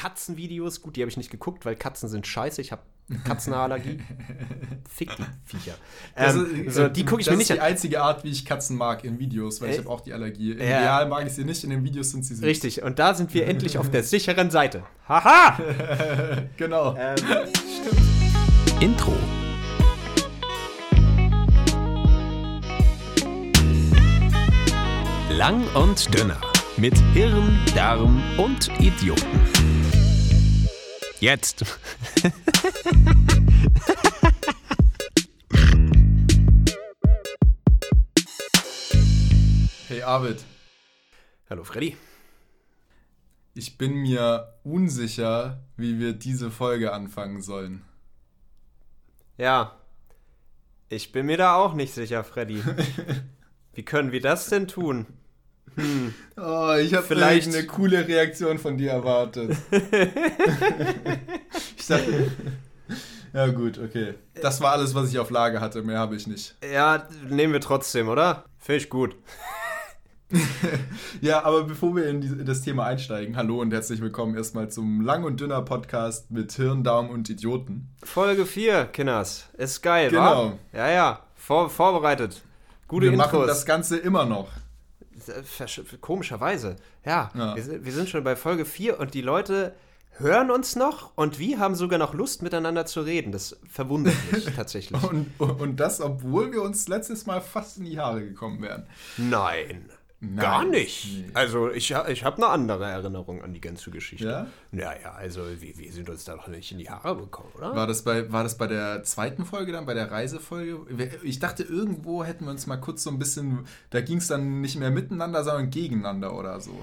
Katzenvideos. Gut, die habe ich nicht geguckt, weil Katzen sind scheiße. Ich habe Katzenallergie. Fick die Viecher. Also, Ähm, so, die gucke ich das mir nicht ist die an. einzige Art, wie ich Katzen mag in Videos, weil ich Äh, habe auch die Allergie. Im ja. Real mag ich sie nicht, in den Videos sind sie süß. Richtig, und da sind wir endlich auf der sicheren Seite. Haha! Genau. ähm, Intro. Lang und dünner. Mit Hirn, Darm und Idioten. Jetzt. Hey Arvid, Hallo Freddy. ich bin mir unsicher, wie wir diese Folge anfangen sollen. Ja, ich bin mir da auch nicht sicher, Freddy. Wie können wir das denn tun? Oh, ich habe Vielleicht- eine coole Reaktion von dir erwartet. ich dachte. Ja, gut, okay. Das war alles, was ich auf Lage hatte. Mehr habe ich nicht. Ja, nehmen wir trotzdem, oder? Finde ich gut. Ja, aber bevor wir in, die, in das Thema einsteigen, hallo und herzlich willkommen erstmal zum Lang und Dünner Podcast mit Hirn, Darm und Idioten. Folge 4, Kinders. Ist geil, Genau. wa? Ja, ja. Vor, vorbereitet. Gute wir Intros. machen das Ganze immer noch. Versch- Komischerweise. Ja, Ja. Wir, sind, wir sind schon bei Folge 4 und die Leute hören uns noch und wir haben sogar noch Lust, miteinander zu reden. Das verwundert mich tatsächlich. Und, und das, obwohl wir uns letztes Mal fast in die Haare gekommen wären. Nein. Nein. Gar nicht. Nee. Also ich, ich habe eine andere Erinnerung an die ganze Geschichte. Ja? Ja, ja, also wir, wir sind uns da doch nicht in die Haare bekommen, oder? War das, bei, war das bei der zweiten Folge dann, bei der Reisefolge? Ich dachte, irgendwo hätten wir uns mal kurz so ein bisschen, da ging es dann nicht mehr miteinander, sondern gegeneinander oder so.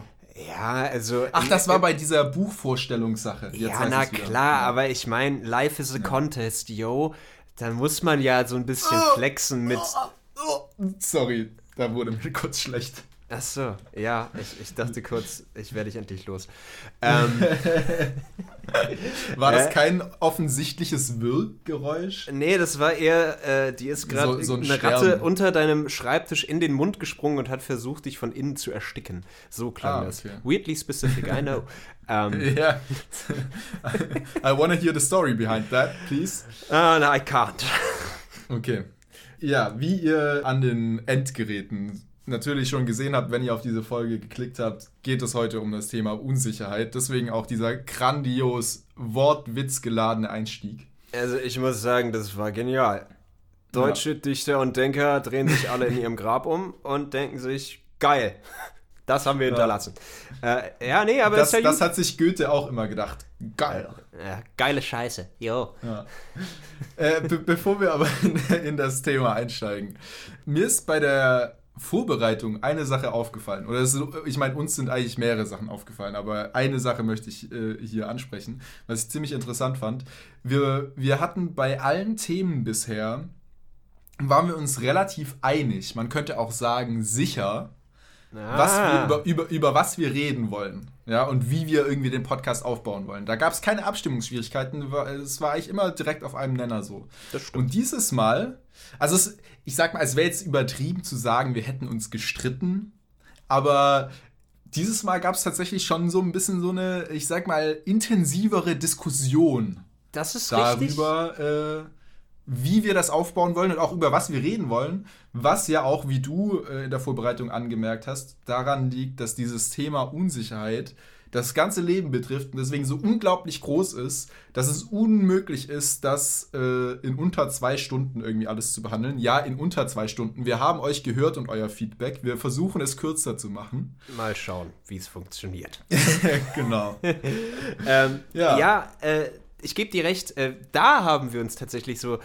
Ja, also. Ach, das war bei dieser Buchvorstellungssache. Jetzt Ja, na klar, Ja. aber ich meine, life is a contest, yo. Dann muss man ja so ein bisschen Oh. flexen mit. Oh, sorry, da wurde mir kurz schlecht. Ach so, ja, ich, ich dachte kurz, ich werde dich endlich los. Ähm, War das kein offensichtliches Wirkgeräusch? nee, das war eher, äh, die ist gerade So- so ein eine Sterben. Ratte unter deinem Schreibtisch in den Mund gesprungen und hat versucht, dich von innen zu ersticken. So klang Ah, das. okay. Weirdly specific, I know. ähm, Ja. I wanna hear the story behind that, please. ah, no, I can't. Okay. Ja, wie ihr an den Endgeräten natürlich schon gesehen habt, wenn ihr auf diese Folge geklickt habt, geht es heute um das Thema Unsicherheit. Deswegen auch dieser grandios wortwitzgeladene Einstieg. Also ich muss sagen, das war genial. Deutsche Dichter und Denker drehen sich alle in ihrem Grab um und denken sich, geil, das haben wir hinterlassen. Äh, ja, nee, aber Das, ist ja das hat sich Goethe auch immer gedacht. Geil. ja, geile Scheiße, jo. Ja. äh, be bevor wir aber in, in das Thema einsteigen, mir ist bei der Vorbereitung eine Sache aufgefallen. Oder ist, ich meine, uns sind eigentlich mehrere Sachen aufgefallen, aber eine Sache möchte ich äh, hier ansprechen, was ich ziemlich interessant fand. Wir, wir hatten bei allen Themen bisher, waren wir uns relativ einig, man könnte auch sagen sicher, was wir Ah. über, über, über was wir reden wollen. Ja, und wie wir irgendwie den Podcast aufbauen wollen. Da gab es keine Abstimmungsschwierigkeiten. Es war eigentlich immer direkt auf einem Nenner so. Und dieses Mal, also es, ich sag mal, es wäre jetzt übertrieben zu sagen, wir hätten uns gestritten, aber dieses Mal gab es tatsächlich schon so ein bisschen so eine, ich sag mal, intensivere Diskussion Das ist richtig. darüber, äh, wie wir das aufbauen wollen und auch über was wir reden wollen, was ja auch, wie du äh, in der Vorbereitung angemerkt hast, daran liegt, dass dieses Thema Unsicherheit das ganze Leben betrifft und deswegen so unglaublich groß ist, dass es unmöglich ist, das äh, in unter zwei Stunden irgendwie alles zu behandeln. Ja, in unter zwei Stunden. Wir haben euch gehört und euer Feedback. Wir versuchen es kürzer zu machen. Mal schauen, wie es funktioniert. genau. ähm, Ja. ja, äh, ich gebe dir recht, äh, da haben wir uns tatsächlich so,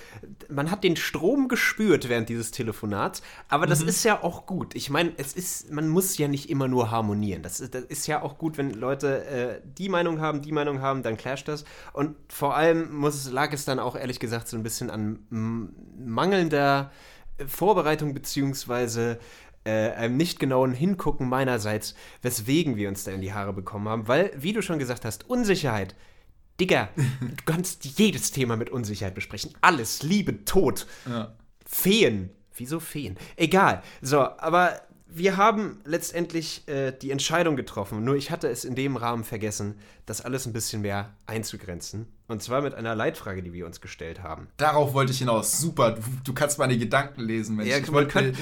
man hat den Strom gespürt während dieses Telefonats, aber Mhm. das ist ja auch gut. Ich meine, es ist, man muss ja nicht immer nur harmonieren. Das ist, das ist ja auch gut, wenn Leute äh, die Meinung haben, die Meinung haben, dann clasht das. Und vor allem muss lag es dann auch ehrlich gesagt so ein bisschen an mangelnder äh, Vorbereitung beziehungsweise äh, einem nicht genauen Hingucken meinerseits, weswegen wir uns da in die Haare bekommen haben, weil, wie du schon gesagt hast, Unsicherheit. Digga, du kannst jedes Thema mit Unsicherheit besprechen. Alles, Liebe, Tod, Ja. Feen. Wieso Feen? Egal. So, aber wir haben letztendlich äh, die Entscheidung getroffen, nur ich hatte es in dem Rahmen vergessen, das alles ein bisschen mehr einzugrenzen. Und zwar mit einer Leitfrage, die wir uns gestellt haben. Darauf wollte ich hinaus. Super, du, du kannst meine Gedanken lesen, Mensch. Ja, ich wollte, kann-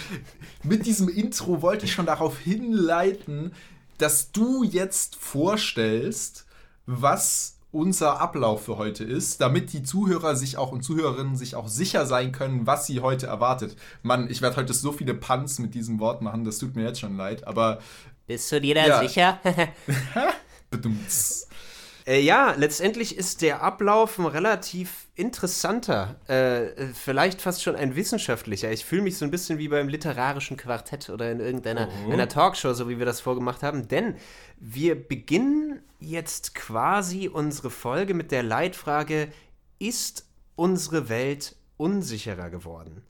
mit diesem Intro wollte ich schon darauf hinleiten, dass du jetzt vorstellst, was unser Ablauf für heute ist, damit die Zuhörer sich auch und Zuhörerinnen sich auch sicher sein können, was sie heute erwartet. Mann, ich werde heute so viele Punts mit diesem Wort machen, das tut mir jetzt schon leid, aber Bist du dir da Ja. sicher? Äh, ja, letztendlich ist der Ablauf ein relativ interessanter, äh, vielleicht fast schon ein wissenschaftlicher. Ich fühle mich so ein bisschen wie beim literarischen Quartett oder in irgendeiner Oh. einer Talkshow, so wie wir das vorgemacht haben. Denn wir beginnen jetzt quasi unsere Folge mit der Leitfrage, ist unsere Welt unsicherer geworden?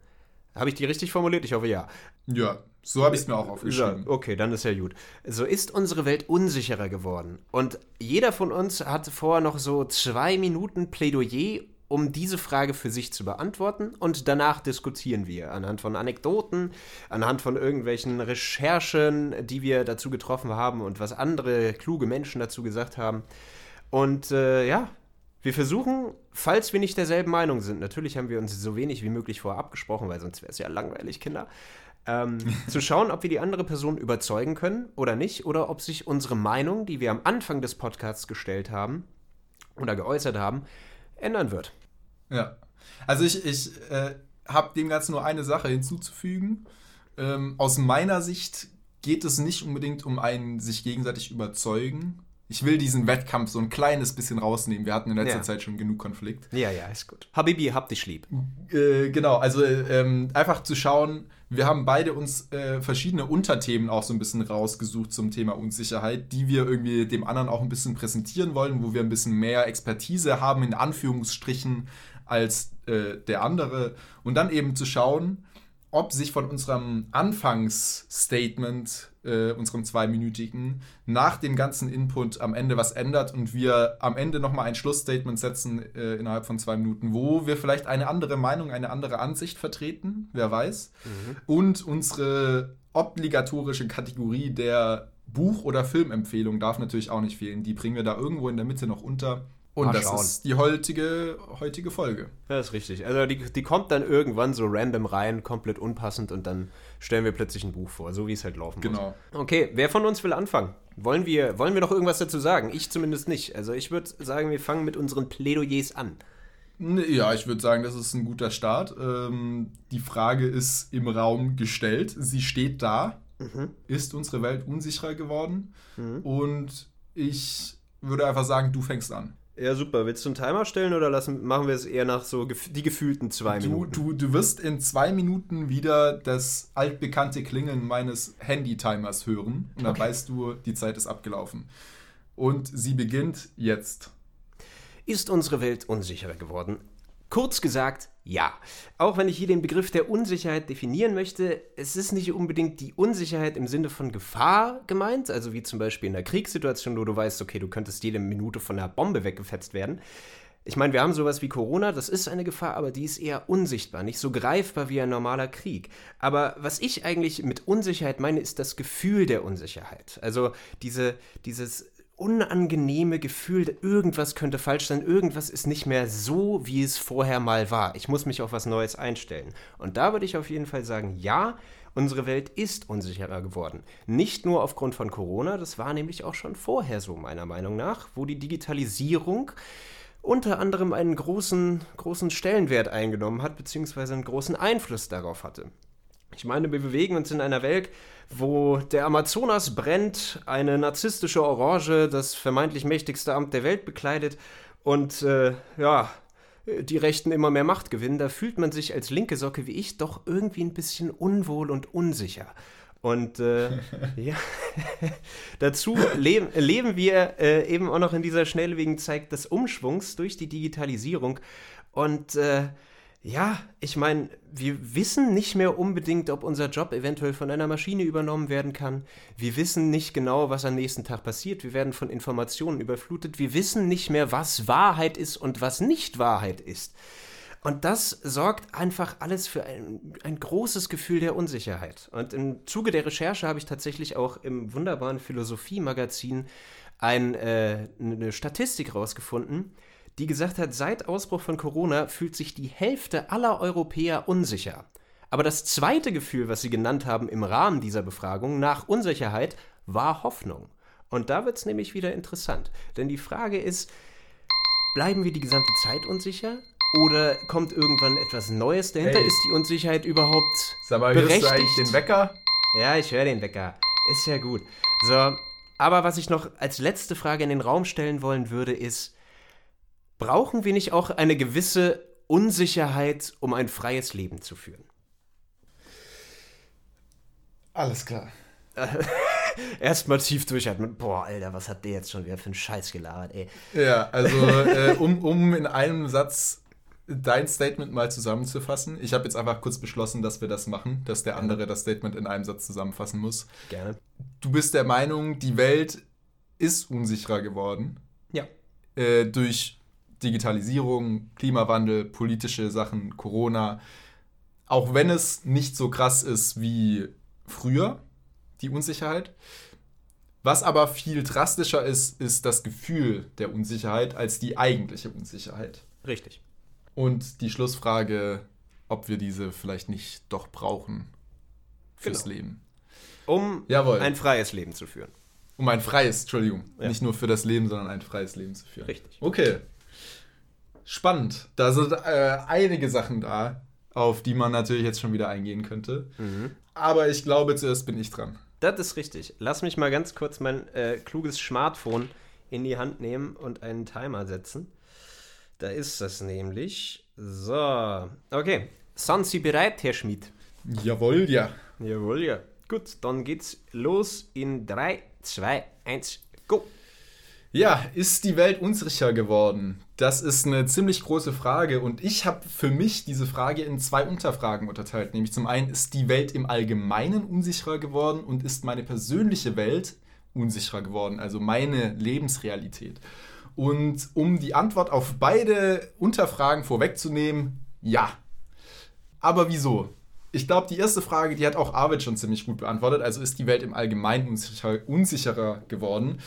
Habe ich die richtig formuliert? Ich hoffe ja. Ja, so habe ich es mir auch aufgeschrieben. okay, dann ist ja gut. So ist unsere Welt unsicherer geworden. Und jeder von uns hat vor noch so zwei Minuten Plädoyer, um diese Frage für sich zu beantworten. Und danach diskutieren wir anhand von Anekdoten, anhand von irgendwelchen Recherchen, die wir dazu getroffen haben und was andere kluge Menschen dazu gesagt haben. Und äh, ja, wir versuchen, falls wir nicht derselben Meinung sind, natürlich haben wir uns so wenig wie möglich vorher abgesprochen, weil sonst wäre es ja langweilig, Kinder, ähm, zu schauen, ob wir die andere Person überzeugen können oder nicht, oder ob sich unsere Meinung, die wir am Anfang des Podcasts gestellt haben oder geäußert haben, ändern wird. Ja. Also ich, ich äh, habe dem Ganzen nur eine Sache hinzuzufügen. Ähm, aus meiner Sicht geht es nicht unbedingt um ein sich gegenseitig überzeugen. Ich will diesen Wettkampf so ein kleines bisschen rausnehmen. Wir hatten in letzter Ja. Zeit schon genug Konflikt. Ja, ja, ist gut. Habibi, hab dich lieb. Äh, genau, also ähm, einfach zu schauen, wir haben beide uns äh, verschiedene Unterthemen auch so ein bisschen rausgesucht zum Thema Unsicherheit, die wir irgendwie dem anderen auch ein bisschen präsentieren wollen, wo wir ein bisschen mehr Expertise haben, in Anführungsstrichen, als äh, der andere. Und dann eben zu schauen, ob sich von unserem Anfangsstatement, äh, unserem zweiminütigen, nach dem ganzen Input am Ende was ändert und wir am Ende nochmal ein Schlussstatement setzen äh, innerhalb von zwei Minuten, wo wir vielleicht eine andere Meinung, eine andere Ansicht vertreten, wer weiß. Und unsere obligatorische Kategorie der Buch- oder Filmempfehlung darf natürlich auch nicht fehlen. Die bringen wir da irgendwo in der Mitte noch unter. Und Mal das schauen. ist die heutige, heutige Folge. Ja, ist richtig. Also die, die kommt dann irgendwann so random rein, komplett unpassend und dann stellen wir plötzlich ein Buch vor, so wie es halt laufen Genau. muss. Okay, wer von uns will anfangen? Wollen wir, wollen wir noch irgendwas dazu sagen? Ich zumindest nicht. Also ich würde sagen, wir fangen mit unseren Plädoyers an. Ja, ich würde sagen, das ist ein guter Start. Ähm, die Frage ist im Raum gestellt. Sie steht da. Ist unsere Welt unsicherer geworden? Und ich würde einfach sagen, du fängst an. Ja, super. Willst du einen Timer stellen oder lassen, machen wir es eher nach so gef die gefühlten zwei Du, Minuten? du, du wirst in zwei Minuten wieder das altbekannte Klingeln meines Handy-Timers hören. Und dann weißt du, die Zeit ist abgelaufen. Und sie beginnt jetzt. Ist unsere Welt unsicherer geworden? Kurz gesagt, ja. Auch wenn ich hier den Begriff der Unsicherheit definieren möchte, es ist nicht unbedingt die Unsicherheit im Sinne von Gefahr gemeint, also wie zum Beispiel in einer Kriegssituation, wo du weißt, okay, du könntest jede Minute von einer Bombe weggefetzt werden. Ich meine, wir haben sowas wie Corona, das ist eine Gefahr, aber die ist eher unsichtbar, nicht so greifbar wie ein normaler Krieg. Aber was ich eigentlich mit Unsicherheit meine, ist das Gefühl der Unsicherheit. Also diese, dieses unangenehme Gefühl, irgendwas könnte falsch sein, irgendwas ist nicht mehr so, wie es vorher mal war. Ich muss mich auf was Neues einstellen. Und da würde ich auf jeden Fall sagen, ja, unsere Welt ist unsicherer geworden. Nicht nur aufgrund von Corona, das war nämlich auch schon vorher so, meiner Meinung nach, wo die Digitalisierung unter anderem einen großen, großen Stellenwert eingenommen hat, beziehungsweise einen großen Einfluss darauf hatte. Ich meine, wir bewegen uns in einer Welt, wo der Amazonas brennt, eine narzisstische Orange das vermeintlich mächtigste Amt der Welt bekleidet und äh, ja, die Rechten immer mehr Macht gewinnen. Da fühlt man sich als linke Socke wie ich doch irgendwie ein bisschen unwohl und unsicher. Und äh, ja, dazu leben, leben wir äh, eben auch noch in dieser schnelllebigen Zeit des Umschwungs durch die Digitalisierung. Und äh, ja, ich meine, wir wissen nicht mehr unbedingt, ob unser Job eventuell von einer Maschine übernommen werden kann. Wir wissen nicht genau, was am nächsten Tag passiert. Wir werden von Informationen überflutet. Wir wissen nicht mehr, was Wahrheit ist und was nicht Wahrheit ist. Und das sorgt einfach alles für ein, ein großes Gefühl der Unsicherheit. Und im Zuge der Recherche habe ich tatsächlich auch im wunderbaren Philosophie-Magazin ein, äh, eine Statistik rausgefunden, die gesagt hat, seit Ausbruch von Corona fühlt sich die Hälfte aller Europäer unsicher. Aber das zweite Gefühl, was sie genannt haben im Rahmen dieser Befragung nach Unsicherheit, war Hoffnung. Und da wird es nämlich wieder interessant. Denn die Frage ist, bleiben wir die gesamte Zeit unsicher? Oder kommt irgendwann etwas Neues dahinter? Hey. Ist die Unsicherheit überhaupt Sag mal, hörst du berechtigt? eigentlich den Wecker? Ja, ich höre den Wecker. Ist ja gut. So, aber was ich noch als letzte Frage in den Raum stellen wollen würde, ist, brauchen wir nicht auch eine gewisse Unsicherheit, um ein freies Leben zu führen? Alles klar. Erstmal tief durchatmen. Boah, Alter, was hat der jetzt schon wieder für einen Scheiß gelabert, ey. Ja, also äh, um, um in einem Satz dein Statement mal zusammenzufassen. Ich habe jetzt einfach kurz beschlossen, dass wir das machen, dass der andere das Statement in einem Satz zusammenfassen muss. Gerne. Du bist der Meinung, die Welt ist unsicherer geworden Ja. äh, durch Digitalisierung, Klimawandel, politische Sachen, Corona. Auch wenn es nicht so krass ist wie früher, die Unsicherheit. Was aber viel drastischer ist, ist das Gefühl der Unsicherheit als die eigentliche Unsicherheit. Richtig. Und die Schlussfrage, ob wir diese vielleicht nicht doch brauchen fürs Genau. Leben. Um Jawohl. ein freies Leben zu führen. Um ein freies, Entschuldigung, Ja. nicht nur für das Leben, sondern ein freies Leben zu führen. Richtig. Okay. Spannend. Da sind äh, einige Sachen da, auf die man natürlich jetzt schon wieder eingehen könnte. Mhm. Aber ich glaube, zuerst bin ich dran. Das ist richtig. Lass mich mal ganz kurz mein äh, kluges Smartphone in die Hand nehmen und einen Timer setzen. Da ist das nämlich. So. Okay. Sind Sie bereit, Herr Schmidt? Jawohl, ja. Jawohl, ja. Gut, dann geht's los in 3, 2, 1, go. Ja, ist die Welt unsicher geworden? Das ist eine ziemlich große Frage und ich habe für mich diese Frage in zwei Unterfragen unterteilt. Nämlich zum einen, ist die Welt im Allgemeinen unsicherer geworden und ist meine persönliche Welt unsicherer geworden, also meine Lebensrealität? Und um die Antwort auf beide Unterfragen vorwegzunehmen, ja. Aber wieso? Ich glaube, die erste Frage, die hat auch Arvid schon ziemlich gut beantwortet. Also ist die Welt im Allgemeinen unsicher, unsicherer geworden.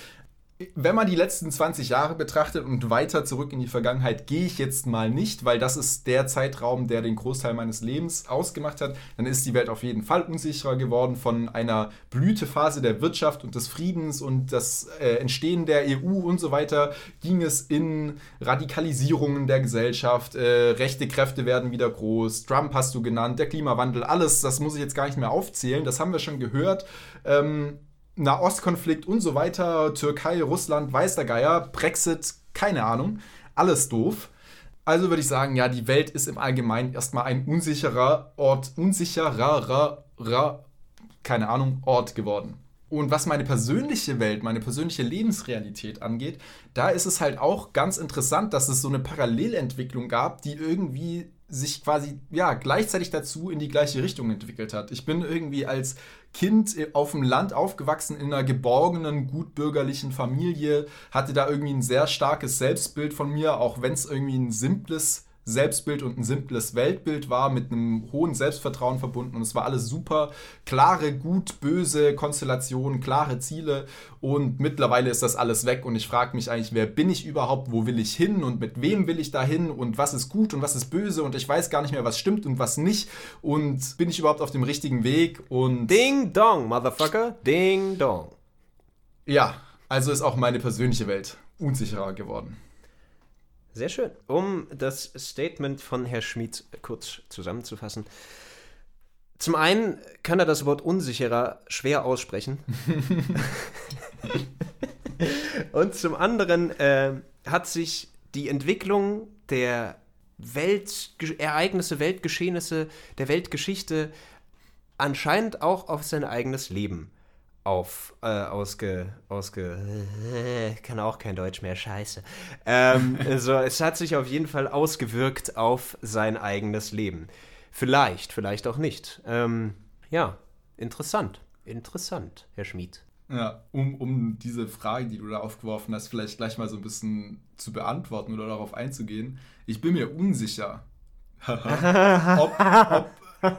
Wenn man die letzten 20 Jahre betrachtet und weiter zurück in die Vergangenheit, gehe ich jetzt mal nicht, weil das ist der Zeitraum, der den Großteil meines Lebens ausgemacht hat. Dann ist die Welt auf jeden Fall unsicherer geworden von einer Blütephase der Wirtschaft und des Friedens und das äh, Entstehen der EU und so weiter. Ging es in Radikalisierungen der Gesellschaft, äh, rechte Kräfte werden wieder groß, Trump hast du genannt, der Klimawandel, alles, das muss ich jetzt gar nicht mehr aufzählen, das haben wir schon gehört. Ähm, Nahostkonflikt und so weiter, Türkei, Russland, weiß der Geier, Brexit, keine Ahnung, alles doof. Also würde ich sagen, ja, die Welt ist im Allgemeinen erstmal ein unsicherer Ort, unsicherer, keine Ahnung, Ort geworden. Und was meine persönliche Welt, meine persönliche Lebensrealität angeht, da ist es halt auch ganz interessant, dass es so eine Parallelentwicklung gab, die irgendwie sich quasi ja gleichzeitig dazu in die gleiche Richtung entwickelt hat. Ich bin irgendwie als Kind auf dem Land aufgewachsen in einer geborgenen, gutbürgerlichen Familie, hatte da irgendwie ein sehr starkes Selbstbild von mir, auch wenn es irgendwie ein simples Selbstbild und ein simples Weltbild war, mit einem hohen Selbstvertrauen verbunden. Und es war alles super, klare, gut, böse Konstellationen, klare Ziele. Und mittlerweile ist das alles weg. Und ich frage mich eigentlich, wer bin ich überhaupt, wo will ich hin? Und mit wem will ich da hin? Und was ist gut und was ist böse? Und ich weiß gar nicht mehr, was stimmt und was nicht. Und bin ich überhaupt auf dem richtigen Weg? Und Ding dong, Motherfucker. Ding dong. ja, also ist auch meine persönliche Welt unsicherer geworden. Sehr schön. Um das Statement von Herr Schmid kurz zusammenzufassen. Zum einen kann er das Wort unsicherer schwer aussprechen. Und zum anderen äh, hat sich die Entwicklung der Weltereignisse, Weltgeschehnisse, der Weltgeschichte anscheinend auch auf sein eigenes Leben auf, äh, ausge, ausge, äh, kann auch kein Deutsch mehr, scheiße. Ähm, also es hat sich auf jeden Fall ausgewirkt auf sein eigenes Leben. Vielleicht, vielleicht auch nicht. Ähm, ja, interessant, interessant, Herr Schmid. Ja, um, um diese Frage, die du da aufgeworfen hast, vielleicht gleich mal so ein bisschen zu beantworten oder darauf einzugehen. Ich bin mir unsicher, ob, ob,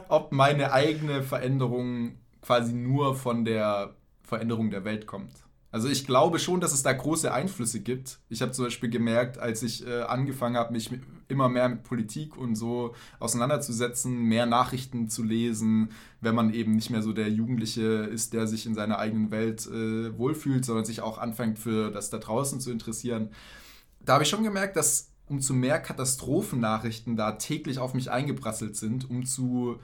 ob meine eigene Veränderung quasi nur von der Veränderung der Welt kommt. Also ich glaube schon, dass es da große Einflüsse gibt. Ich habe zum Beispiel gemerkt, als ich äh, angefangen habe, mich immer mehr mit Politik und so auseinanderzusetzen, mehr Nachrichten zu lesen, wenn man eben nicht mehr so der Jugendliche ist, der sich in seiner eigenen Welt äh, wohlfühlt, sondern sich auch anfängt für das da draußen zu interessieren. Da habe ich schon gemerkt, dass umso mehr Katastrophennachrichten da täglich auf mich eingeprasselt sind, umso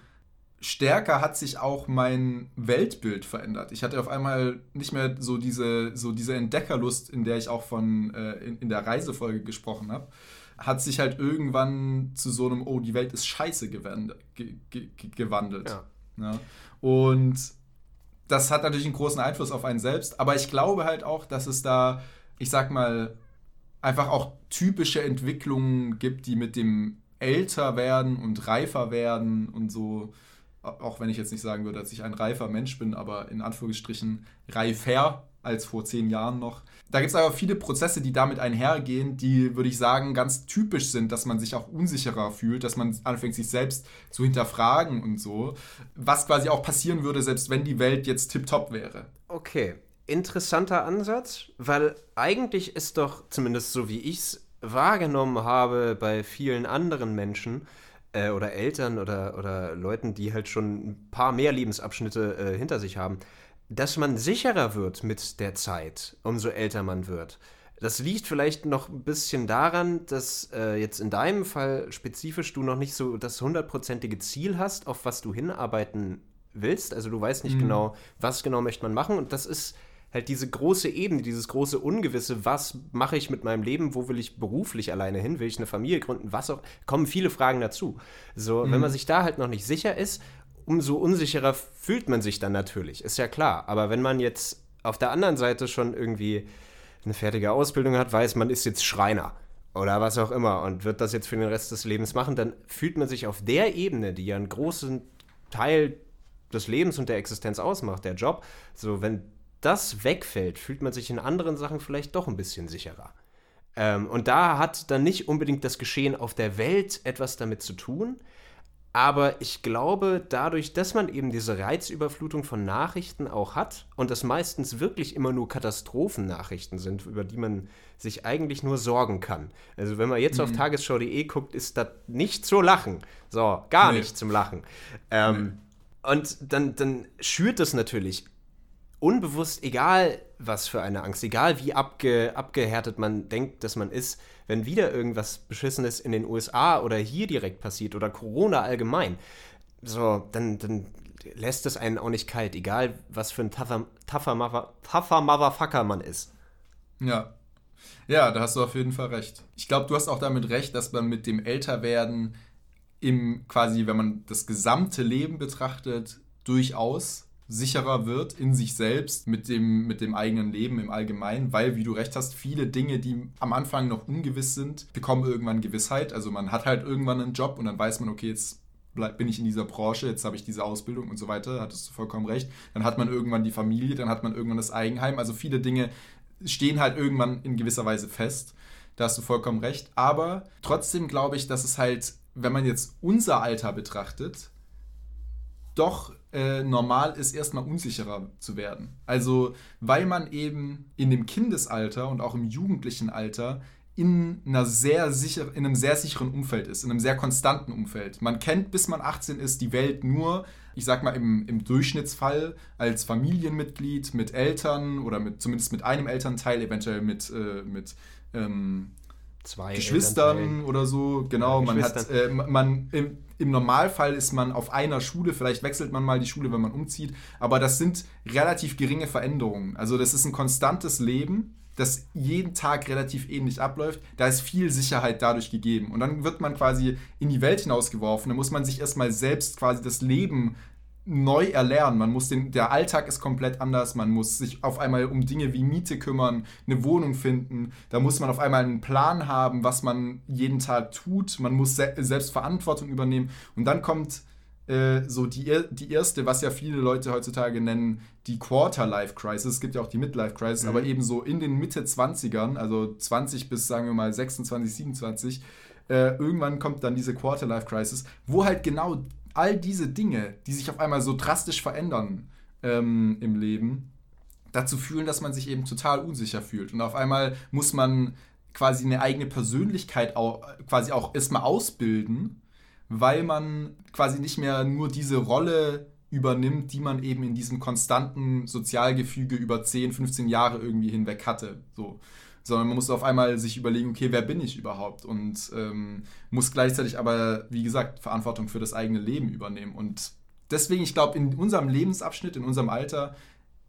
stärker hat sich auch mein Weltbild verändert. Ich hatte auf einmal nicht mehr so diese, so diese Entdeckerlust, in der ich auch von äh, in, in, der Reisefolge gesprochen habe, hat sich halt irgendwann zu so einem, oh, die Welt ist scheiße gewandelt. Ge, ge, gewandelt. Ja. Ja. Und das hat natürlich einen großen Einfluss auf einen selbst, aber ich glaube halt auch, dass es da, ich sag mal, einfach auch typische Entwicklungen gibt, die mit dem älter werden und reifer werden und so auch wenn ich jetzt nicht sagen würde, dass ich ein reifer Mensch bin, aber in Anführungsstrichen reifer als vor zehn Jahren noch. Da gibt es aber viele Prozesse, die damit einhergehen, die, würde ich sagen, ganz typisch sind, dass man sich auch unsicherer fühlt, dass man anfängt, sich selbst zu hinterfragen und so. Was quasi auch passieren würde, selbst wenn die Welt jetzt tiptop wäre. Okay, interessanter Ansatz, weil eigentlich ist doch, zumindest so wie ich es wahrgenommen habe bei vielen anderen Menschen, äh, oder Eltern oder, oder Leuten, die halt schon ein paar mehr Lebensabschnitte äh, hinter sich haben, dass man sicherer wird mit der Zeit, umso älter man wird. Das liegt vielleicht noch ein bisschen daran, dass äh, jetzt in deinem Fall spezifisch du noch nicht so das hundertprozentige Ziel hast, auf was du hinarbeiten willst. Also du weißt nicht mhm. genau, was genau möchte man machen. Und das ist halt diese große Ebene, dieses große Ungewisse, was mache ich mit meinem Leben, wo will ich beruflich alleine hin, will ich eine Familie gründen, was auch, kommen viele Fragen dazu. So, mhm. wenn man sich da halt noch nicht sicher ist, umso unsicherer fühlt man sich dann natürlich, ist ja klar. Aber wenn man jetzt auf der anderen Seite schon irgendwie eine fertige Ausbildung hat, weiß, man ist jetzt Schreiner oder was auch immer und wird das jetzt für den Rest des Lebens machen, dann fühlt man sich auf der Ebene, die ja einen großen Teil des Lebens und der Existenz ausmacht, der Job, so wenn das wegfällt, fühlt man sich in anderen Sachen vielleicht doch ein bisschen sicherer. Ähm, und da hat dann nicht unbedingt das Geschehen auf der Welt etwas damit zu tun, aber ich glaube, dadurch, dass man eben diese Reizüberflutung von Nachrichten auch hat und das meistens wirklich immer nur Katastrophennachrichten sind, über die man sich eigentlich nur sorgen kann. Also wenn man jetzt mhm. auf tagesschau.de guckt, ist das nicht zu lachen. So, gar nee. nicht zum Lachen. Ähm, nee. Und dann, dann schürt das natürlich unbewusst, egal was für eine Angst, egal wie abge, abgehärtet man denkt, dass man ist, wenn wieder irgendwas Beschissenes in den USA oder hier direkt passiert oder Corona allgemein, so, dann, dann lässt es einen auch nicht kalt, egal was für ein tougher, tougher, tougher Motherfucker man ist. Ja. Ja, da hast du auf jeden Fall recht. Ich glaube, du hast auch damit recht, dass man mit dem Älterwerden im quasi, wenn man das gesamte Leben betrachtet, durchaus sicherer wird in sich selbst mit dem, mit dem eigenen Leben im Allgemeinen, weil, wie du recht hast, viele Dinge, die am Anfang noch ungewiss sind, bekommen irgendwann Gewissheit. Also man hat halt irgendwann einen Job und dann weiß man, okay, jetzt bin ich in dieser Branche, jetzt habe ich diese Ausbildung und so weiter, hattest du vollkommen recht. Dann hat man irgendwann die Familie, dann hat man irgendwann das Eigenheim. Also viele Dinge stehen halt irgendwann in gewisser Weise fest. Da hast du vollkommen recht. Aber trotzdem glaube ich, dass es halt, wenn man jetzt unser Alter betrachtet, doch äh, normal ist, erstmal unsicherer zu werden. Also, weil man eben in dem Kindesalter und auch im jugendlichen Alter in, einer sehr sicher, in einem sehr sicheren Umfeld ist, in einem sehr konstanten Umfeld. Man kennt, bis man 18 ist, die Welt nur, ich sag mal im, im Durchschnittsfall, als Familienmitglied mit Eltern oder mit, zumindest mit einem Elternteil, eventuell mit, äh, mit ähm, zwei Geschwistern oder so. Genau, man hat, äh, man im, im, Normalfall ist man auf einer Schule, vielleicht wechselt man mal die Schule, wenn man umzieht, aber das sind relativ geringe Veränderungen. Also das ist ein konstantes Leben, das jeden Tag relativ ähnlich abläuft. Da ist viel Sicherheit dadurch gegeben. Und dann wird man quasi in die Welt hinausgeworfen. Da muss man sich erstmal selbst quasi das Leben neu erlernen. Man muss den, der Alltag ist komplett anders. Man muss sich auf einmal um Dinge wie Miete kümmern, eine Wohnung finden. Da muss man auf einmal einen Plan haben, was man jeden Tag tut. Man muss se selbst Verantwortung übernehmen. Und dann kommt äh, so die, die erste, was ja viele Leute heutzutage nennen, die Quarter-Life-Crisis. Es gibt ja auch die Midlife-Crisis, mhm. aber eben so in den Mitte 20ern, also 20 bis sagen wir mal 26, 27, äh, irgendwann kommt dann diese Quarter-Life-Crisis, wo halt genau all diese Dinge, die sich auf einmal so drastisch verändern ähm, im Leben, dazu führen, dass man sich eben total unsicher fühlt. Und auf einmal muss man quasi eine eigene Persönlichkeit auch, quasi auch erstmal ausbilden, weil man quasi nicht mehr nur diese Rolle übernimmt, die man eben in diesem konstanten Sozialgefüge über 10, 15 Jahre irgendwie hinweg hatte. So. Sondern man muss auf einmal sich überlegen, okay, wer bin ich überhaupt? Und ähm, muss gleichzeitig aber, wie gesagt, Verantwortung für das eigene Leben übernehmen. Und deswegen, ich glaube, in unserem Lebensabschnitt, in unserem Alter,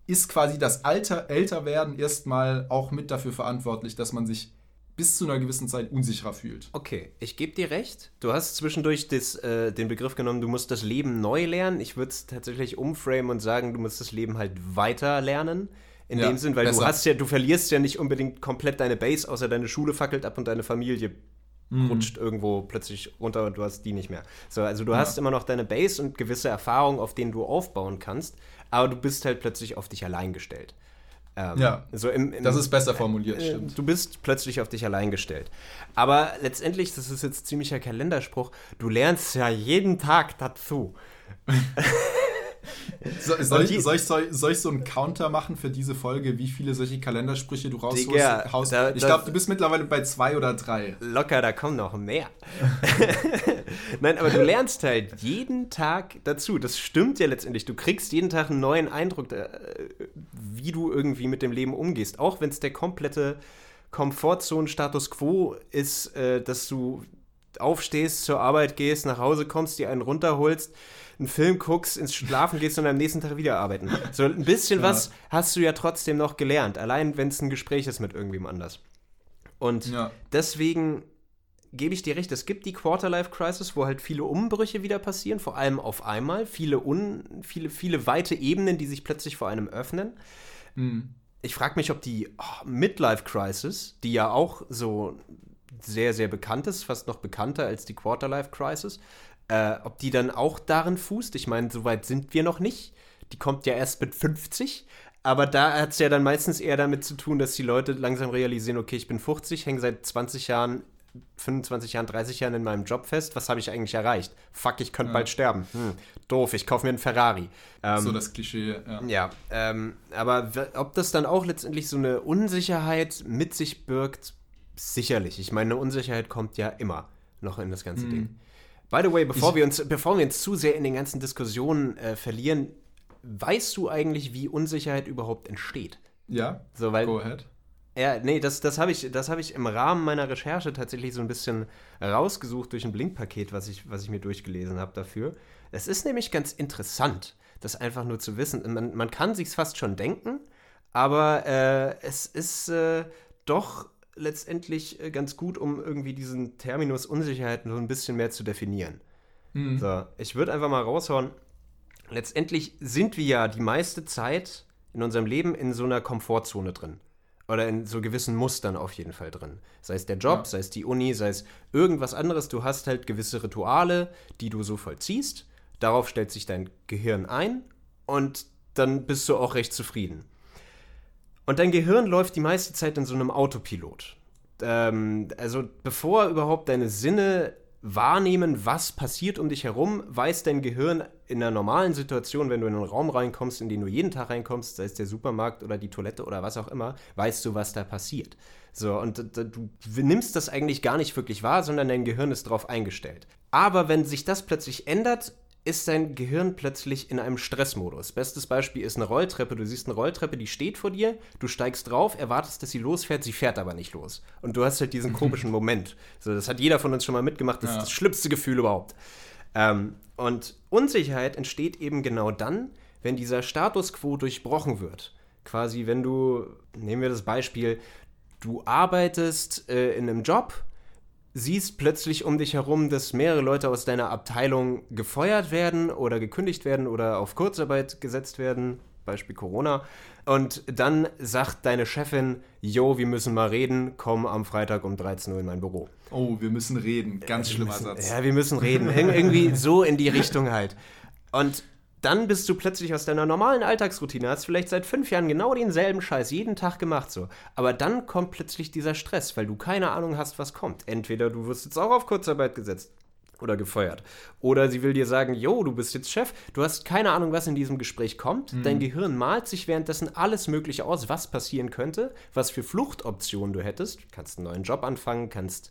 ist quasi das Alter, Älterwerden erstmal auch mit dafür verantwortlich, dass man sich bis zu einer gewissen Zeit unsicherer fühlt. Okay, ich gebe dir recht. Du hast zwischendurch das, äh, den Begriff genommen, du musst das Leben neu lernen. Ich würde es tatsächlich umframen und sagen, du musst das Leben halt weiter lernen. In ja, dem Sinn, weil besser. du hast ja, du verlierst ja nicht unbedingt komplett deine Base, außer deine Schule fackelt ab und deine Familie mhm. rutscht irgendwo plötzlich runter und du hast die nicht mehr. So, also du ja. hast immer noch deine Base und gewisse Erfahrungen, auf denen du aufbauen kannst, aber du bist halt plötzlich auf dich allein gestellt. Ähm, ja, so im, im, das ist besser formuliert, äh, stimmt. Du bist plötzlich auf dich allein gestellt. Aber letztendlich, das ist jetzt ziemlicher Kalenderspruch, du lernst ja jeden Tag dazu. So, soll, ich, soll, ich, soll, ich, so einen Counter machen für diese Folge, wie viele solche Kalendersprüche du raushaust? Da, ich glaube, du bist mittlerweile bei zwei oder drei. Locker, da kommen noch mehr. Nein, aber du lernst halt jeden Tag dazu. Das stimmt ja letztendlich. Du kriegst jeden Tag einen neuen Eindruck, äh, wie du irgendwie mit dem Leben umgehst. Auch wenn es der komplette Komfortzone-Status quo ist, äh, dass du aufstehst, zur Arbeit gehst, nach Hause kommst, dir einen runterholst einen Film guckst, ins Schlafen gehst und am nächsten Tag wieder arbeiten. So ein bisschen ja. was hast du ja trotzdem noch gelernt, allein wenn es ein Gespräch ist mit irgendwem anders. Und ja. deswegen gebe ich dir recht, es gibt die Quarterlife-Crisis, wo halt viele Umbrüche wieder passieren, vor allem auf einmal, viele, un, viele, viele weite Ebenen, die sich plötzlich vor einem öffnen. Mhm. Ich frage mich, ob die oh, Midlife-Crisis, die ja auch so sehr, sehr bekannt ist, fast noch bekannter als die Quarterlife-Crisis, äh, ob die dann auch darin fußt, ich meine, so weit sind wir noch nicht. Die kommt ja erst mit 50. Aber da hat es ja dann meistens eher damit zu tun, dass die Leute langsam realisieren, okay, ich bin 50, hänge seit 20 Jahren, 25 Jahren, 30 Jahren in meinem Job fest. Was habe ich eigentlich erreicht? Fuck, ich könnte ja. bald sterben. Hm, doof, ich kaufe mir einen Ferrari. Ähm, so das Klischee, ja. Ja, ähm, aber ob das dann auch letztendlich so eine Unsicherheit mit sich birgt, sicherlich. Ich meine, eine Unsicherheit kommt ja immer noch in das ganze mhm. Ding. By the way, bevor, ich, wir, uns, bevor wir uns zu sehr in den ganzen Diskussionen äh, verlieren, weißt du eigentlich, wie Unsicherheit überhaupt entsteht? Ja, so, weil, go ahead. Ja, nee, das, das habe ich, hab ich im Rahmen meiner Recherche tatsächlich so ein bisschen rausgesucht durch ein Blinkpaket, was ich, was ich mir durchgelesen habe dafür. Es ist nämlich ganz interessant, das einfach nur zu wissen. Man, man kann sich fast schon denken, aber äh, es ist äh, doch letztendlich äh, ganz gut, um irgendwie diesen Terminus Unsicherheit so ein bisschen mehr zu definieren. Mhm. So, ich würde einfach mal raushauen. Letztendlich sind wir ja die meiste Zeit in unserem Leben in so einer Komfortzone drin. Oder in so gewissen Mustern auf jeden Fall drin. Sei es der Job, ja. sei es die Uni, sei es irgendwas anderes. Du hast halt gewisse Rituale, die du so vollziehst. Darauf stellt sich dein Gehirn ein und dann bist du auch recht zufrieden. Und dein Gehirn läuft die meiste Zeit in so einem Autopilot. Ähm, also bevor überhaupt deine Sinne wahrnehmen, was passiert um dich herum, weiß dein Gehirn in einer normalen Situation, wenn du in einen Raum reinkommst, in den du jeden Tag reinkommst, sei es der Supermarkt oder die Toilette oder was auch immer, weißt du, was da passiert. So, und du nimmst das eigentlich gar nicht wirklich wahr, sondern dein Gehirn ist darauf eingestellt. Aber wenn sich das plötzlich ändert, ist dein Gehirn plötzlich in einem Stressmodus. Bestes Beispiel ist eine Rolltreppe. Du siehst eine Rolltreppe, die steht vor dir, du steigst drauf, erwartest, dass sie losfährt, sie fährt aber nicht los. Und du hast halt diesen komischen Moment. So, das hat jeder von uns schon mal mitgemacht, das ja. ist das schlimmste Gefühl überhaupt. Ähm, und Unsicherheit entsteht eben genau dann, wenn dieser Status quo durchbrochen wird. Quasi, wenn du, nehmen wir das Beispiel, du arbeitest äh, in einem Job, siehst plötzlich um dich herum, dass mehrere Leute aus deiner Abteilung gefeuert werden oder gekündigt werden oder auf Kurzarbeit gesetzt werden, Beispiel Corona. Und dann sagt deine Chefin, Jo, wir müssen mal reden, komm am Freitag um 13 Uhr in mein Büro. Oh, wir müssen reden. Ganz äh, schlimmer müssen, Satz. Ja, wir müssen reden. Ir irgendwie so in die Richtung halt. Und dann bist du plötzlich aus deiner normalen Alltagsroutine, hast vielleicht seit fünf Jahren genau denselben Scheiß jeden Tag gemacht so. Aber dann kommt plötzlich dieser Stress, weil du keine Ahnung hast, was kommt. Entweder du wirst jetzt auch auf Kurzarbeit gesetzt oder gefeuert. Oder sie will dir sagen, jo, du bist jetzt Chef, du hast keine Ahnung, was in diesem Gespräch kommt. Mhm. Dein Gehirn malt sich währenddessen alles Mögliche aus, was passieren könnte, was für Fluchtoptionen du hättest. Du kannst einen neuen Job anfangen, kannst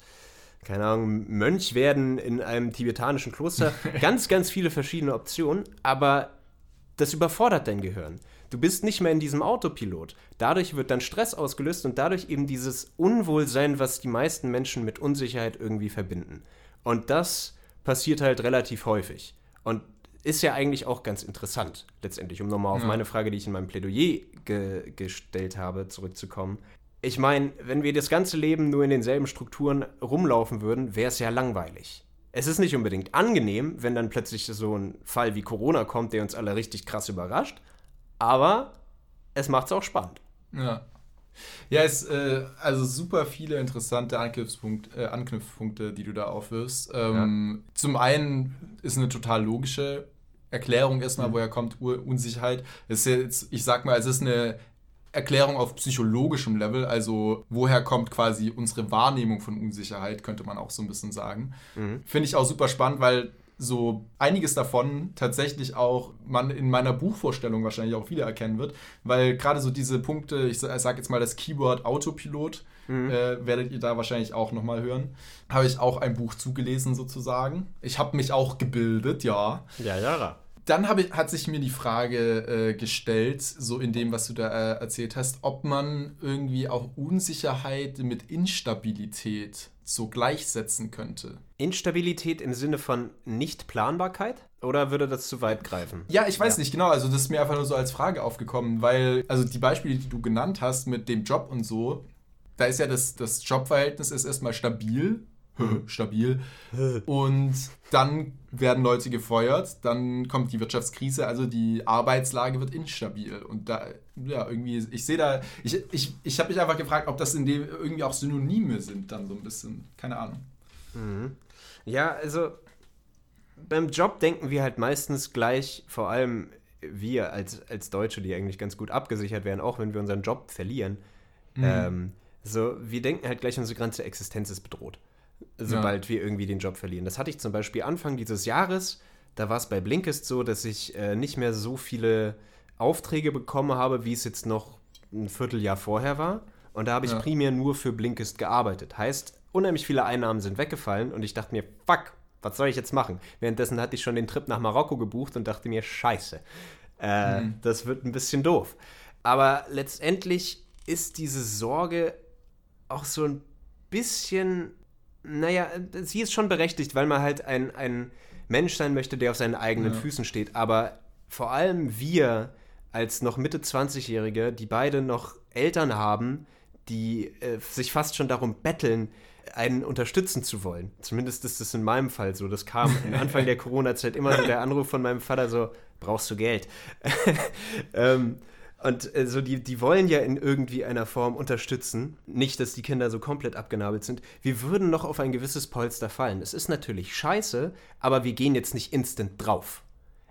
keine Ahnung, Mönch werden in einem tibetanischen Kloster. ganz, ganz viele verschiedene Optionen, aber das überfordert dein Gehirn. Du bist nicht mehr in diesem Autopilot. Dadurch wird dann Stress ausgelöst und dadurch eben dieses Unwohlsein, was die meisten Menschen mit Unsicherheit irgendwie verbinden. Und das passiert halt relativ häufig. Und ist ja eigentlich auch ganz interessant, letztendlich, um nochmal auf ja. meine Frage, die ich in meinem Plädoyer ge gestellt habe, zurückzukommen. Ich meine, wenn wir das ganze Leben nur in denselben Strukturen rumlaufen würden, wäre es ja langweilig. Es ist nicht unbedingt angenehm, wenn dann plötzlich so ein Fall wie Corona kommt, der uns alle richtig krass überrascht, aber es macht es auch spannend. Ja. Ja, es äh, also super viele interessante Anknüpfpunkt, äh, Anknüpfpunkte, die du da aufwirfst. Ähm, ja. Zum einen ist eine total logische Erklärung erstmal, mhm. woher kommt Unsicherheit. Es ist jetzt, ich sag mal, es ist eine Erklärung auf psychologischem Level, also woher kommt quasi unsere Wahrnehmung von Unsicherheit, könnte man auch so ein bisschen sagen. Mhm. Finde ich auch super spannend, weil so einiges davon tatsächlich auch man in meiner Buchvorstellung wahrscheinlich auch wieder erkennen wird, weil gerade so diese Punkte, ich sage jetzt mal das Keyword Autopilot, mhm. äh, werdet ihr da wahrscheinlich auch nochmal hören. Habe ich auch ein Buch zugelesen sozusagen. Ich habe mich auch gebildet, ja. Ja, ja. Dann ich, hat sich mir die Frage äh, gestellt, so in dem, was du da äh, erzählt hast, ob man irgendwie auch Unsicherheit mit Instabilität so gleichsetzen könnte. Instabilität im Sinne von Nichtplanbarkeit? Oder würde das zu weit greifen? Ja, ich weiß ja. nicht genau. Also, das ist mir einfach nur so als Frage aufgekommen, weil, also die Beispiele, die du genannt hast mit dem Job und so, da ist ja das, das Jobverhältnis ist erstmal stabil stabil. Und dann werden Leute gefeuert, dann kommt die Wirtschaftskrise, also die Arbeitslage wird instabil. Und da, ja, irgendwie, ich sehe da, ich, ich, ich habe mich einfach gefragt, ob das in dem irgendwie auch Synonyme sind, dann so ein bisschen. Keine Ahnung. Mhm. Ja, also beim Job denken wir halt meistens gleich, vor allem wir als, als Deutsche, die eigentlich ganz gut abgesichert wären, auch wenn wir unseren Job verlieren. Mhm. Ähm, so, wir denken halt gleich, unsere ganze Existenz ist bedroht sobald ja. wir irgendwie den Job verlieren. Das hatte ich zum Beispiel Anfang dieses Jahres. Da war es bei Blinkist so, dass ich äh, nicht mehr so viele Aufträge bekommen habe, wie es jetzt noch ein Vierteljahr vorher war. Und da habe ich ja. primär nur für Blinkist gearbeitet. Heißt, unheimlich viele Einnahmen sind weggefallen und ich dachte mir, fuck, was soll ich jetzt machen? Währenddessen hatte ich schon den Trip nach Marokko gebucht und dachte mir, scheiße, äh, mhm. das wird ein bisschen doof. Aber letztendlich ist diese Sorge auch so ein bisschen naja, sie ist schon berechtigt, weil man halt ein, ein Mensch sein möchte, der auf seinen eigenen ja. Füßen steht. Aber vor allem wir als noch Mitte 20-Jährige, die beide noch Eltern haben, die äh, sich fast schon darum betteln, einen unterstützen zu wollen. Zumindest ist das in meinem Fall so. Das kam am Anfang der Corona-Zeit immer so der Anruf von meinem Vater so, brauchst du Geld? ähm, und äh, so die, die wollen ja in irgendwie einer Form unterstützen. Nicht, dass die Kinder so komplett abgenabelt sind. Wir würden noch auf ein gewisses Polster fallen. Es ist natürlich scheiße, aber wir gehen jetzt nicht instant drauf.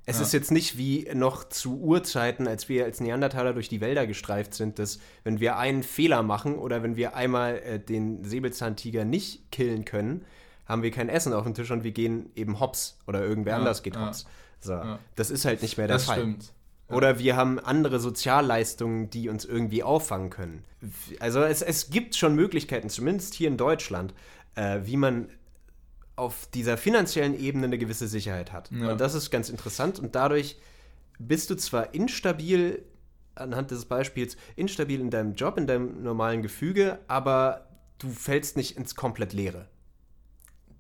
Es ja. ist jetzt nicht wie noch zu Urzeiten, als wir als Neandertaler durch die Wälder gestreift sind, dass wenn wir einen Fehler machen oder wenn wir einmal äh, den Säbelzahntiger nicht killen können, haben wir kein Essen auf dem Tisch und wir gehen eben hops oder irgendwer ja, anders geht ja. hops. So. Das ist halt nicht mehr der das Fall. Stimmt. Oder wir haben andere Sozialleistungen, die uns irgendwie auffangen können. Also es, es gibt schon Möglichkeiten, zumindest hier in Deutschland, äh, wie man auf dieser finanziellen Ebene eine gewisse Sicherheit hat. Ja. Und das ist ganz interessant. Und dadurch bist du zwar instabil, anhand des Beispiels, instabil in deinem Job, in deinem normalen Gefüge, aber du fällst nicht ins komplett Leere.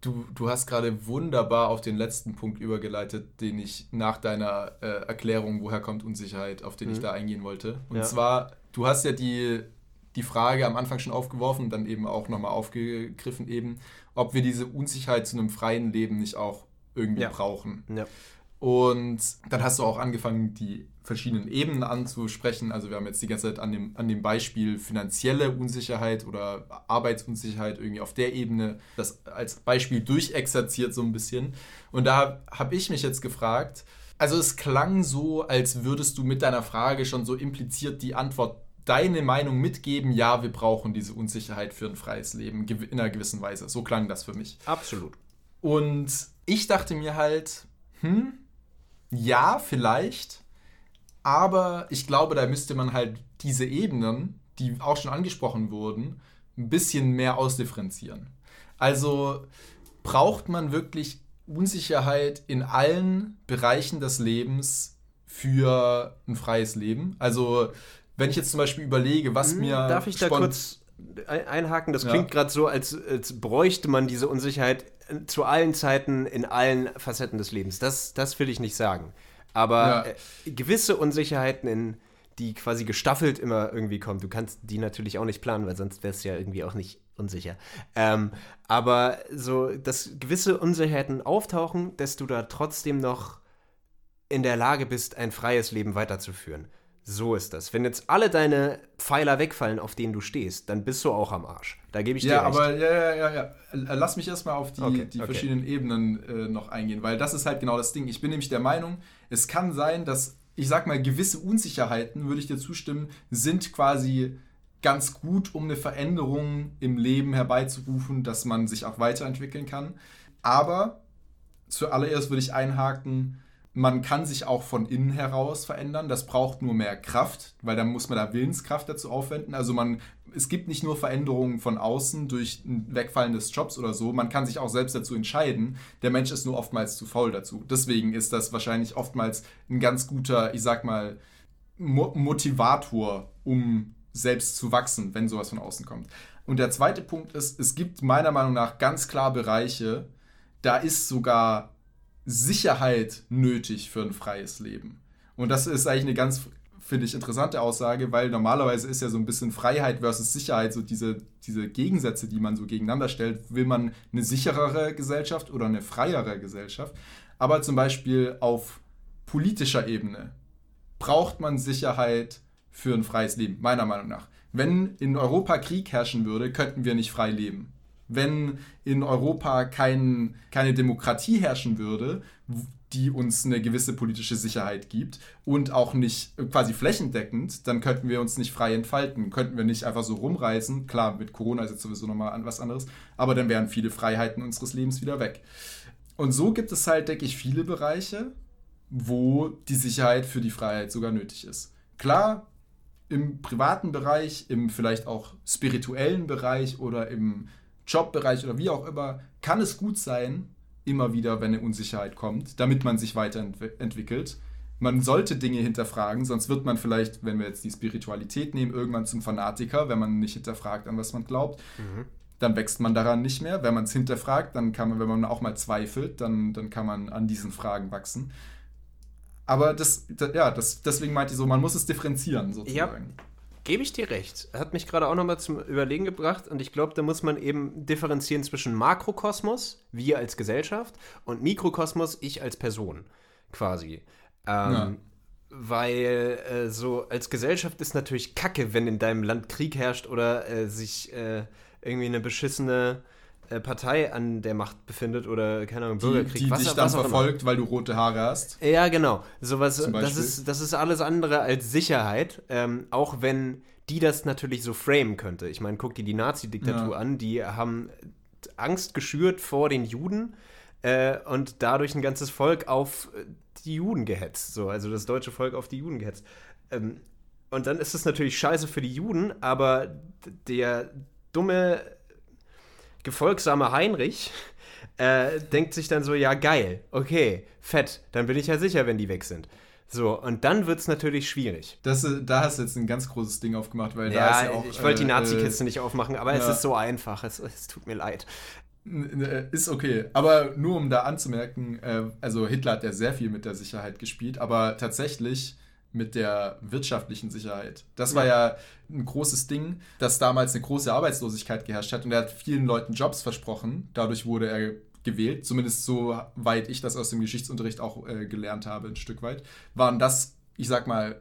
Du, du hast gerade wunderbar auf den letzten Punkt übergeleitet, den ich nach deiner äh, Erklärung, woher kommt Unsicherheit, auf den mhm. ich da eingehen wollte. Und ja. zwar, du hast ja die, die Frage am Anfang schon aufgeworfen und dann eben auch nochmal aufgegriffen, eben, ob wir diese Unsicherheit zu einem freien Leben nicht auch irgendwie ja. brauchen. Ja. Und dann hast du auch angefangen, die verschiedenen Ebenen anzusprechen. Also wir haben jetzt die ganze Zeit an dem, an dem Beispiel finanzielle Unsicherheit oder Arbeitsunsicherheit irgendwie auf der Ebene das als Beispiel durchexerziert so ein bisschen. Und da habe ich mich jetzt gefragt, Also es klang so, als würdest du mit deiner Frage schon so impliziert die Antwort deine Meinung mitgeben, ja, wir brauchen diese Unsicherheit für ein freies Leben in einer gewissen Weise. So klang das für mich. Absolut. Und ich dachte mir halt, hm, ja, vielleicht, aber ich glaube, da müsste man halt diese Ebenen, die auch schon angesprochen wurden, ein bisschen mehr ausdifferenzieren. Also braucht man wirklich Unsicherheit in allen Bereichen des Lebens für ein freies Leben? Also wenn ich jetzt zum Beispiel überlege, was hm, mir. Darf ich da kurz einhaken? Das klingt ja. gerade so, als, als bräuchte man diese Unsicherheit zu allen Zeiten in allen Facetten des Lebens. Das, das will ich nicht sagen. Aber ja. äh, gewisse Unsicherheiten, in, die quasi gestaffelt immer irgendwie kommen, du kannst die natürlich auch nicht planen, weil sonst wäre es ja irgendwie auch nicht unsicher. Ähm, aber so, dass gewisse Unsicherheiten auftauchen, dass du da trotzdem noch in der Lage bist, ein freies Leben weiterzuführen. So ist das. Wenn jetzt alle deine Pfeiler wegfallen, auf denen du stehst, dann bist du auch am Arsch. Da gebe ich ja, dir recht. Aber, ja, ja, ja, ja. Lass mich erstmal auf die, okay, die okay. verschiedenen Ebenen äh, noch eingehen, weil das ist halt genau das Ding. Ich bin nämlich der Meinung, es kann sein, dass, ich sag mal, gewisse Unsicherheiten, würde ich dir zustimmen, sind quasi ganz gut, um eine Veränderung im Leben herbeizurufen, dass man sich auch weiterentwickeln kann. Aber zuallererst würde ich einhaken, man kann sich auch von innen heraus verändern. Das braucht nur mehr Kraft, weil dann muss man da Willenskraft dazu aufwenden. Also man, es gibt nicht nur Veränderungen von außen durch ein Wegfallen des Jobs oder so. Man kann sich auch selbst dazu entscheiden. Der Mensch ist nur oftmals zu faul dazu. Deswegen ist das wahrscheinlich oftmals ein ganz guter, ich sag mal, Mo Motivator, um selbst zu wachsen, wenn sowas von außen kommt. Und der zweite Punkt ist, es gibt meiner Meinung nach ganz klar Bereiche, da ist sogar Sicherheit nötig für ein freies Leben. Und das ist eigentlich eine ganz, finde ich, interessante Aussage, weil normalerweise ist ja so ein bisschen Freiheit versus Sicherheit, so diese, diese Gegensätze, die man so gegeneinander stellt. Will man eine sicherere Gesellschaft oder eine freiere Gesellschaft? Aber zum Beispiel auf politischer Ebene braucht man Sicherheit für ein freies Leben, meiner Meinung nach. Wenn in Europa Krieg herrschen würde, könnten wir nicht frei leben wenn in Europa kein, keine Demokratie herrschen würde, die uns eine gewisse politische Sicherheit gibt und auch nicht quasi flächendeckend, dann könnten wir uns nicht frei entfalten, könnten wir nicht einfach so rumreisen. Klar, mit Corona ist jetzt sowieso nochmal was anderes, aber dann wären viele Freiheiten unseres Lebens wieder weg. Und so gibt es halt, denke ich, viele Bereiche, wo die Sicherheit für die Freiheit sogar nötig ist. Klar, im privaten Bereich, im vielleicht auch spirituellen Bereich oder im Jobbereich oder wie auch immer, kann es gut sein, immer wieder, wenn eine Unsicherheit kommt, damit man sich weiterentwickelt. Man sollte Dinge hinterfragen, sonst wird man vielleicht, wenn wir jetzt die Spiritualität nehmen, irgendwann zum Fanatiker, wenn man nicht hinterfragt, an was man glaubt. Mhm. Dann wächst man daran nicht mehr. Wenn man es hinterfragt, dann kann man, wenn man auch mal zweifelt, dann, dann kann man an diesen Fragen wachsen. Aber das, ja, das, deswegen meinte ich so, man muss es differenzieren sozusagen. Ja, Gebe ich dir recht. Hat mich gerade auch nochmal zum Überlegen gebracht und ich glaube, da muss man eben differenzieren zwischen Makrokosmos, wir als Gesellschaft, und Mikrokosmos, ich als Person, quasi. Ähm, ja. Weil äh, so als Gesellschaft ist natürlich Kacke, wenn in deinem Land Krieg herrscht oder äh, sich äh, irgendwie eine beschissene Partei an der Macht befindet oder keine Ahnung Bürgerkrieg die, die was, dich dann verfolgt, weil du rote Haare hast. Ja, genau. Sowas, das ist das ist alles andere als Sicherheit, ähm, auch wenn die das natürlich so framen könnte. Ich meine, guck dir die Nazi-Diktatur ja. an, die haben Angst geschürt vor den Juden äh, und dadurch ein ganzes Volk auf die Juden gehetzt. So, also das deutsche Volk auf die Juden gehetzt. Ähm, und dann ist es natürlich scheiße für die Juden, aber der dumme gefolgsamer Heinrich äh, denkt sich dann so, ja geil, okay, fett, dann bin ich ja sicher, wenn die weg sind. So, und dann wird es natürlich schwierig. Das, da hast du jetzt ein ganz großes Ding aufgemacht, weil ja, da ist ja auch. Ich wollte die äh, Nazi-Kiste äh, nicht aufmachen, aber ja. es ist so einfach. Es, es, tut mir leid. Ist okay. Aber nur um da anzumerken, äh, also Hitler hat ja sehr viel mit der Sicherheit gespielt, aber tatsächlich mit der wirtschaftlichen Sicherheit. Das war ja ein großes Ding, dass damals eine große Arbeitslosigkeit geherrscht hat und er hat vielen Leuten Jobs versprochen. Dadurch wurde er gewählt, zumindest so weit ich das aus dem Geschichtsunterricht auch äh, gelernt habe, ein Stück weit, waren das, ich sag mal,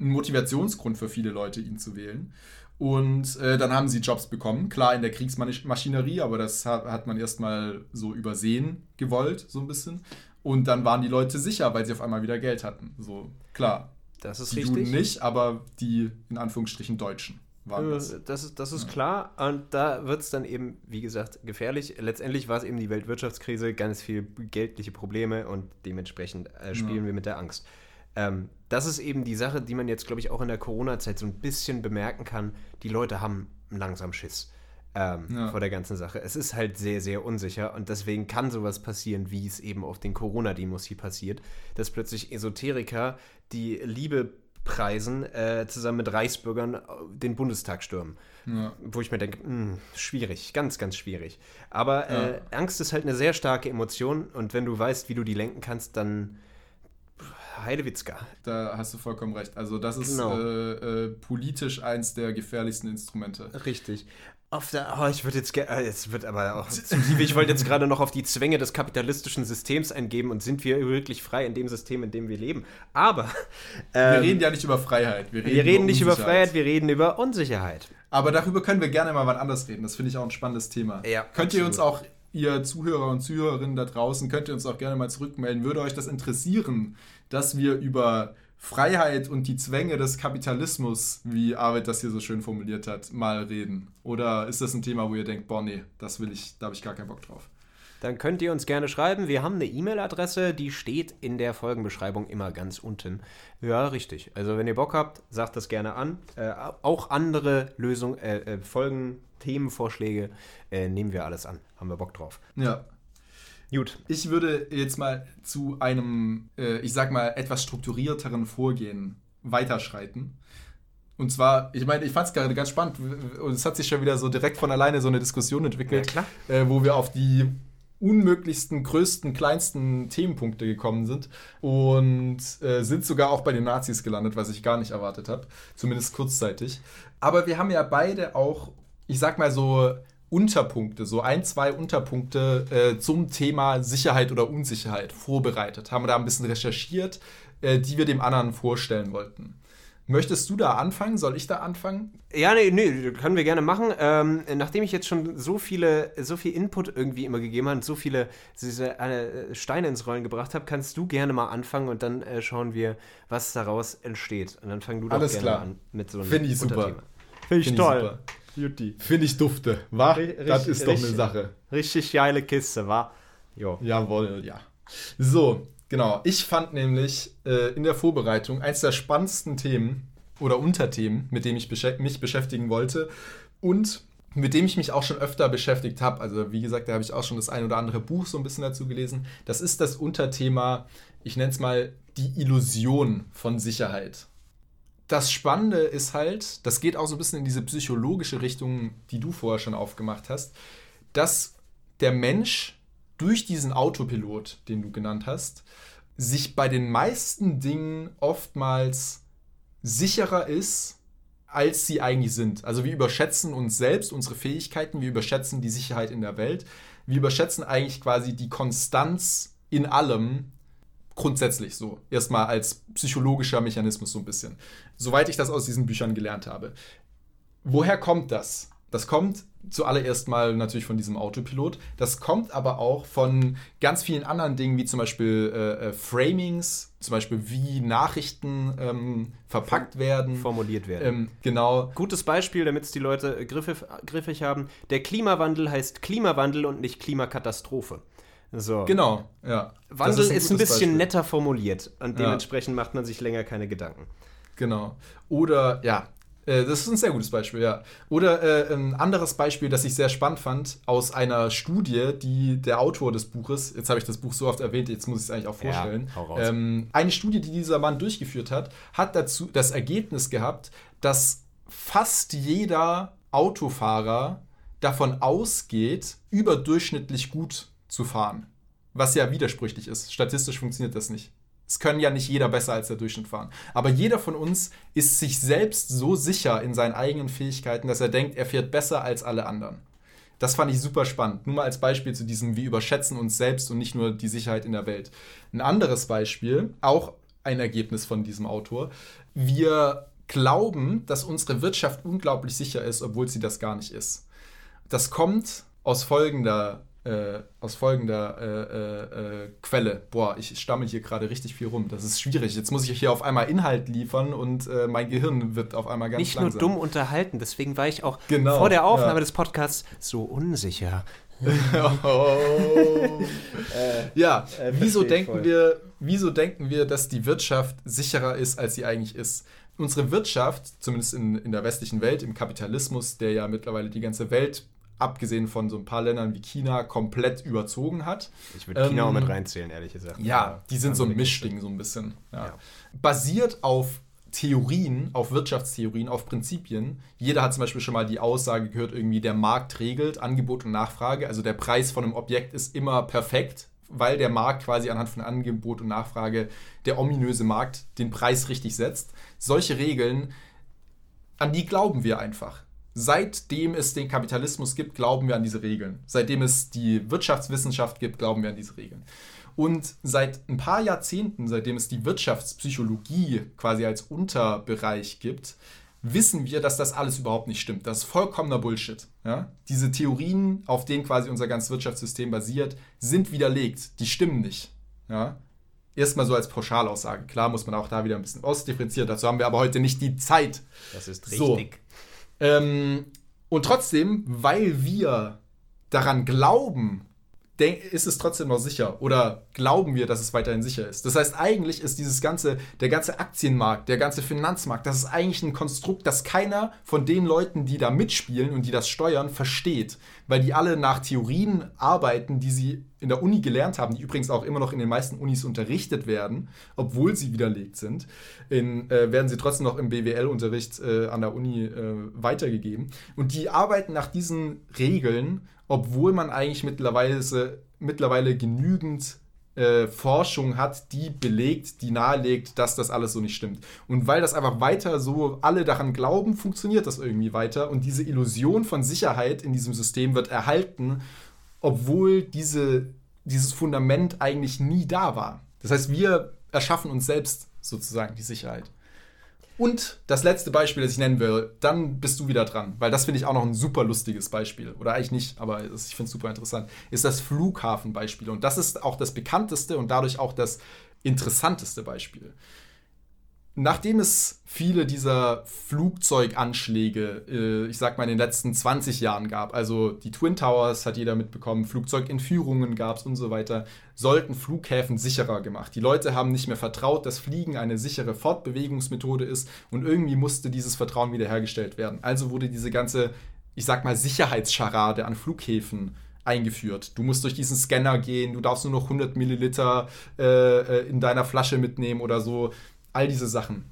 ein Motivationsgrund für viele Leute, ihn zu wählen. Und äh, dann haben sie Jobs bekommen, klar in der Kriegsmaschinerie, aber das hat, hat man erstmal so übersehen gewollt, so ein bisschen. Und dann waren die Leute sicher, weil sie auf einmal wieder Geld hatten. So, klar. Das ist die richtig. Juden nicht, aber die in Anführungsstrichen Deutschen waren das. Äh, Das ist, das ist klar. Und da wird es dann eben, wie gesagt, gefährlich. Letztendlich war es eben die Weltwirtschaftskrise, ganz viel geldliche Probleme und dementsprechend äh, spielen wir mit der Angst. Ähm, das ist eben die Sache, die man jetzt, glaube ich, auch in der Corona-Zeit so ein bisschen bemerken kann. Die Leute haben langsam Schiss ähm, Ja. vor der ganzen Sache. Es ist halt sehr, sehr unsicher und deswegen kann sowas passieren, wie es eben auf den Corona-Demos hier passiert, dass plötzlich Esoteriker die Liebe preisen, äh, zusammen mit Reichsbürgern äh, den Bundestag stürmen. Ja. Wo ich mir denke, mh, schwierig, ganz, ganz schwierig. Aber äh, Ja. Angst ist halt eine sehr starke Emotion und wenn du weißt, wie du die lenken kannst, dann Heidewitzka. Da hast du vollkommen recht. Also das ist Genau. äh, äh, politisch eins der gefährlichsten Instrumente. Richtig. Auf der, oh, ich würde jetzt es wird aber auch zu tief. Ich wollte jetzt gerade noch auf die Zwänge des kapitalistischen Systems eingeben und sind wir wirklich frei in dem System, in dem wir leben. Aber Wir ähm, reden ja nicht über Freiheit. Wir reden, wir reden nicht über. Freiheit, wir reden über Unsicherheit. Aber darüber können wir gerne mal wann anders reden. Das finde ich auch ein spannendes Thema. Ja, könnt ihr absolut. uns auch, ihr Zuhörer und Zuhörerinnen da draußen, könnt ihr uns auch gerne mal zurückmelden. Würde euch das interessieren, dass wir über Freiheit und die Zwänge des Kapitalismus, wie Arvid das hier so schön formuliert hat, mal reden? Oder ist das ein Thema, wo ihr denkt, boah, nee, das will ich, da habe ich gar keinen Bock drauf? Dann könnt ihr uns gerne schreiben. Wir haben eine E-Mail-Adresse, die steht in der Folgenbeschreibung immer ganz unten. Ja, richtig. Also wenn ihr Bock habt, sagt das gerne an. Äh, auch andere Lösungen, äh, äh, Folgen, Themenvorschläge äh, nehmen wir alles an. Haben wir Bock drauf. Ja, Gut. Ich würde jetzt mal zu einem, äh, ich sag mal, etwas strukturierteren Vorgehen weiterschreiten. Und zwar, ich meine, ich fand es gerade ganz spannend und es hat sich schon wieder so direkt von alleine so eine Diskussion entwickelt, Ja. Äh, wo wir auf die unmöglichsten, größten, kleinsten Themenpunkte gekommen sind und äh, sind sogar auch bei den Nazis gelandet, was ich gar nicht erwartet habe, zumindest kurzzeitig. Aber wir haben ja beide auch, ich sag mal so, Unterpunkte, so ein, zwei Unterpunkte äh, zum Thema Sicherheit oder Unsicherheit vorbereitet, haben da ein bisschen recherchiert, äh, die wir dem anderen vorstellen wollten. Möchtest du da anfangen? Soll ich da anfangen? Ja, nee, nee, können wir gerne machen. Ähm, nachdem ich jetzt schon so viele, so viel Input irgendwie immer gegeben habe und so viele diese, äh, Steine ins Rollen gebracht habe, kannst du gerne mal anfangen und dann äh, schauen wir, was daraus entsteht. Und dann fang du doch Alles gerne klar. an mit so einem Finde ich super. Finde ich Finde ich toll. super. Jutti. Finde ich dufte, wa? Ri- Das richtig- ist doch eine richtig. Sache. Richtig geile Kiste, wa? Jo. Jawohl, ja. So, genau. Ich fand nämlich äh, in der Vorbereitung eins der spannendsten Themen oder Unterthemen, mit dem ich beschä mich beschäftigen wollte und mit dem ich mich auch schon öfter beschäftigt habe. Also wie gesagt, da habe ich auch schon das ein oder andere Buch so ein bisschen dazu gelesen. Das ist das Unterthema, ich nenne es mal die Illusion von Sicherheit. Das Spannende ist halt, das geht auch so ein bisschen in diese psychologische Richtung, die du vorher schon aufgemacht hast, dass der Mensch durch diesen Autopilot, den du genannt hast, sich bei den meisten Dingen oftmals sicherer ist, als sie eigentlich sind. Also wir überschätzen uns selbst, unsere Fähigkeiten, wir überschätzen die Sicherheit in der Welt, wir überschätzen eigentlich quasi die Konstanz in allem grundsätzlich so. Erstmal als psychologischer Mechanismus so ein bisschen. Soweit ich das aus diesen Büchern gelernt habe. Woher kommt das? Das kommt zuallererst mal natürlich von diesem Autopilot. Das kommt aber auch von ganz vielen anderen Dingen, wie zum Beispiel äh, äh, Framings, zum Beispiel wie Nachrichten ähm, verpackt werden. Formuliert werden. Ähm, genau. Gutes Beispiel, damit es die Leute griffig, griffig haben. Der Klimawandel heißt Klimawandel und nicht Klimakatastrophe. So. Genau, ja. Wandel ist ein, gutes bisschen Beispiel. netter formuliert und Ja. dementsprechend macht man sich länger keine Gedanken. Genau. Oder, ja, äh, das ist ein sehr gutes Beispiel, ja. Oder äh, ein anderes Beispiel, das ich sehr spannend fand, aus einer Studie, die der Autor des Buches, jetzt habe ich das Buch so oft erwähnt, jetzt muss ich es eigentlich auch Ja, vorstellen. hau raus. ähm, eine Studie, die dieser Mann durchgeführt hat, hat dazu das Ergebnis gehabt, dass fast jeder Autofahrer davon ausgeht, überdurchschnittlich gut zu fahren. Was ja widersprüchlich ist. Statistisch funktioniert das nicht. Es können ja nicht jeder besser als der Durchschnitt fahren. Aber jeder von uns ist sich selbst so sicher in seinen eigenen Fähigkeiten, dass er denkt, er fährt besser als alle anderen. Das fand ich super spannend. Nur mal als Beispiel zu diesem, wir überschätzen uns selbst und nicht nur die Sicherheit in der Welt. Ein anderes Beispiel, auch ein Ergebnis von diesem Autor. Wir glauben, dass unsere Wirtschaft unglaublich sicher ist, obwohl sie das gar nicht ist. Das kommt aus folgender äh, aus folgender äh, äh, Quelle. Boah, ich stammel hier gerade richtig viel rum. Das ist schwierig. Jetzt muss ich hier auf einmal Inhalt liefern und äh, mein Gehirn wird auf einmal ganz Nicht langsam. nur dumm unterhalten, deswegen war ich auch Genau, vor der Aufnahme ja. des Podcasts so unsicher. oh. ja, äh, wieso versteh ich denken voll. wir, wieso denken wir, dass die Wirtschaft sicherer ist, als sie eigentlich ist? Unsere Wirtschaft, zumindest in, in der westlichen Welt, im Kapitalismus, der ja mittlerweile die ganze Welt, abgesehen von so ein paar Ländern wie China, komplett überzogen hat. Ich würde China auch Ähm, mit reinzählen, ehrlich gesagt. Ja, die sind so ein Also, Mischding, so ein bisschen. Ja. Ja. Basiert auf Theorien, auf Wirtschaftstheorien, auf Prinzipien. Jeder hat zum Beispiel schon mal die Aussage gehört, irgendwie der Markt regelt Angebot und Nachfrage. Also der Preis von einem Objekt ist immer perfekt, weil der Markt quasi anhand von Angebot und Nachfrage, der ominöse Markt, den Preis richtig setzt. Solche Regeln, an die glauben wir einfach. Seitdem es den Kapitalismus gibt, glauben wir an diese Regeln. Seitdem es die Wirtschaftswissenschaft gibt, glauben wir an diese Regeln. Und seit ein paar Jahrzehnten, seitdem es die Wirtschaftspsychologie quasi als Unterbereich gibt, wissen wir, dass das alles überhaupt nicht stimmt. Das ist vollkommener Bullshit. Ja? Diese Theorien, auf denen quasi unser ganzes Wirtschaftssystem basiert, sind widerlegt. Die stimmen nicht. Ja? Erstmal so als Pauschalaussage. Klar muss man auch da wieder ein bisschen ausdifferenzieren. Dazu haben wir aber heute nicht die Zeit. Das ist So. Ähm, und trotzdem, weil wir daran glauben, ist es trotzdem noch sicher. Oder glauben wir, dass es weiterhin sicher ist. Das heißt, eigentlich ist dieses ganze, der ganze Aktienmarkt, der ganze Finanzmarkt, das ist eigentlich ein Konstrukt, das keiner von den Leuten, die da mitspielen und die das steuern, versteht, weil die alle nach Theorien arbeiten, die sie in der Uni gelernt haben, die übrigens auch immer noch in den meisten Unis unterrichtet werden, obwohl sie widerlegt sind, in, äh, werden sie trotzdem noch im BWL-Unterricht äh, an der Uni äh, weitergegeben. Und die arbeiten nach diesen Regeln, obwohl man eigentlich mittlerweile, mittlerweile genügend äh, Forschung hat, die belegt, die nahelegt, dass das alles so nicht stimmt. Und weil das einfach weiter so alle daran glauben, funktioniert das irgendwie weiter. Und diese Illusion von Sicherheit in diesem System wird erhalten, obwohl diese, dieses Fundament eigentlich nie da war. Das heißt, wir erschaffen uns selbst sozusagen die Sicherheit. Und das letzte Beispiel, das ich nennen will, dann bist du wieder dran, weil das finde ich auch noch ein super lustiges Beispiel. Oder eigentlich nicht, aber ich finde es super interessant. Ist das Flughafenbeispiel. Und das ist auch das bekannteste und dadurch auch das interessanteste Beispiel. Nachdem es viele dieser Flugzeuganschläge, äh, ich sag mal, in den letzten 20 Jahren gab, also die Twin Towers hat jeder mitbekommen, Flugzeugentführungen gab es und so weiter, sollten Flughäfen sicherer gemacht. Die Leute haben nicht mehr vertraut, dass Fliegen eine sichere Fortbewegungsmethode ist und irgendwie musste dieses Vertrauen wiederhergestellt werden. Also wurde diese ganze, ich sag mal, Sicherheitscharade an Flughäfen eingeführt. Du musst durch diesen Scanner gehen, du darfst nur noch 100 Milliliter äh, äh, in deiner Flasche mitnehmen oder so. All diese Sachen.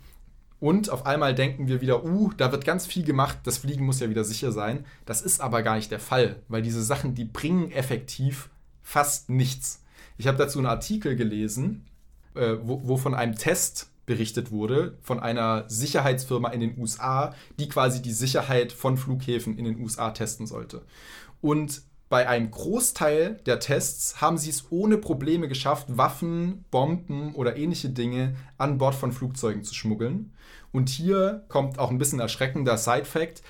Und auf einmal denken wir wieder, uh, da wird ganz viel gemacht, das Fliegen muss ja wieder sicher sein. Das ist aber gar nicht der Fall, weil diese Sachen, die bringen effektiv fast nichts. Ich habe dazu einen Artikel gelesen, äh, wo, wo von einem Test berichtet wurde, von einer Sicherheitsfirma in den USA, die quasi die Sicherheit von Flughäfen in den USA testen sollte. Und bei einem Großteil der Tests haben sie es ohne Probleme geschafft, Waffen, Bomben oder ähnliche Dinge an Bord von Flugzeugen zu schmuggeln. Und hier kommt auch ein bisschen erschreckender Side-Fact.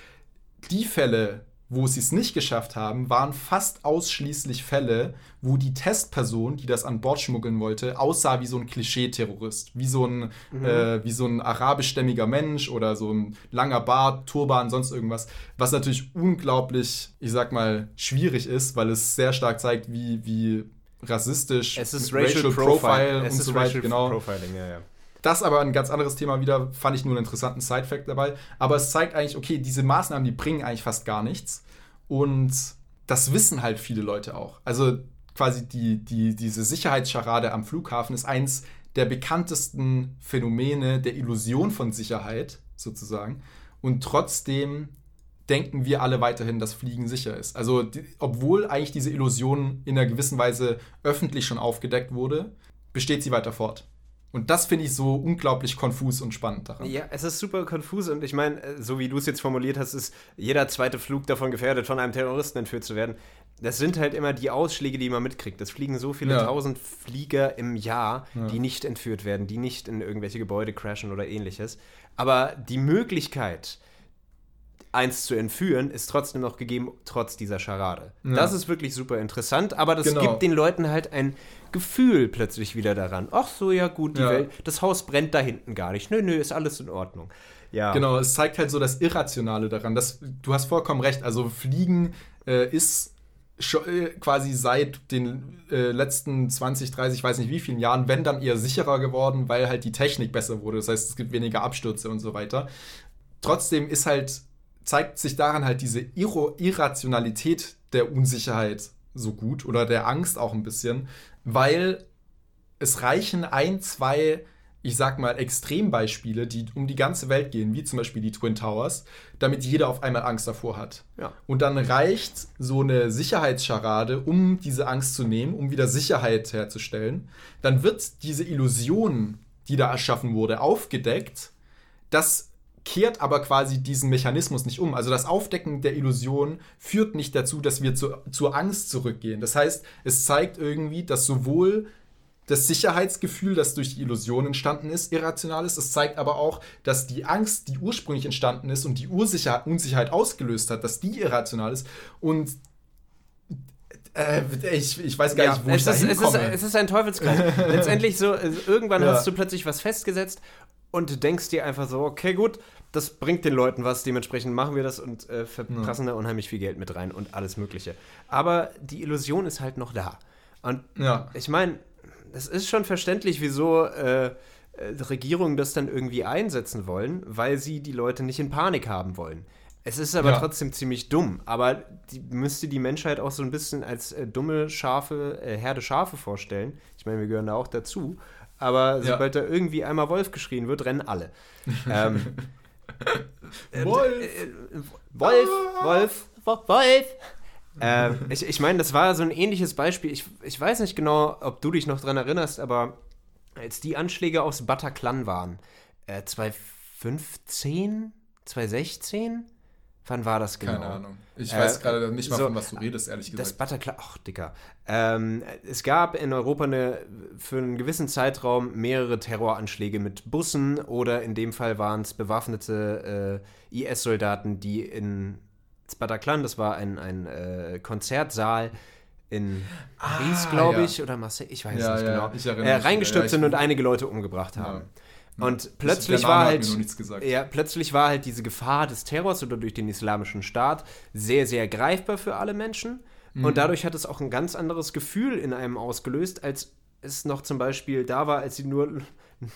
Die Fälle, wo sie es nicht geschafft haben, waren fast ausschließlich Fälle, wo die Testperson, die das an Bord schmuggeln wollte, aussah wie so ein Klischee-Terrorist. Wie, so ein, äh, wie so ein arabischstämmiger Mensch oder so ein langer Bart, Turban, sonst irgendwas. Was natürlich unglaublich, ich sag mal, schwierig ist, weil es sehr stark zeigt, wie, wie rassistisch Es ist Racial, Profile. Es und ist so weiter. Racial Genau. Profiling, ja, ja. Das aber ein ganz anderes Thema wieder, fand ich nur einen interessanten Side-Fact dabei. Aber es zeigt eigentlich, okay, diese Maßnahmen, die bringen eigentlich fast gar nichts. Und das wissen halt viele Leute auch. Also quasi die, die, diese Sicherheitscharade am Flughafen ist eins der bekanntesten Phänomene der Illusion von Sicherheit, sozusagen. Und trotzdem denken wir alle weiterhin, dass Fliegen sicher ist. Also, die, obwohl eigentlich diese Illusion in einer gewissen Weise öffentlich schon aufgedeckt wurde, besteht sie weiter fort. Und das finde ich so unglaublich konfus und spannend daran. Ja, es ist super konfus und ich meine, äh, so wie du es jetzt formuliert hast, ist jeder zweite Flug davon gefährdet, von einem Terroristen entführt zu werden. Das sind halt immer die Ausschläge, die man mitkriegt. Es fliegen so viele Ja. tausend Flieger im Jahr, Ja. die nicht entführt werden, die nicht in irgendwelche Gebäude crashen oder ähnliches. Aber die Möglichkeit, eins zu entführen, ist trotzdem noch gegeben, trotz dieser Scharade. Ja. Das ist wirklich super interessant, aber das genau. gibt den Leuten halt ein Gefühl plötzlich wieder daran. Ach so, ja gut, die ja. Welt, das Haus brennt da hinten gar nicht. Nö, nö, ist alles in Ordnung. Ja. Genau, es zeigt halt so das Irrationale daran. Das, du hast vollkommen recht. Also Fliegen äh, ist äh, quasi seit den äh, letzten 20, 30, ich weiß nicht wie vielen Jahren, wenn dann eher sicherer geworden, weil halt die Technik besser wurde. Das heißt, es gibt weniger Abstürze und so weiter. Trotzdem ist halt, zeigt sich daran halt diese Irro Irrationalität der Unsicherheit so gut oder der Angst auch ein bisschen, weil es reichen ein, zwei ich sag mal, Extrembeispiele, die um die ganze Welt gehen, wie zum Beispiel die Twin Towers, damit jeder auf einmal Angst davor hat. Ja. Und dann reicht so eine Sicherheitsscharade, um diese Angst zu nehmen, um wieder Sicherheit herzustellen. Dann wird diese Illusion, die da erschaffen wurde, aufgedeckt. Das kehrt aber quasi diesen Mechanismus nicht um. Also das Aufdecken der Illusion führt nicht dazu, dass wir zu, zur Angst zurückgehen. Das heißt, es zeigt irgendwie, dass sowohl das Sicherheitsgefühl, das durch die Illusion entstanden ist, irrational ist. Es zeigt aber auch, dass die Angst, die ursprünglich entstanden ist und die Ursicherheit, Unsicherheit ausgelöst hat, dass die irrational ist. Und äh, ich, ich weiß gar ja, nicht, wo es ich ist, es ist, es ist ein Teufelskreis. Letztendlich so, irgendwann ja. hast du plötzlich was festgesetzt und du denkst dir einfach so, okay, gut, das bringt den Leuten was, dementsprechend machen wir das und äh, verprassen ja. da unheimlich viel Geld mit rein und alles Mögliche. Aber die Illusion ist halt noch da. Und ja. ich meine, es ist schon verständlich, wieso äh, äh, Regierungen das dann irgendwie einsetzen wollen, weil sie die Leute nicht in Panik haben wollen. Es ist aber ja. trotzdem ziemlich dumm. Aber die, müsste die Menschheit auch so ein bisschen als äh, dumme Schafe, äh, Herde Schafe vorstellen. Ich meine, wir gehören da auch dazu. Aber ja. sobald da irgendwie einmal Wolf geschrien wird, rennen alle. ähm, Wolf! Äh, Wolf! Wolf! Wolf! äh, ich ich meine, das war so ein ähnliches Beispiel. Ich, ich weiß nicht genau, ob du dich noch dran erinnerst, aber als die Anschläge aufs Bataclan waren, äh, 2015, 2016, Wann war das genau? Keine Ahnung. Ich weiß äh, gerade nicht mal, so, von was du redest, ehrlich gesagt. Das Bataclan, ach, Dicker. Ähm, es gab in Europa eine, für einen gewissen Zeitraum mehrere Terroranschläge mit Bussen oder in dem Fall waren es bewaffnete äh, IS-Soldaten, die in Bataclan, das war ein, ein äh, Konzertsaal in Paris, ah, glaube ich, ja. oder Marseille, ich weiß ja, nicht ja, genau, äh, reingestürzt sind und einige Leute umgebracht haben. Und plötzlich war halt, ja, plötzlich war halt diese Gefahr des Terrors oder durch den islamischen Staat sehr, sehr greifbar für alle Menschen. Mhm. Und dadurch hat es auch ein ganz anderes Gefühl in einem ausgelöst, als es noch zum Beispiel da war, als sie nur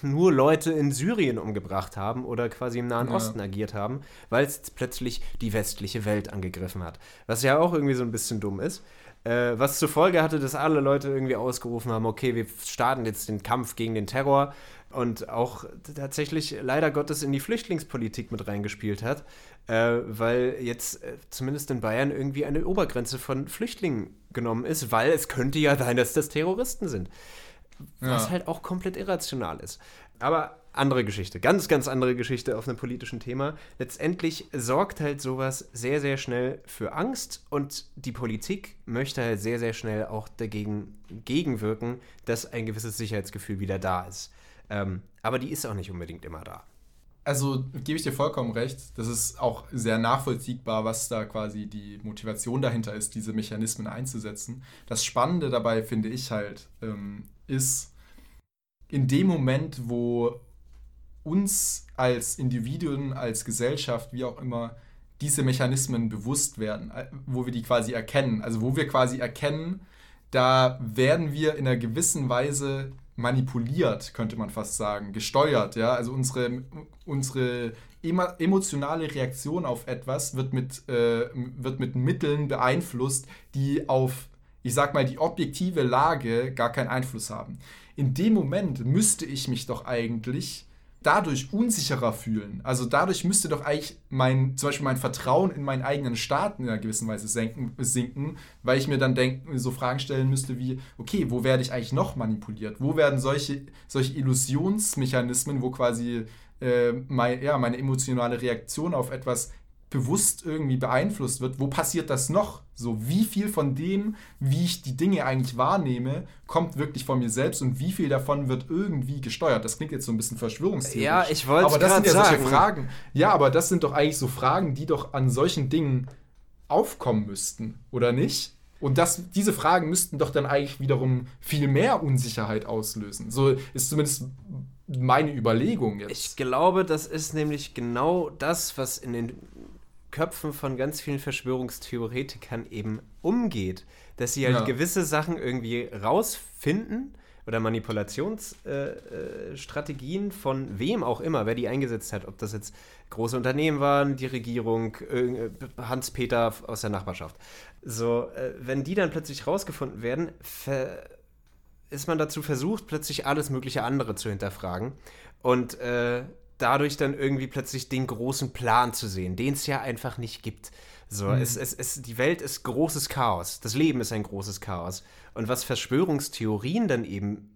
nur Leute in Syrien umgebracht haben oder quasi im Nahen ja. Osten agiert haben, weil es plötzlich die westliche Welt angegriffen hat. Was ja auch irgendwie so ein bisschen dumm ist. Äh, was zur Folge hatte, dass alle Leute irgendwie ausgerufen haben, okay, wir starten jetzt den Kampf gegen den Terror und auch tatsächlich leider Gottes in die Flüchtlingspolitik mit reingespielt hat, äh, weil jetzt äh, zumindest in Bayern irgendwie eine Obergrenze von Flüchtlingen genommen ist, weil es könnte ja sein, dass das Terroristen sind. Was ja. halt auch komplett irrational ist. Aber andere Geschichte, ganz, ganz andere Geschichte auf einem politischen Thema. Letztendlich sorgt halt sowas sehr, sehr schnell für Angst und die Politik möchte halt sehr, sehr schnell auch dagegen gegenwirken, dass ein gewisses Sicherheitsgefühl wieder da ist. Ähm, aber die ist auch nicht unbedingt immer da. Also gebe ich dir vollkommen recht. Das ist auch sehr nachvollziehbar, was da quasi die Motivation dahinter ist, diese Mechanismen einzusetzen. Das Spannende dabei finde ich halt, ähm, ist in dem Moment, wo uns als Individuen, als Gesellschaft, wie auch immer, diese Mechanismen bewusst werden, äh, wo wir die quasi erkennen. Also wo wir quasi erkennen, da werden wir in einer gewissen Weise manipuliert, könnte man fast sagen, gesteuert. Ja? Also unsere, unsere emotionale Reaktion auf etwas wird mit, äh, wird mit Mitteln beeinflusst, die auf ich sag mal, die objektive Lage gar keinen Einfluss haben. In dem Moment müsste ich mich doch eigentlich dadurch unsicherer fühlen. Also dadurch müsste doch eigentlich mein, zum Beispiel mein Vertrauen in meinen eigenen Staat in einer gewissen Weise senken, sinken, weil ich mir dann denk, so Fragen stellen müsste wie, okay, wo werde ich eigentlich noch manipuliert? Wo werden solche, solche Illusionsmechanismen, wo quasi äh, mein, ja, meine emotionale Reaktion auf etwas bewusst irgendwie beeinflusst wird, wo passiert das noch? So, wie viel von dem, wie ich die Dinge eigentlich wahrnehme, kommt wirklich von mir selbst und wie viel davon wird irgendwie gesteuert? Das klingt jetzt so ein bisschen verschwörungstheoretisch. Ja, ich wollte Aber das sind ja sagen. solche Fragen. Ja, aber das sind doch eigentlich so Fragen, die doch an solchen Dingen aufkommen müssten, oder nicht? Und das, diese Fragen müssten doch dann eigentlich wiederum viel mehr Unsicherheit auslösen. So ist zumindest meine Überlegung jetzt. Ich glaube, das ist nämlich genau das, was in den Köpfen von ganz vielen Verschwörungstheoretikern eben umgeht. Dass sie halt Ja. gewisse Sachen irgendwie rausfinden oder Manipulationsstrategien äh, Strategien von wem auch immer, wer die eingesetzt hat, ob das jetzt große Unternehmen waren, die Regierung, irgend- Hans-Peter aus der Nachbarschaft. So, äh, wenn die dann plötzlich rausgefunden werden, ver ist man dazu versucht, plötzlich alles mögliche andere zu hinterfragen und äh, dadurch dann irgendwie plötzlich den großen Plan zu sehen, den es ja einfach nicht gibt. So, es, es, es, die Welt ist großes Chaos. Das Leben ist ein großes Chaos. Und was Verschwörungstheorien dann eben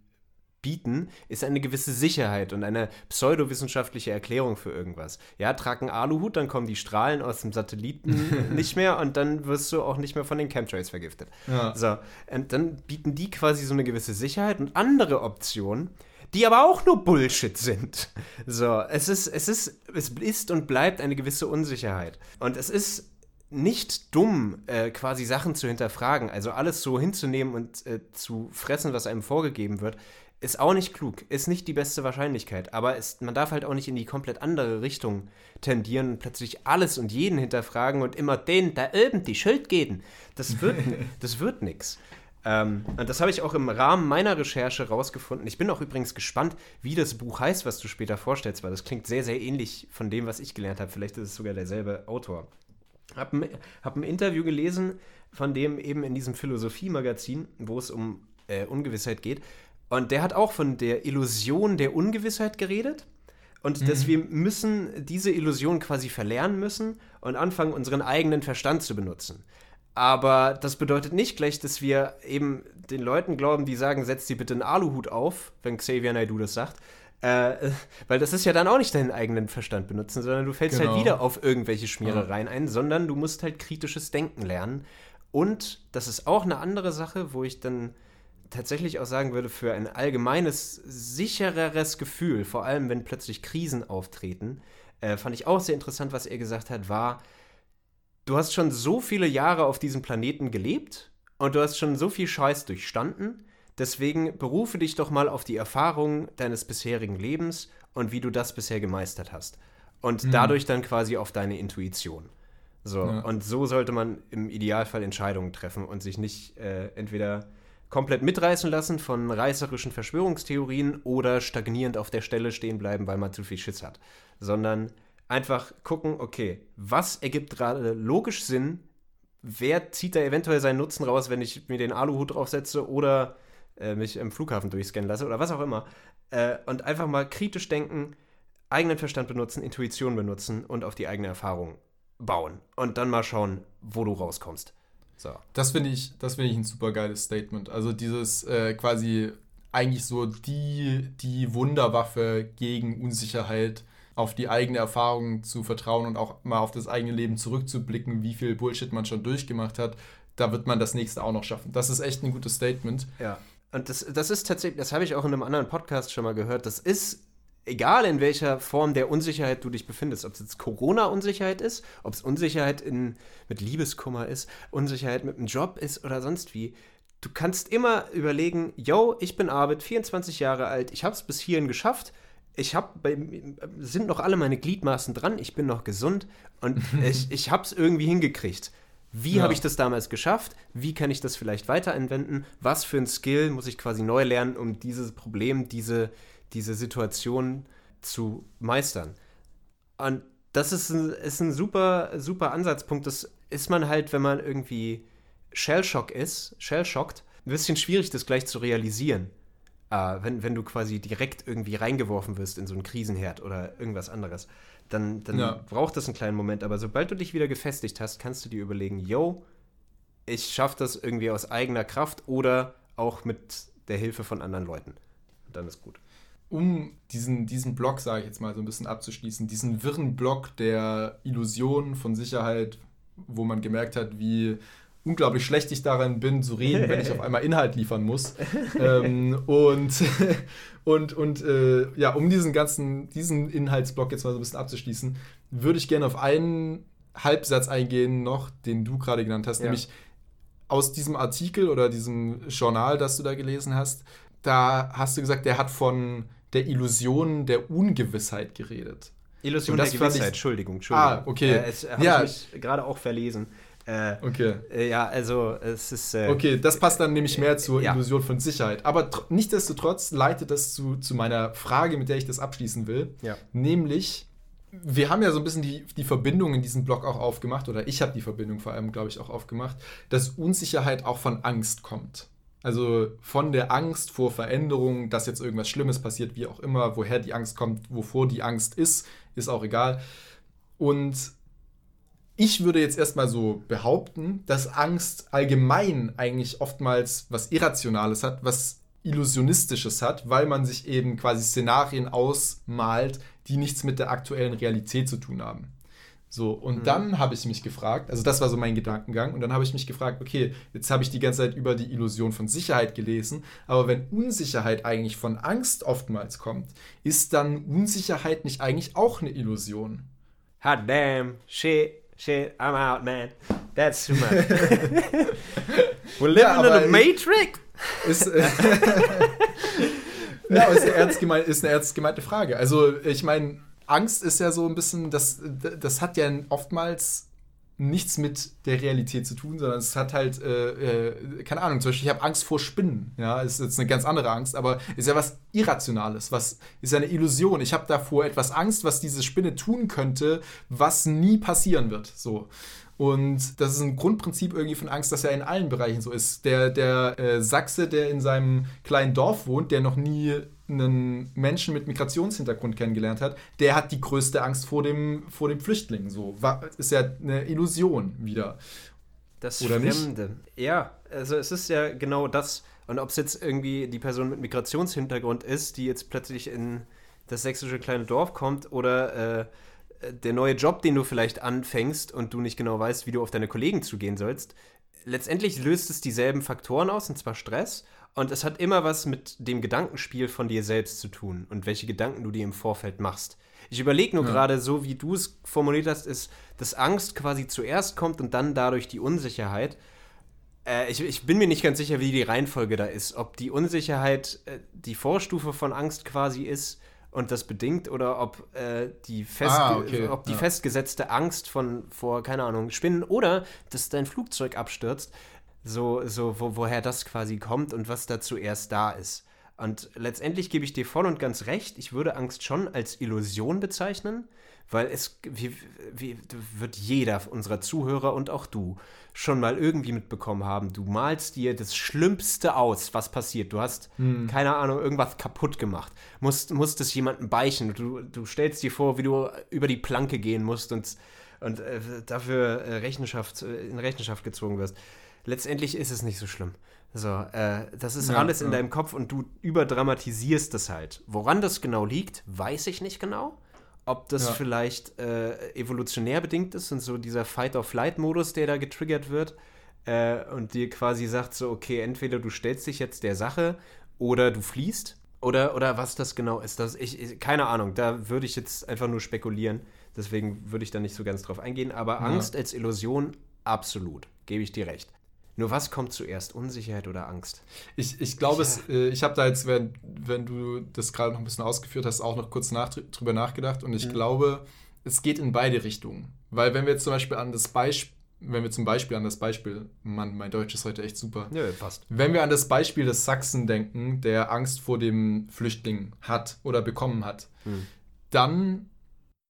bieten, ist eine gewisse Sicherheit und eine pseudowissenschaftliche Erklärung für irgendwas. Ja, trag einen Aluhut, dann kommen die Strahlen aus dem Satelliten nicht mehr und dann wirst du auch nicht mehr von den Chemtrails vergiftet. Ja. So, und dann bieten die quasi so eine gewisse Sicherheit und andere Optionen, die aber auch nur Bullshit sind. So, es ist, es ist, es ist und bleibt eine gewisse Unsicherheit. Und es ist nicht dumm, äh, quasi Sachen zu hinterfragen, also alles so hinzunehmen und äh, zu fressen, was einem vorgegeben wird, ist auch nicht klug, ist nicht die beste Wahrscheinlichkeit, aber es, man darf halt auch nicht in die komplett andere Richtung tendieren und plötzlich alles und jeden hinterfragen und immer den da oben die Schuld geben. Das wird, das wird nix. Ähm, und das habe ich auch im Rahmen meiner Recherche rausgefunden. Ich bin auch übrigens gespannt, wie das Buch heißt, was du später vorstellst, weil das klingt sehr, sehr ähnlich von dem, was ich gelernt habe. Vielleicht ist es sogar derselbe Autor. Hab ein, hab ein Interview gelesen von dem eben in diesem Philosophie-Magazin, wo es um äh, Ungewissheit geht. Und der hat auch von der Illusion der Ungewissheit geredet. Und dass wir müssen diese Illusion quasi verlernen müssen und anfangen, unseren eigenen Verstand zu benutzen. Aber das bedeutet nicht gleich, dass wir eben den Leuten glauben, die sagen, setz dir bitte einen Aluhut auf, wenn Xavier Naidoo das sagt. Äh, weil das ist ja dann auch nicht deinen eigenen Verstand benutzen, sondern du fällst Genau. halt wieder auf irgendwelche Schmierereien ein, sondern du musst halt kritisches Denken lernen. Und das ist auch eine andere Sache, wo ich dann tatsächlich auch sagen würde, für ein allgemeines, sichereres Gefühl, vor allem wenn plötzlich Krisen auftreten, äh, fand ich auch sehr interessant, was er gesagt hat, war, du hast schon so viele Jahre auf diesem Planeten gelebt und du hast schon so viel Scheiß durchstanden. Deswegen berufe dich doch mal auf die Erfahrungen deines bisherigen Lebens und wie du das bisher gemeistert hast. Und dadurch dann quasi auf deine Intuition. So, Ja. und so sollte man im Idealfall Entscheidungen treffen und sich nicht äh, entweder komplett mitreißen lassen von reißerischen Verschwörungstheorien oder stagnierend auf der Stelle stehen bleiben, weil man zu viel Schiss hat, sondern einfach gucken, okay, was ergibt gerade logisch Sinn, wer zieht da eventuell seinen Nutzen raus, wenn ich mir den Aluhut draufsetze oder äh, mich im Flughafen durchscannen lasse oder was auch immer. Äh, und einfach mal kritisch denken, eigenen Verstand benutzen, Intuition benutzen und auf die eigene Erfahrung bauen. Und dann mal schauen, wo du rauskommst. So. Das finde ich, das ich ein super geiles Statement. Also dieses äh, quasi eigentlich so die, die Wunderwaffe gegen Unsicherheit, auf die eigene Erfahrung zu vertrauen und auch mal auf das eigene Leben zurückzublicken, wie viel Bullshit man schon durchgemacht hat. Da wird man das nächste auch noch schaffen. Das ist echt ein gutes Statement. Ja. Und das, das ist tatsächlich, das habe ich auch in einem anderen Podcast schon mal gehört, das ist, egal in welcher Form der Unsicherheit du dich befindest, ob es jetzt Corona-Unsicherheit ist, ob es Unsicherheit in, mit Liebeskummer ist, Unsicherheit mit dem Job ist oder sonst wie, du kannst immer überlegen, yo, ich bin Arvid, 24 Jahre alt, ich habe es bis hierhin geschafft, ich habe, sind noch alle meine Gliedmaßen dran, ich bin noch gesund und ich, ich habe es irgendwie hingekriegt. Wie Ja. habe ich das damals geschafft? Wie kann ich das vielleicht weiterentwenden? Was für ein Skill muss ich quasi neu lernen, um dieses Problem, diese, diese Situation zu meistern? Und das ist ein, ist ein super, super Ansatzpunkt. Das ist man halt, wenn man irgendwie Shellshock ist, Shellshockt, ein bisschen schwierig, das gleich zu realisieren. Äh, wenn, wenn du quasi direkt irgendwie reingeworfen wirst in so einen Krisenherd oder irgendwas anderes, dann, dann Ja. braucht das einen kleinen Moment. Aber sobald du dich wieder gefestigt hast, kannst du dir überlegen, yo, ich schaffe das irgendwie aus eigener Kraft oder auch mit der Hilfe von anderen Leuten. Und dann ist gut. um diesen, diesen Block, sage ich jetzt mal so ein bisschen abzuschließen, diesen wirren Block der Illusionen von Sicherheit, wo man gemerkt hat, wie unglaublich schlecht ich daran bin zu reden, wenn ich auf einmal Inhalt liefern muss. ähm, und und, und äh, ja, um diesen ganzen, diesen Inhaltsblock jetzt mal so ein bisschen abzuschließen, würde ich gerne auf einen Halbsatz eingehen noch, den du gerade genannt hast, ja. nämlich aus diesem Artikel oder diesem Journal, das du da gelesen hast, da hast du gesagt, der hat von der Illusion der Ungewissheit geredet. Illusion der Gewissheit, ich, Entschuldigung, Entschuldigung. Ah, okay. Äh, es habe ja. ich mich gerade auch verlesen. Äh, okay. Äh, ja, also es ist. Äh, okay, das passt dann nämlich mehr zur ja. Illusion von Sicherheit. Aber nichtsdestotrotz leitet das zu, zu meiner Frage, mit der ich das abschließen will. Ja. Nämlich, wir haben ja so ein bisschen die, die Verbindung in diesem Blog auch aufgemacht, oder ich habe die Verbindung vor allem, glaube ich, auch aufgemacht, dass Unsicherheit auch von Angst kommt. Also von der Angst vor Veränderungen, dass jetzt irgendwas Schlimmes passiert, wie auch immer, woher die Angst kommt, wovor die Angst ist, ist auch egal. Und ich würde jetzt erstmal so behaupten, dass Angst allgemein eigentlich oftmals was Irrationales hat, was Illusionistisches hat, weil man sich eben quasi Szenarien ausmalt, die nichts mit der aktuellen Realität zu tun haben. So, und mhm. dann habe ich mich gefragt, also das war so mein Gedankengang, und dann habe ich mich gefragt, okay, jetzt habe ich die ganze Zeit über die Illusion von Sicherheit gelesen, aber wenn Unsicherheit eigentlich von Angst oftmals kommt, ist dann Unsicherheit nicht eigentlich auch eine Illusion? Hot damn, shit, shit, I'm out, man. That's too much. We're living ja, in a Matrix. Ist, äh, ja, ist eine, ernst gemein, ist eine ernst gemeinte Frage. Also, ich meine, Angst ist ja so ein bisschen, das, das hat ja oftmals nichts mit der Realität zu tun, sondern es hat halt, äh, äh, keine Ahnung, zum Beispiel, ich habe Angst vor Spinnen. Ja, ist jetzt eine ganz andere Angst, aber ist ja was Irrationales, was ist ja eine Illusion. Ich habe davor etwas Angst, was diese Spinne tun könnte, was nie passieren wird. So. Und das ist ein Grundprinzip irgendwie von Angst, das ja in allen Bereichen so ist. Der, der äh, Sachse, der in seinem kleinen Dorf wohnt, der noch nie einen Menschen mit Migrationshintergrund kennengelernt hat, der hat die größte Angst vor dem, vor dem Flüchtling. So War, ist ja eine Illusion wieder. Das Oder Fremde. Nicht? Ja, also es ist ja genau das. Und ob es jetzt irgendwie die Person mit Migrationshintergrund ist, die jetzt plötzlich in das sächsische kleine Dorf kommt oder äh, der neue Job, den du vielleicht anfängst und du nicht genau weißt, wie du auf deine Kollegen zugehen sollst, letztendlich löst es dieselben Faktoren aus, und zwar Stress. Und es hat immer was mit dem Gedankenspiel von dir selbst zu tun und welche Gedanken du dir im Vorfeld machst. Ich überlege nur ja. gerade, so wie du es formuliert hast, ist, dass Angst quasi zuerst kommt und dann dadurch die Unsicherheit. Äh, ich, ich, bin mir nicht ganz sicher, wie die Reihenfolge da ist. Ob die Unsicherheit äh, die Vorstufe von Angst quasi ist und das bedingt oder ob äh, die, fest ah, okay. ob die ja. festgesetzte Angst von vor, keine Ahnung, Spinnen oder dass dein Flugzeug abstürzt, so, so wo, woher das quasi kommt und was da zuerst da ist. Und letztendlich gebe ich dir voll und ganz recht, ich würde Angst schon als Illusion bezeichnen, weil es wie, wie, wird jeder unserer Zuhörer und auch du schon mal irgendwie mitbekommen haben. Du malst dir das Schlimmste aus, was passiert. Du hast, hm. keine Ahnung, irgendwas kaputt gemacht. Musst, musst es jemandem beichen. Du, du stellst dir vor, wie du über die Planke gehen musst und, und äh, dafür äh, Rechenschaft, äh, in Rechenschaft gezogen wirst. Letztendlich ist es nicht so schlimm. So, äh, das ist ja, alles in deinem Kopf und du überdramatisierst das halt. Woran das genau liegt, weiß ich nicht genau. Ob das ja. vielleicht äh, evolutionär bedingt ist und so dieser Fight-or-Flight-Modus, der da getriggert wird äh, und dir quasi sagt so, okay, entweder du stellst dich jetzt der Sache oder du fliehst oder, oder was das genau ist. Das, ich, ich keine Ahnung, da würde ich jetzt einfach nur spekulieren. Deswegen würde ich da nicht so ganz drauf eingehen. Aber ja. Angst als Illusion, absolut, gebe ich dir recht. Nur was kommt zuerst, Unsicherheit oder Angst? Ich, ich glaube, ja. äh, ich habe da jetzt, wenn, wenn du das gerade noch ein bisschen ausgeführt hast, auch noch kurz nach, drüber nachgedacht und ich mhm. glaube, es geht in beide Richtungen. Weil wenn wir jetzt zum Beispiel an das Beispiel, wenn wir zum Beispiel an das Beispiel, Mann, mein Deutsch ist heute echt super. Ja, passt. Wenn wir an das Beispiel des Sachsen denken, der Angst vor dem Flüchtling hat oder bekommen hat, mhm. dann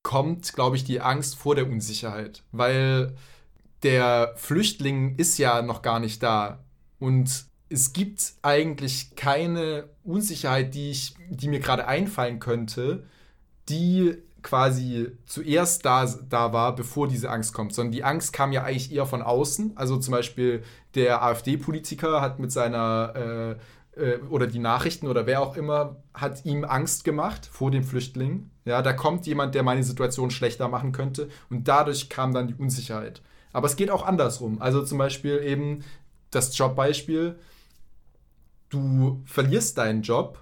kommt, glaube ich, die Angst vor der Unsicherheit. Weil der Flüchtling ist ja noch gar nicht da. Und es gibt eigentlich keine Unsicherheit, die, ich, die mir gerade einfallen könnte, die quasi zuerst da, da war, bevor diese Angst kommt, sondern die Angst kam ja eigentlich eher von außen. Also zum Beispiel der AfD-Politiker hat mit seiner äh, äh, oder die Nachrichten oder wer auch immer hat ihm Angst gemacht vor dem Flüchtling. Ja, da kommt jemand, der meine Situation schlechter machen könnte und dadurch kam dann die Unsicherheit. Aber es geht auch andersrum. Also zum Beispiel eben das Jobbeispiel. Du verlierst deinen Job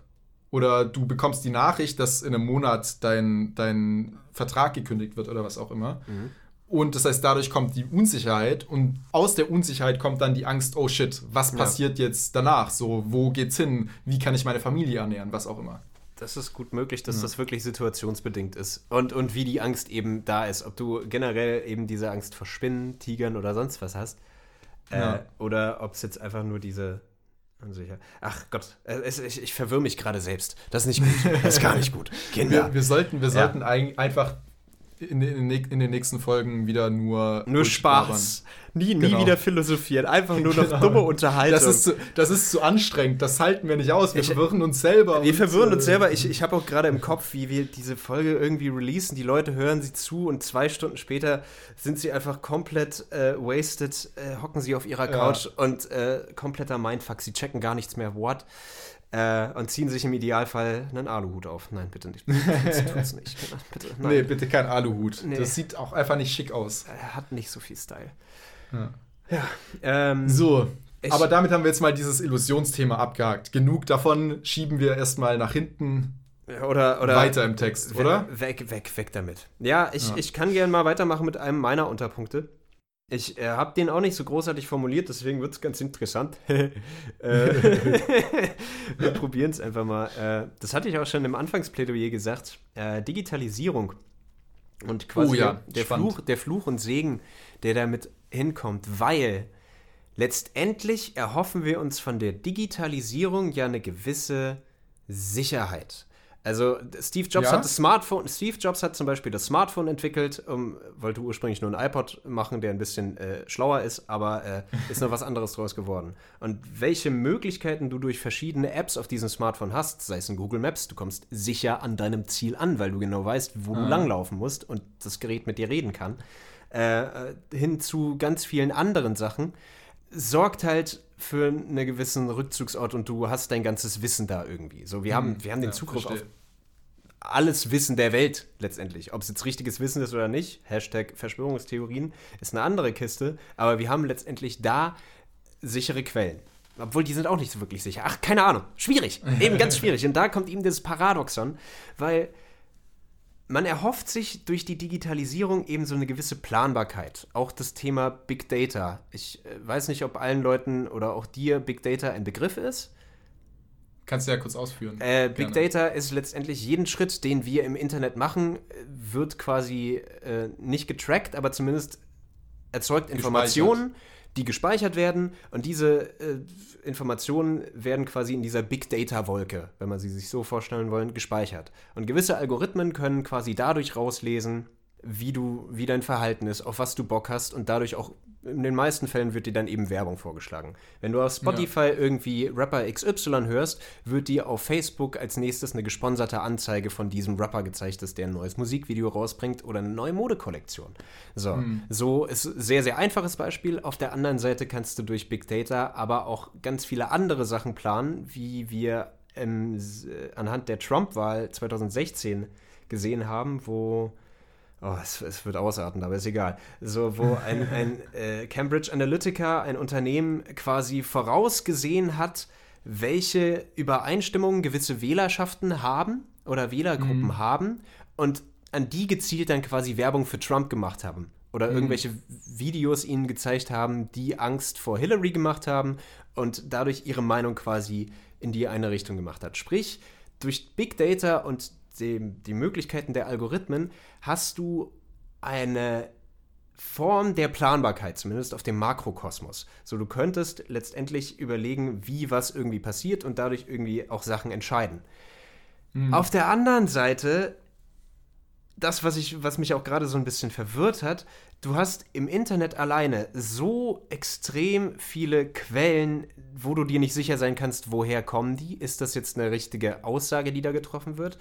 oder du bekommst die Nachricht, dass in einem Monat dein, dein Vertrag gekündigt wird oder was auch immer. Mhm. Und das heißt, dadurch kommt die Unsicherheit und aus der Unsicherheit kommt dann die Angst, oh shit, was passiert ja. jetzt danach? So, wo geht's hin? Wie kann ich meine Familie ernähren? Was auch immer. Das ist gut möglich, dass ja. das wirklich situationsbedingt ist. Und, und wie die Angst eben da ist. Ob du generell eben diese Angst vor Spinnen, Tigern oder sonst was hast. Äh, ja. Oder ob es jetzt einfach nur diese Unsicher. Ach Gott, es, ich, ich verwirre mich gerade selbst. Das ist nicht gut. Das ist gar nicht gut. Kinder. Wir, wir sollten, wir sollten einfach in, in, in, den nächsten Folgen wieder nur. Nur Spaß. Nie, nie genau. wieder philosophieren. Einfach nur noch genau. dumme Unterhaltung. Das ist, zu, das ist zu anstrengend. Das halten wir nicht aus. Wir ich, verwirren uns selber. Wir verwirren uns äh, selber. Ich, ich habe auch gerade im Kopf, wie wir diese Folge irgendwie releasen. Die Leute hören sie zu und zwei Stunden später sind sie einfach komplett äh, wasted, äh, hocken sie auf ihrer Couch ja. und äh, kompletter Mindfuck. Sie checken gar nichts mehr. What? Äh, und ziehen sich im Idealfall einen Aluhut auf. Nein, bitte nicht. Tut's nicht. Bitte, nein. Nee, bitte kein Aluhut. Nee. Das sieht auch einfach nicht schick aus. Er hat nicht so viel Style. Ja. ja ähm, so. Aber damit haben wir jetzt mal dieses Illusionsthema abgehakt. Genug davon schieben wir erstmal nach hinten. Oder, oder weiter im Text, oder? Weg, weg, weg damit. Ja, ich, ja. ich kann gerne mal weitermachen mit einem meiner Unterpunkte. Ich äh, habe den auch nicht so großartig formuliert, deswegen wird es ganz interessant. äh, wir probieren es einfach mal. Äh, das hatte ich auch schon im Anfangsplädoyer gesagt. Äh, Digitalisierung und quasi oh, ja. der, Fluch, der Fluch und Segen, der damit hinkommt, weil letztendlich erhoffen wir uns von der Digitalisierung ja eine gewisse Sicherheit. Also Steve Jobs ja? hat das Smartphone, Steve Jobs hat zum Beispiel das Smartphone entwickelt, um, wollte ursprünglich nur ein iPod machen, der ein bisschen äh, schlauer ist, aber äh, ist noch was anderes draus geworden. Und welche Möglichkeiten du durch verschiedene Apps auf diesem Smartphone hast, sei es in Google Maps, du kommst sicher an deinem Ziel an, weil du genau weißt, wo ah. du langlaufen musst und das Gerät mit dir reden kann, äh, äh, hin zu ganz vielen anderen Sachen, sorgt halt für einen gewissen Rückzugsort und du hast dein ganzes Wissen da irgendwie. So, wir haben, hm, wir haben den ja, Zugriff verstehe. auf alles Wissen der Welt letztendlich. Ob es jetzt richtiges Wissen ist oder nicht, Hashtag Verschwörungstheorien, ist eine andere Kiste, aber wir haben letztendlich da sichere Quellen. Obwohl, die sind auch nicht so wirklich sicher. Ach, keine Ahnung. Schwierig. Eben ganz schwierig. Und da kommt eben das Paradoxon, weil man erhofft sich durch die Digitalisierung eben so eine gewisse Planbarkeit. Auch das Thema Big Data. Ich äh, weiß nicht, ob allen Leuten oder auch dir Big Data ein Begriff ist. Kannst du ja kurz ausführen. Äh, Big Data ist letztendlich jeden Schritt, den wir im Internet machen, wird quasi äh, nicht getrackt, aber zumindest erzeugt Informationen, die gespeichert werden. Und diese äh, Informationen werden quasi in dieser Big Data-Wolke, wenn man sie sich so vorstellen wollen, gespeichert. Und gewisse Algorithmen können quasi dadurch rauslesen, wie du, wie dein Verhalten ist, auf was du Bock hast und dadurch auch in den meisten Fällen wird dir dann eben Werbung vorgeschlagen. Wenn du auf Spotify ja. irgendwie Rapper XY hörst, wird dir auf Facebook als nächstes eine gesponserte Anzeige von diesem Rapper gezeigt, dass der ein neues Musikvideo rausbringt oder eine neue Modekollektion. So, mhm. so ist sehr, sehr einfaches Beispiel. Auf der anderen Seite kannst du durch Big Data aber auch ganz viele andere Sachen planen, wie wir ähm, anhand der Trump-Wahl 2016 gesehen haben, wo Oh, es, es, wird ausarten, aber ist egal. So, wo ein, ein äh, Cambridge Analytica, ein Unternehmen, quasi vorausgesehen hat, welche Übereinstimmungen gewisse Wählerschaften haben oder Wählergruppen mhm. haben und an die gezielt dann quasi Werbung für Trump gemacht haben. Oder mhm. irgendwelche Videos ihnen gezeigt haben, die Angst vor Hillary gemacht haben und dadurch ihre Meinung quasi in die eine Richtung gemacht hat. Sprich, durch Big Data und die, die Möglichkeiten der Algorithmen hast du eine Form der Planbarkeit, zumindest auf dem Makrokosmos. So, du könntest letztendlich überlegen, wie was irgendwie passiert und dadurch irgendwie auch Sachen entscheiden. Mhm. Auf der anderen Seite, das, was, ich, was mich auch gerade so ein bisschen verwirrt hat, du hast im Internet alleine so extrem viele Quellen, wo du dir nicht sicher sein kannst, woher kommen die? Ist das jetzt eine richtige Aussage, die da getroffen wird?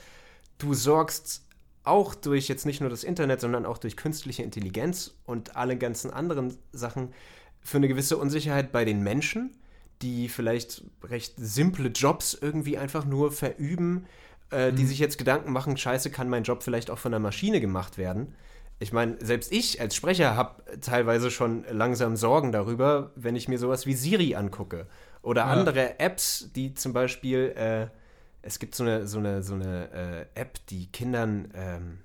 Du sorgst auch durch jetzt nicht nur das Internet, sondern auch durch künstliche Intelligenz und alle ganzen anderen Sachen für eine gewisse Unsicherheit bei den Menschen, die vielleicht recht simple Jobs irgendwie einfach nur verüben, äh, die Mhm. sich jetzt Gedanken machen, scheiße, kann mein Job vielleicht auch von einer Maschine gemacht werden. Ich meine, selbst ich als Sprecher habe teilweise schon langsam Sorgen darüber, wenn ich mir sowas wie Siri angucke. Oder Ja. andere Apps, die zum Beispiel, äh, es gibt so eine, so eine, so eine äh, App, die Kindern ähm,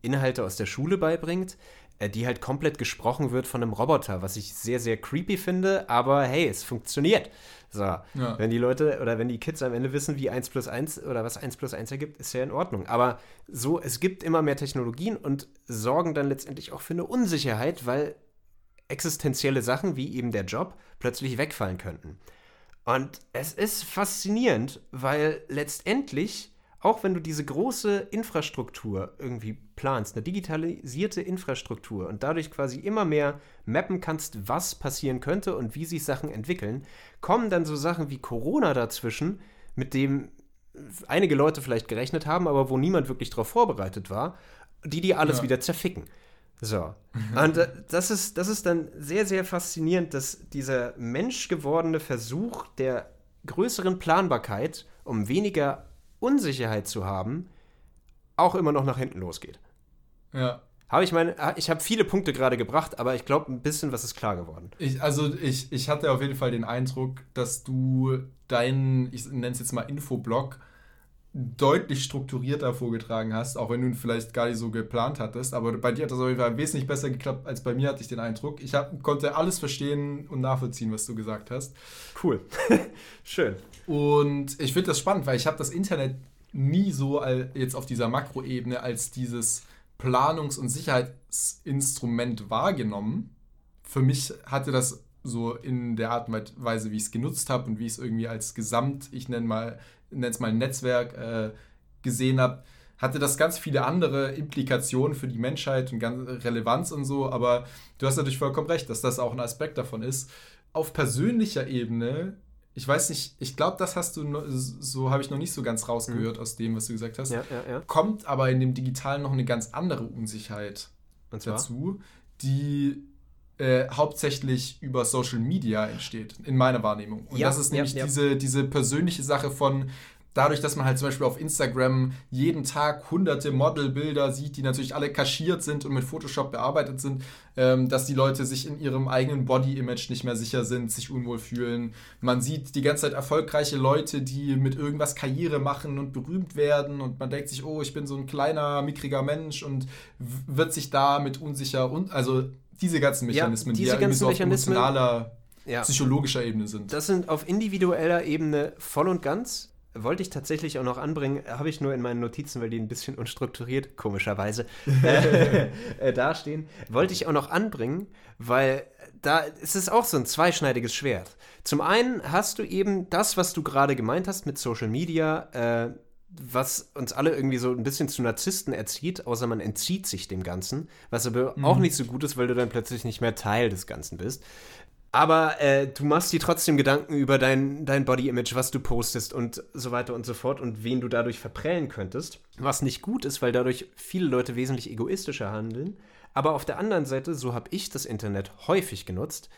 Inhalte aus der Schule beibringt, äh, die halt komplett gesprochen wird von einem Roboter, was ich sehr, sehr creepy finde, aber hey, es funktioniert. So, Ja. wenn die Leute oder wenn die Kids am Ende wissen, wie 1 plus 1 oder was 1 plus 1 ergibt, ist ja in Ordnung. Aber so, es gibt immer mehr Technologien und sorgen dann letztendlich auch für eine Unsicherheit, weil existenzielle Sachen wie eben der Job plötzlich wegfallen könnten. Und es ist faszinierend, weil letztendlich, auch wenn du diese große Infrastruktur irgendwie planst, eine digitalisierte Infrastruktur und dadurch quasi immer mehr mappen kannst, was passieren könnte und wie sich Sachen entwickeln, kommen dann so Sachen wie Corona dazwischen, mit dem einige Leute vielleicht gerechnet haben, aber wo niemand wirklich darauf vorbereitet war, die die alles Ja. wieder zerficken. So. Und äh, das ist, das ist dann sehr, sehr faszinierend, dass dieser menschgewordene Versuch der größeren Planbarkeit, um weniger Unsicherheit zu haben, auch immer noch nach hinten losgeht. Ja. Habe ich meine, ich habe viele Punkte gerade gebracht, aber ich glaube, ein bisschen was ist klar geworden. Ich, also ich, ich hatte auf jeden Fall den Eindruck, dass du deinen, ich nenne es jetzt mal Infoblog, deutlich strukturierter vorgetragen hast, auch wenn du ihn vielleicht gar nicht so geplant hattest. Aber bei dir hat das auf jeden Fall wesentlich besser geklappt als bei mir, hatte ich den Eindruck. Ich hab, konnte alles verstehen und nachvollziehen, was du gesagt hast. Cool. Schön. Und ich finde das spannend, weil ich habe das Internet nie so jetzt auf dieser Makroebene als dieses Planungs- und Sicherheitsinstrument wahrgenommen. Für mich hatte das so in der Art und Weise, wie ich es genutzt habe und wie ich es irgendwie als Gesamt, ich nenne mal, nenne es mal Netzwerk äh, gesehen habe, hatte das ganz viele andere Implikationen für die Menschheit und ganz Relevanz und so, aber du hast natürlich vollkommen recht, dass das auch ein Aspekt davon ist. Auf persönlicher Ebene, ich weiß nicht, ich glaube, das hast du, so habe ich noch nicht so ganz rausgehört aus dem, was du gesagt hast. Ja, ja, ja. Kommt aber in dem Digitalen noch eine ganz andere Unsicherheit dazu, die äh, hauptsächlich über Social Media entsteht, in meiner Wahrnehmung. Und Ja, das ist nämlich ja. Diese, diese persönliche Sache von, dadurch, dass man halt zum Beispiel auf Instagram jeden Tag hunderte Modelbilder sieht, die natürlich alle kaschiert sind und mit Photoshop bearbeitet sind, ähm, dass die Leute sich in ihrem eigenen Body-Image nicht mehr sicher sind, sich unwohl fühlen. Man sieht die ganze Zeit erfolgreiche Leute, die mit irgendwas Karriere machen und berühmt werden und man denkt sich, oh, ich bin so ein kleiner, mickriger Mensch und wird sich damit unsicher und also diese ganzen Ja, Mechanismen, diese die ja irgendwie ganzen so auf Mechanismen- emotionaler, Ja. psychologischer Ebene sind. Das sind auf individueller Ebene voll und ganz. Wollte ich tatsächlich auch noch anbringen, habe ich nur in meinen Notizen, weil die ein bisschen unstrukturiert, komischerweise, äh, äh, dastehen. Wollte ich auch noch anbringen, weil da ist es auch so ein zweischneidiges Schwert. Zum einen hast du eben das, was du gerade gemeint hast mit Social Media, äh, was uns alle irgendwie so ein bisschen zu Narzissten erzieht, außer man entzieht sich dem Ganzen, was aber auch nicht so gut ist, weil du dann plötzlich nicht mehr Teil des Ganzen bist. Aber äh, du machst dir trotzdem Gedanken über dein, dein Body-Image, was du postest und so weiter und so fort und wen du dadurch verprellen könntest. Was nicht gut ist, weil dadurch viele Leute wesentlich egoistischer handeln. Aber auf der anderen Seite, so habe ich das Internet häufig genutzt,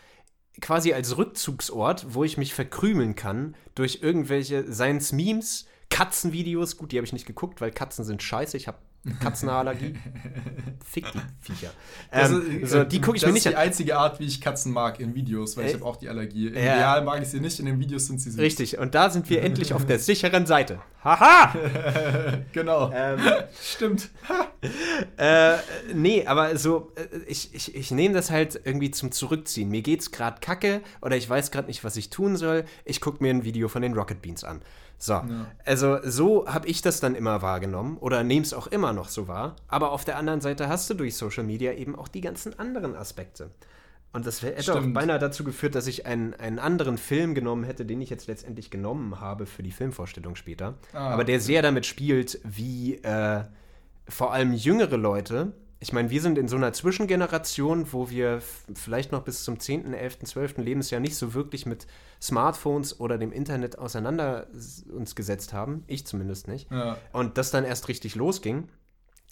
quasi als Rückzugsort, wo ich mich verkrümeln kann durch irgendwelche, seien es Memes, Katzenvideos, gut, die habe ich nicht geguckt, weil Katzen sind scheiße, ich habe Katzenallergie. Fick die Viecher. Also, Ähm, äh, so, die gucke ich das mir ist nicht die an. einzige Art, wie ich Katzen mag in Videos, weil ich Äh, habe auch die Allergie. Im ja. Real mag ich sie nicht, in den Videos sind sie süß. Richtig, und da sind wir endlich auf der sicheren Seite. Haha! Genau. ähm, Stimmt. äh, nee, aber so, äh, ich, ich, ich nehme das halt irgendwie zum Zurückziehen. Mir geht's gerade kacke oder ich weiß gerade nicht, was ich tun soll. Ich gucke mir ein Video von den Rocket Beans an. So, also so habe ich das dann immer wahrgenommen oder nehme es auch immer noch so wahr. Aber auf der anderen Seite hast du durch Social Media eben auch die ganzen anderen Aspekte. Und das hätte auch Stimmt. beinahe dazu geführt, dass ich einen, einen anderen Film genommen hätte, den ich jetzt letztendlich genommen habe für die Filmvorstellung später. Ah, Aber der sehr damit spielt, wie äh, vor allem jüngere Leute, ich meine, wir sind in so einer Zwischengeneration, wo wir vielleicht noch bis zum 10., 11., 12. Lebensjahr nicht so wirklich mit Smartphones oder dem Internet auseinander uns gesetzt haben. Ich zumindest nicht. Ja. Und das dann erst richtig losging.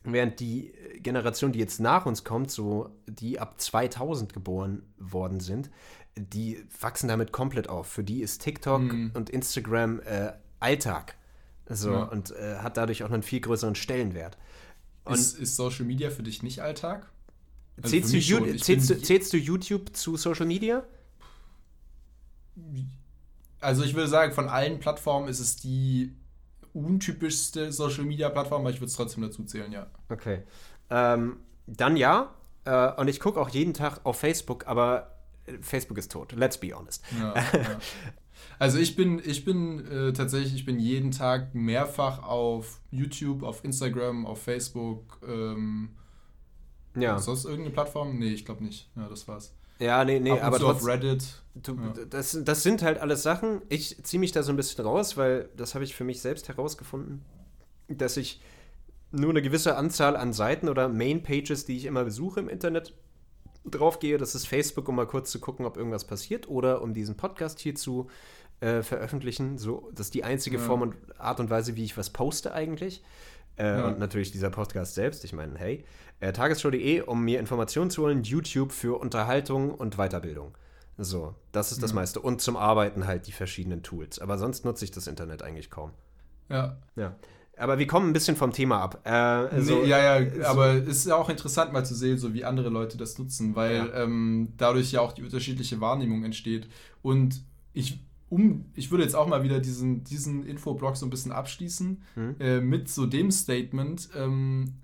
Während die Generation, die jetzt nach uns kommt, so die ab 2000 geboren worden sind, die wachsen damit komplett auf. Für die ist TikTok Mhm. und Instagram äh, Alltag. So, Ja. und äh, hat dadurch auch einen viel größeren Stellenwert. Und Ist, ist Social Media für dich nicht Alltag? Also zählst, du schon. Zählst, du, zählst du YouTube zu Social Media? Also ich würde sagen, von allen Plattformen ist es die untypischste Social Media Plattform, aber ich würde es trotzdem dazu zählen, ja. Okay. Ähm, dann ja. Äh, und ich gucke auch jeden Tag auf Facebook, aber äh, Facebook ist tot. Let's be honest. Ja. Also ich bin, ich bin äh, tatsächlich, ich bin jeden Tag mehrfach auf YouTube, auf Instagram, auf Facebook. Ähm, Ja. Ist das irgendeine Plattform? Nee, ich glaube nicht. Ja, das war's. Ja, nee, nee, aber zu auf. Reddit. Du, Ja. das, das sind halt alles Sachen. Ich ziehe mich da so ein bisschen raus, weil das habe ich für mich selbst herausgefunden, dass ich nur eine gewisse Anzahl an Seiten oder Main-Pages, die ich immer besuche im Internet, draufgehe. Das ist Facebook, um mal kurz zu gucken, ob irgendwas passiert oder um diesen Podcast hier zu äh, veröffentlichen. So, das ist die einzige Ja. Form und Art und Weise, wie ich was poste eigentlich. Äh, Ja. Und natürlich dieser Podcast selbst. Ich meine, hey, äh, tagesschau.de, um mir Informationen zu holen, YouTube für Unterhaltung und Weiterbildung. So, das ist das Ja. meiste. Und zum Arbeiten halt die verschiedenen Tools. Aber sonst nutze ich das Internet eigentlich kaum. Ja. Ja. Aber wir kommen ein bisschen vom Thema ab. Äh, also, nee, ja, ja, so- aber es ist ja auch interessant mal zu sehen, so wie andere Leute das nutzen, weil Ja. ähm, dadurch ja auch die unterschiedliche Wahrnehmung entsteht. Und ich, um, ich würde jetzt auch mal wieder diesen, diesen Infoblock so ein bisschen abschließen Mhm. äh, mit so dem Statement, ähm,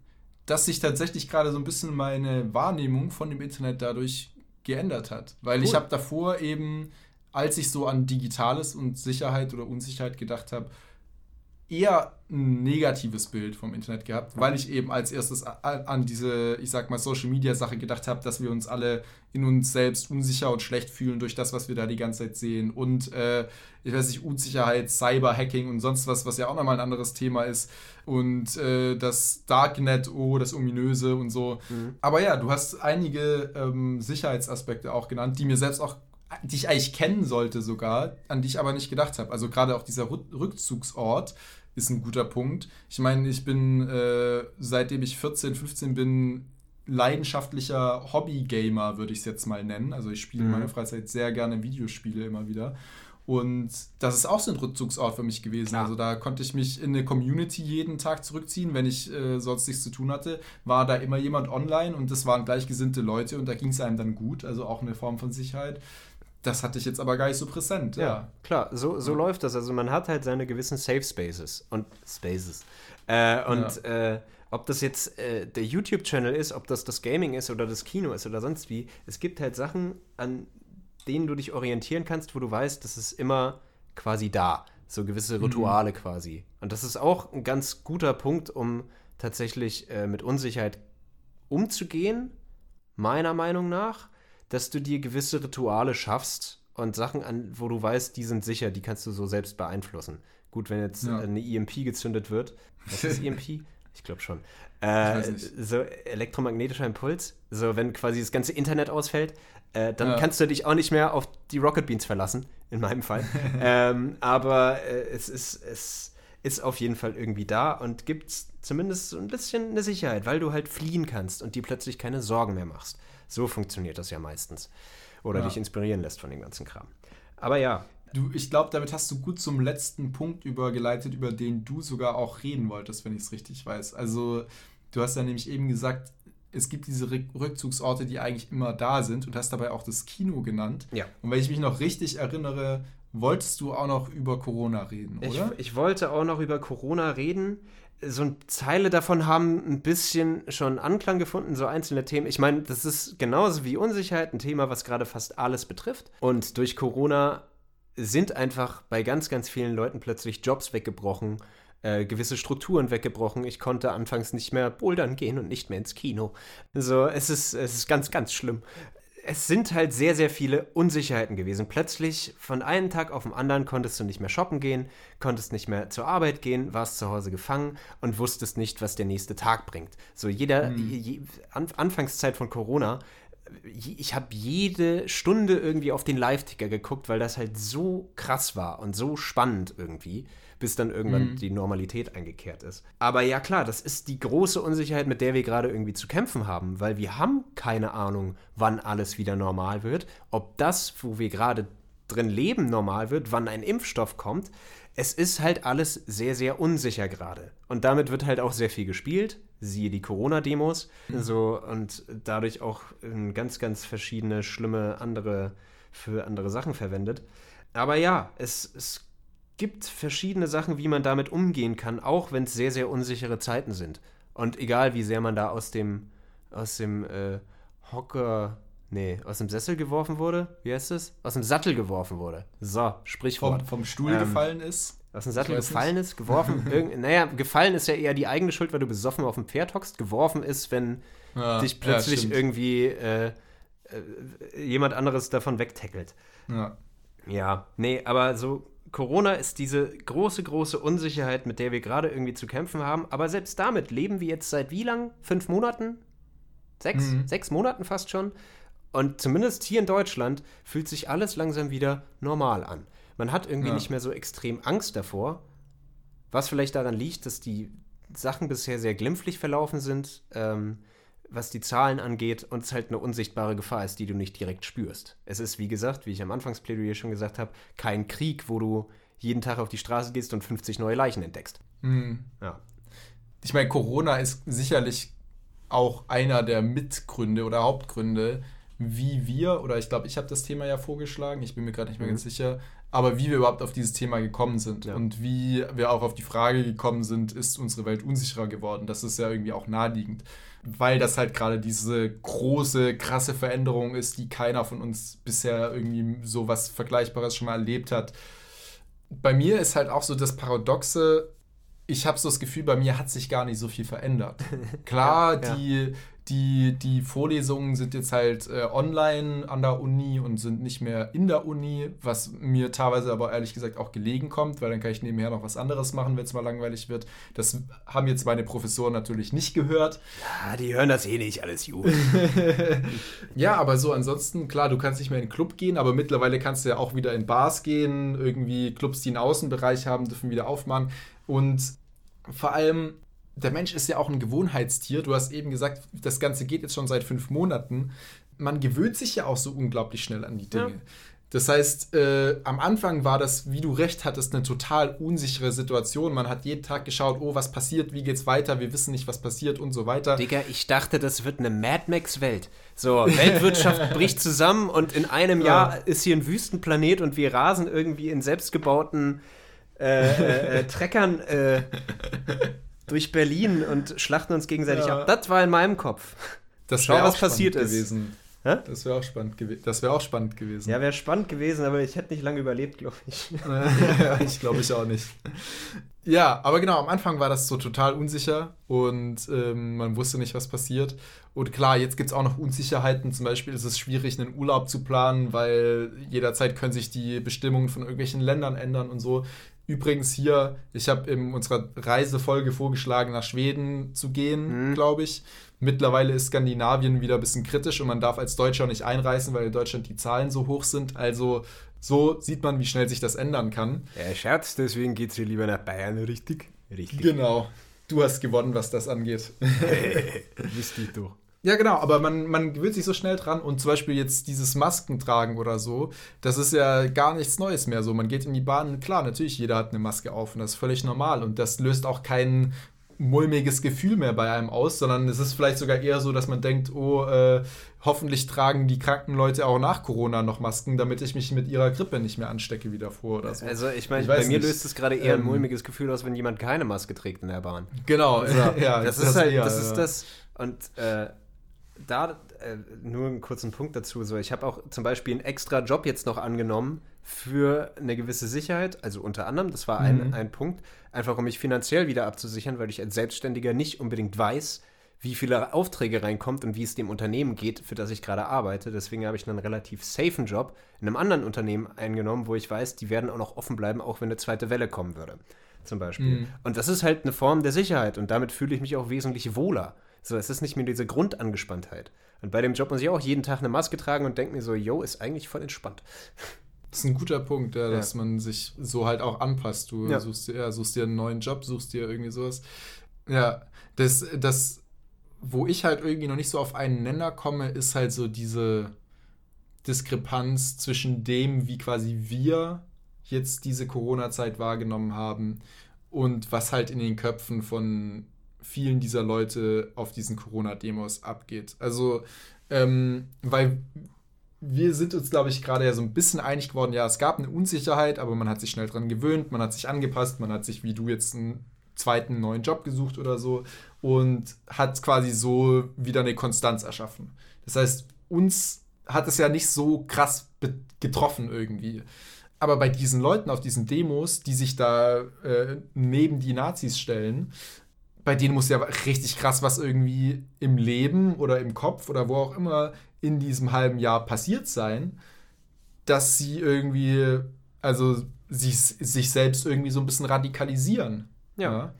dass sich tatsächlich gerade so ein bisschen meine Wahrnehmung von dem Internet dadurch geändert hat. Weil ich Cool. habe davor eben, als ich so an Digitales und Sicherheit oder Unsicherheit gedacht habe, eher ein negatives Bild vom Internet gehabt, weil ich eben als erstes an diese, ich sag mal, Social Media Sache gedacht habe, dass wir uns alle in uns selbst unsicher und schlecht fühlen durch das, was wir da die ganze Zeit sehen. Und äh, ich weiß nicht, Unsicherheit, Cyberhacking und sonst was, was ja auch nochmal ein anderes Thema ist. Und äh, das Darknet, oh, das Ominöse und so. Mhm. Aber ja, du hast einige ähm, Sicherheitsaspekte auch genannt, die mir selbst auch, die ich eigentlich kennen sollte sogar, an die ich aber nicht gedacht habe. Also gerade auch dieser Rück- Rückzugsort ist ein guter Punkt. Ich meine, ich bin, äh, seitdem ich 14, 15 bin, leidenschaftlicher Hobby-Gamer, würde ich es jetzt mal nennen. Also ich spiele in Mhm. meiner Freizeit sehr gerne Videospiele immer wieder. Und das ist auch so ein Rückzugsort für mich gewesen. Klar. Also da konnte ich mich in eine Community jeden Tag zurückziehen, wenn ich äh, sonst nichts zu tun hatte. War da immer jemand online und das waren gleichgesinnte Leute und da ging es einem dann gut. Also auch eine Form von Sicherheit. Das hatte ich jetzt aber gar nicht so präsent. Ja, Ja. klar, so, so läuft das. Also man hat halt seine gewissen Safe Spaces und Spaces. Äh, und äh, ob das jetzt äh, der YouTube-Channel ist, ob das das Gaming ist oder das Kino ist oder sonst wie, es gibt halt Sachen, an denen du dich orientieren kannst, wo du weißt, das ist immer quasi da. So gewisse Rituale quasi. Und das ist auch ein ganz guter Punkt, um tatsächlich äh, mit Unsicherheit umzugehen, meiner Meinung nach, dass du dir gewisse Rituale schaffst und Sachen an, wo du weißt, die sind sicher, die kannst du so selbst beeinflussen. Gut, wenn jetzt Ja. eine EMP gezündet wird. Was ist EMP? Ich glaube schon. Äh, nicht. so elektromagnetischer Impuls. So, wenn quasi das ganze Internet ausfällt, äh, dann Ja. kannst du dich auch nicht mehr auf die Rocket Beans verlassen, in meinem Fall. ähm, aber äh, es, ist, es ist auf jeden Fall irgendwie da und gibt zumindest so ein bisschen eine Sicherheit, weil du halt fliehen kannst und dir plötzlich keine Sorgen mehr machst. So funktioniert das ja meistens. Oder Ja. dich inspirieren lässt von dem ganzen Kram. Aber ja, Du, ich glaube, damit hast du gut zum letzten Punkt übergeleitet, über den du sogar auch reden wolltest, wenn ich es richtig weiß. Also, du hast ja nämlich eben gesagt, es gibt diese Rück- Rückzugsorte, die eigentlich immer da sind und hast dabei auch das Kino genannt. ja. Und wenn ich mich noch richtig erinnere, wolltest du auch noch über Corona reden, Ich, oder? ich wollte auch noch über Corona reden. So ein Zeile davon haben ein bisschen schon Anklang gefunden, so einzelne Themen. Ich meine, das ist genauso wie Unsicherheit ein Thema, was gerade fast alles betrifft. Und durch Corona sind einfach bei ganz, ganz vielen Leuten plötzlich Jobs weggebrochen, äh, gewisse Strukturen weggebrochen. Ich konnte anfangs nicht mehr bouldern gehen und nicht mehr ins Kino. So, es ist, es ist ganz, ganz schlimm es sind halt sehr, sehr viele Unsicherheiten gewesen. Plötzlich von einem Tag auf den anderen konntest du nicht mehr shoppen gehen, konntest nicht mehr zur Arbeit gehen, warst zu Hause gefangen und wusstest nicht, was der nächste Tag bringt. So jeder, je, an, Anfangszeit von Corona ich habe jede Stunde irgendwie auf den Live-Ticker geguckt, weil das halt so krass war und so spannend irgendwie, bis dann irgendwann mhm. die Normalität eingekehrt ist. Aber ja klar, das ist die große Unsicherheit, mit der wir gerade irgendwie zu kämpfen haben, weil wir haben keine Ahnung, wann alles wieder normal wird, ob das, wo wir gerade drin leben, normal wird, wann ein Impfstoff kommt. Es ist halt alles sehr, sehr unsicher gerade. Und damit wird halt auch sehr viel gespielt siehe die Corona-Demos. Mhm. So, und dadurch auch ganz, ganz verschiedene, schlimme andere für andere Sachen verwendet. Aber ja, es, es gibt verschiedene Sachen, wie man damit umgehen kann, auch wenn es sehr, sehr unsichere Zeiten sind. Und egal, wie sehr man da aus dem, aus dem äh, Hocker, nee, aus dem Sessel geworfen wurde, wie heißt es? Aus dem Sattel geworfen wurde. So, Sprichwort. Vom, vom Stuhl ähm, gefallen ist aus dem Sattel gefallen nicht. ist, geworfen. irgend, naja, gefallen ist ja eher die eigene Schuld, weil du besoffen auf dem Pferd hockst. Geworfen ist, wenn ja, dich plötzlich ja, irgendwie äh, äh, jemand anderes davon wegtackelt. Ja. Ja, nee, aber so Corona ist diese große, große Unsicherheit, mit der wir gerade irgendwie zu kämpfen haben. Aber selbst damit leben wir jetzt seit wie lang? Fünf Monaten? Sechs? Mhm. Sechs Monaten fast schon. Und zumindest hier in Deutschland fühlt sich alles langsam wieder normal an. Man hat irgendwie ja. nicht mehr so extrem Angst davor, was vielleicht daran liegt, dass die Sachen bisher sehr glimpflich verlaufen sind, ähm, was die Zahlen angeht und es halt eine unsichtbare Gefahr ist, die du nicht direkt spürst. Es ist, wie gesagt, wie ich am Anfangsplädoyer schon gesagt habe, kein Krieg, wo du jeden Tag auf die Straße gehst und 50 neue Leichen entdeckst. Mhm. Ja. Ich meine, Corona ist sicherlich auch einer der Mitgründe oder Hauptgründe, wie wir, oder ich glaube, ich habe das Thema ja vorgeschlagen, ich bin mir gerade nicht mehr mhm. ganz sicher, aber wie wir überhaupt auf dieses Thema gekommen sind ja. und wie wir auch auf die Frage gekommen sind, ist unsere Welt unsicherer geworden. Das ist ja irgendwie auch naheliegend, weil das halt gerade diese große, krasse Veränderung ist, die keiner von uns bisher irgendwie so was Vergleichbares schon mal erlebt hat. Bei mir ist halt auch so das Paradoxe, ich habe so das Gefühl, bei mir hat sich gar nicht so viel verändert. Klar, ja, ja. die die, die Vorlesungen sind jetzt halt äh, online an der Uni und sind nicht mehr in der Uni, was mir teilweise aber ehrlich gesagt auch gelegen kommt, weil dann kann ich nebenher noch was anderes machen, wenn es mal langweilig wird. Das haben jetzt meine Professoren natürlich nicht gehört. Ja, die hören das eh nicht alles gut. ja, aber so ansonsten, klar, du kannst nicht mehr in den Club gehen, aber mittlerweile kannst du ja auch wieder in Bars gehen. Irgendwie Clubs, die einen Außenbereich haben, dürfen wieder aufmachen. Und vor allem der Mensch ist ja auch ein Gewohnheitstier. Du hast eben gesagt, das Ganze geht jetzt schon seit fünf Monaten. Man gewöhnt sich ja auch so unglaublich schnell an die Dinge. Ja. Das heißt, äh, am Anfang war das, wie du recht hattest, eine total unsichere Situation. Man hat jeden Tag geschaut, oh, was passiert, wie geht's weiter, wir wissen nicht, was passiert und so weiter. Digga, ich dachte, das wird eine Mad Max-Welt. So, Weltwirtschaft bricht zusammen und in einem Jahr ja. ist hier ein Wüstenplanet und wir rasen irgendwie in selbstgebauten äh, äh, äh Treckern äh, durch Berlin und schlachten uns gegenseitig ja. ab. Das war in meinem Kopf. Das Schau, was passiert ist. Gewesen. Hä? Das wäre auch spannend gewesen. Das wäre auch spannend gewesen. Ja, wäre spannend gewesen, aber ich hätte nicht lange überlebt, glaube ich. ja, ich glaube ich auch nicht. Ja, aber genau, am Anfang war das so total unsicher und ähm, man wusste nicht, was passiert. Und klar, jetzt gibt es auch noch Unsicherheiten. Zum Beispiel ist es schwierig, einen Urlaub zu planen, weil jederzeit können sich die Bestimmungen von irgendwelchen Ländern ändern und so. Übrigens hier, ich habe in unserer Reisefolge vorgeschlagen, nach Schweden zu gehen, mhm. glaube ich. Mittlerweile ist Skandinavien wieder ein bisschen kritisch und man darf als Deutscher nicht einreisen, weil in Deutschland die Zahlen so hoch sind. Also so sieht man, wie schnell sich das ändern kann. Ja, Scherz, deswegen geht es hier lieber nach Bayern, richtig? Richtig. Genau. Du hast gewonnen, was das angeht. Wisst ihr doch. Ja, genau, aber man, man gewöhnt sich so schnell dran und zum Beispiel jetzt dieses Masken tragen oder so, das ist ja gar nichts Neues mehr so. Man geht in die Bahn, klar, natürlich, jeder hat eine Maske auf und das ist völlig normal und das löst auch kein mulmiges Gefühl mehr bei einem aus, sondern es ist vielleicht sogar eher so, dass man denkt, oh, äh, hoffentlich tragen die kranken Leute auch nach Corona noch Masken, damit ich mich mit ihrer Grippe nicht mehr anstecke wie davor oder so. Also ich meine, bei mir nicht. löst es gerade eher ein ähm, mulmiges Gefühl aus, wenn jemand keine Maske trägt in der Bahn. Genau, also, ja, das, das ist halt, eher, das ist das und äh, da äh, nur einen kurzen Punkt dazu. So, ich habe auch zum Beispiel einen extra Job jetzt noch angenommen für eine gewisse Sicherheit, also unter anderem, das war ein, mhm. ein Punkt, einfach um mich finanziell wieder abzusichern, weil ich als Selbstständiger nicht unbedingt weiß, wie viele Aufträge reinkommt und wie es dem Unternehmen geht, für das ich gerade arbeite. Deswegen habe ich einen relativ safen Job in einem anderen Unternehmen eingenommen, wo ich weiß, die werden auch noch offen bleiben, auch wenn eine zweite Welle kommen würde. Zum Beispiel. Mhm. Und das ist halt eine Form der Sicherheit und damit fühle ich mich auch wesentlich wohler. So, es ist nicht mehr diese Grundangespanntheit. Und bei dem Job muss ich auch jeden Tag eine Maske tragen und denke mir so, yo, ist eigentlich voll entspannt. Das ist ein guter Punkt, ja, dass ja. man sich so halt auch anpasst. Du ja. Suchst, dir, ja, suchst dir einen neuen Job, suchst dir irgendwie sowas. Ja, das, das, wo ich halt irgendwie noch nicht so auf einen Nenner komme, ist halt so diese Diskrepanz zwischen dem, wie quasi wir jetzt diese Corona-Zeit wahrgenommen haben und was halt in den Köpfen von vielen dieser Leute auf diesen Corona-Demos abgeht. Also, ähm, weil wir sind uns, glaube ich, gerade ja so ein bisschen einig geworden, ja, es gab eine Unsicherheit, aber man hat sich schnell dran gewöhnt, man hat sich angepasst, man hat sich, wie du jetzt, einen zweiten neuen Job gesucht oder so und hat quasi so wieder eine Konstanz erschaffen. Das heißt, uns hat es ja nicht so krass getroffen irgendwie. Aber bei diesen Leuten auf diesen Demos, die sich da äh, neben die Nazis stellen, bei denen muss ja richtig krass was irgendwie im Leben oder im Kopf oder wo auch immer in diesem halben Jahr passiert sein, dass sie irgendwie, also sich, sich selbst irgendwie so ein bisschen radikalisieren. Ja.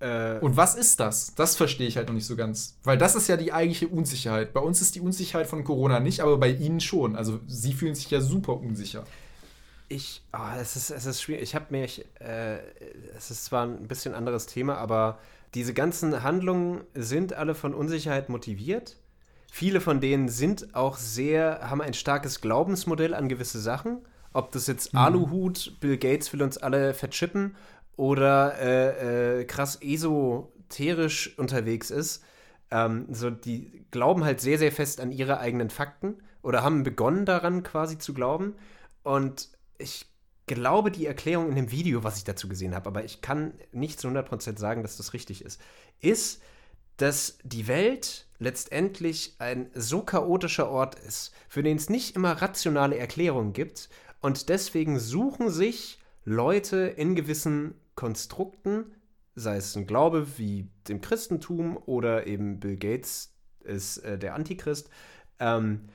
ja. Äh, Und was ist das? Das verstehe ich halt noch nicht so ganz. Weil das ist ja die eigentliche Unsicherheit. Bei uns ist die Unsicherheit von Corona nicht, aber bei ihnen schon. Also sie fühlen sich ja super unsicher. Ich, oh, es ist, es ist schwierig. Ich habe mich, äh, es ist zwar ein bisschen anderes Thema, aber diese ganzen Handlungen sind alle von Unsicherheit motiviert. Viele von denen sind auch sehr, haben ein starkes Glaubensmodell an gewisse Sachen. Ob das jetzt mhm. Aluhut, Bill Gates will uns alle verchippen oder äh, äh, krass esoterisch unterwegs ist. Ähm, so, die glauben halt sehr, sehr fest an ihre eigenen Fakten oder haben begonnen daran quasi zu glauben. Und ich glaube, die Erklärung in dem Video, was ich dazu gesehen habe, aber ich kann nicht zu 100% sagen, dass das richtig ist, ist, dass die Welt letztendlich ein so chaotischer Ort ist, für den es nicht immer rationale Erklärungen gibt und deswegen suchen sich Leute in gewissen Konstrukten, sei es ein Glaube wie dem Christentum oder eben Bill Gates ist äh, der Antichrist, ähm,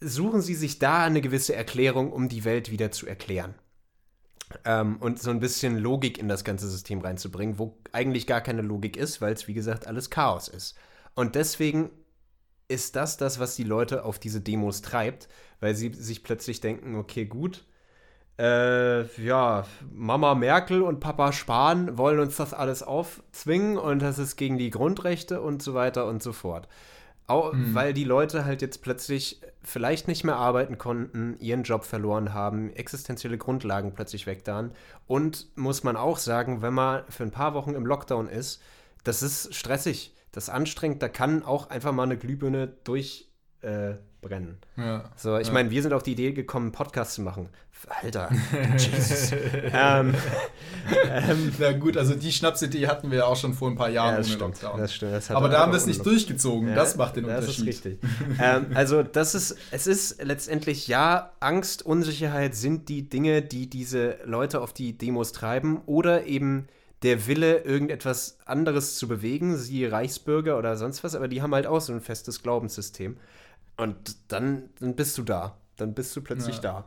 suchen sie sich da eine gewisse Erklärung, um die Welt wieder zu erklären. Ähm, und so ein bisschen Logik in das ganze System reinzubringen, wo eigentlich gar keine Logik ist, weil es, wie gesagt, alles Chaos ist. Und deswegen ist das das, was die Leute auf diese Demos treibt, weil sie sich plötzlich denken, okay, gut, äh, ja, Mama Merkel und Papa Spahn wollen uns das alles aufzwingen und das ist gegen die Grundrechte und so weiter und so fort. Auch, hm. Weil die Leute halt jetzt plötzlich vielleicht nicht mehr arbeiten konnten, ihren Job verloren haben, existenzielle Grundlagen plötzlich weg waren. Und muss man auch sagen, wenn man für ein paar Wochen im Lockdown ist, das ist stressig, das ist anstrengend, da kann auch einfach mal eine Glühbirne durch äh, brennen. Ja, so, ich ja. meine, wir sind auf die Idee gekommen, einen Podcast zu machen. Alter, Jesus. ähm, ähm, Na gut, also die Schnapsidee hatten wir ja auch schon vor ein paar Jahren ja, das stimmt. Das stimmt, das Aber da haben wir es nicht durchgezogen. Ja, das macht den das Unterschied. Das ist richtig. ähm, also das ist, es ist letztendlich ja, Angst, Unsicherheit sind die Dinge, die diese Leute auf die Demos treiben oder eben der Wille, irgendetwas anderes zu bewegen, siehe Reichsbürger oder sonst was, aber die haben halt auch so ein festes Glaubenssystem. Und dann, dann bist du da. Dann bist du plötzlich ja. da.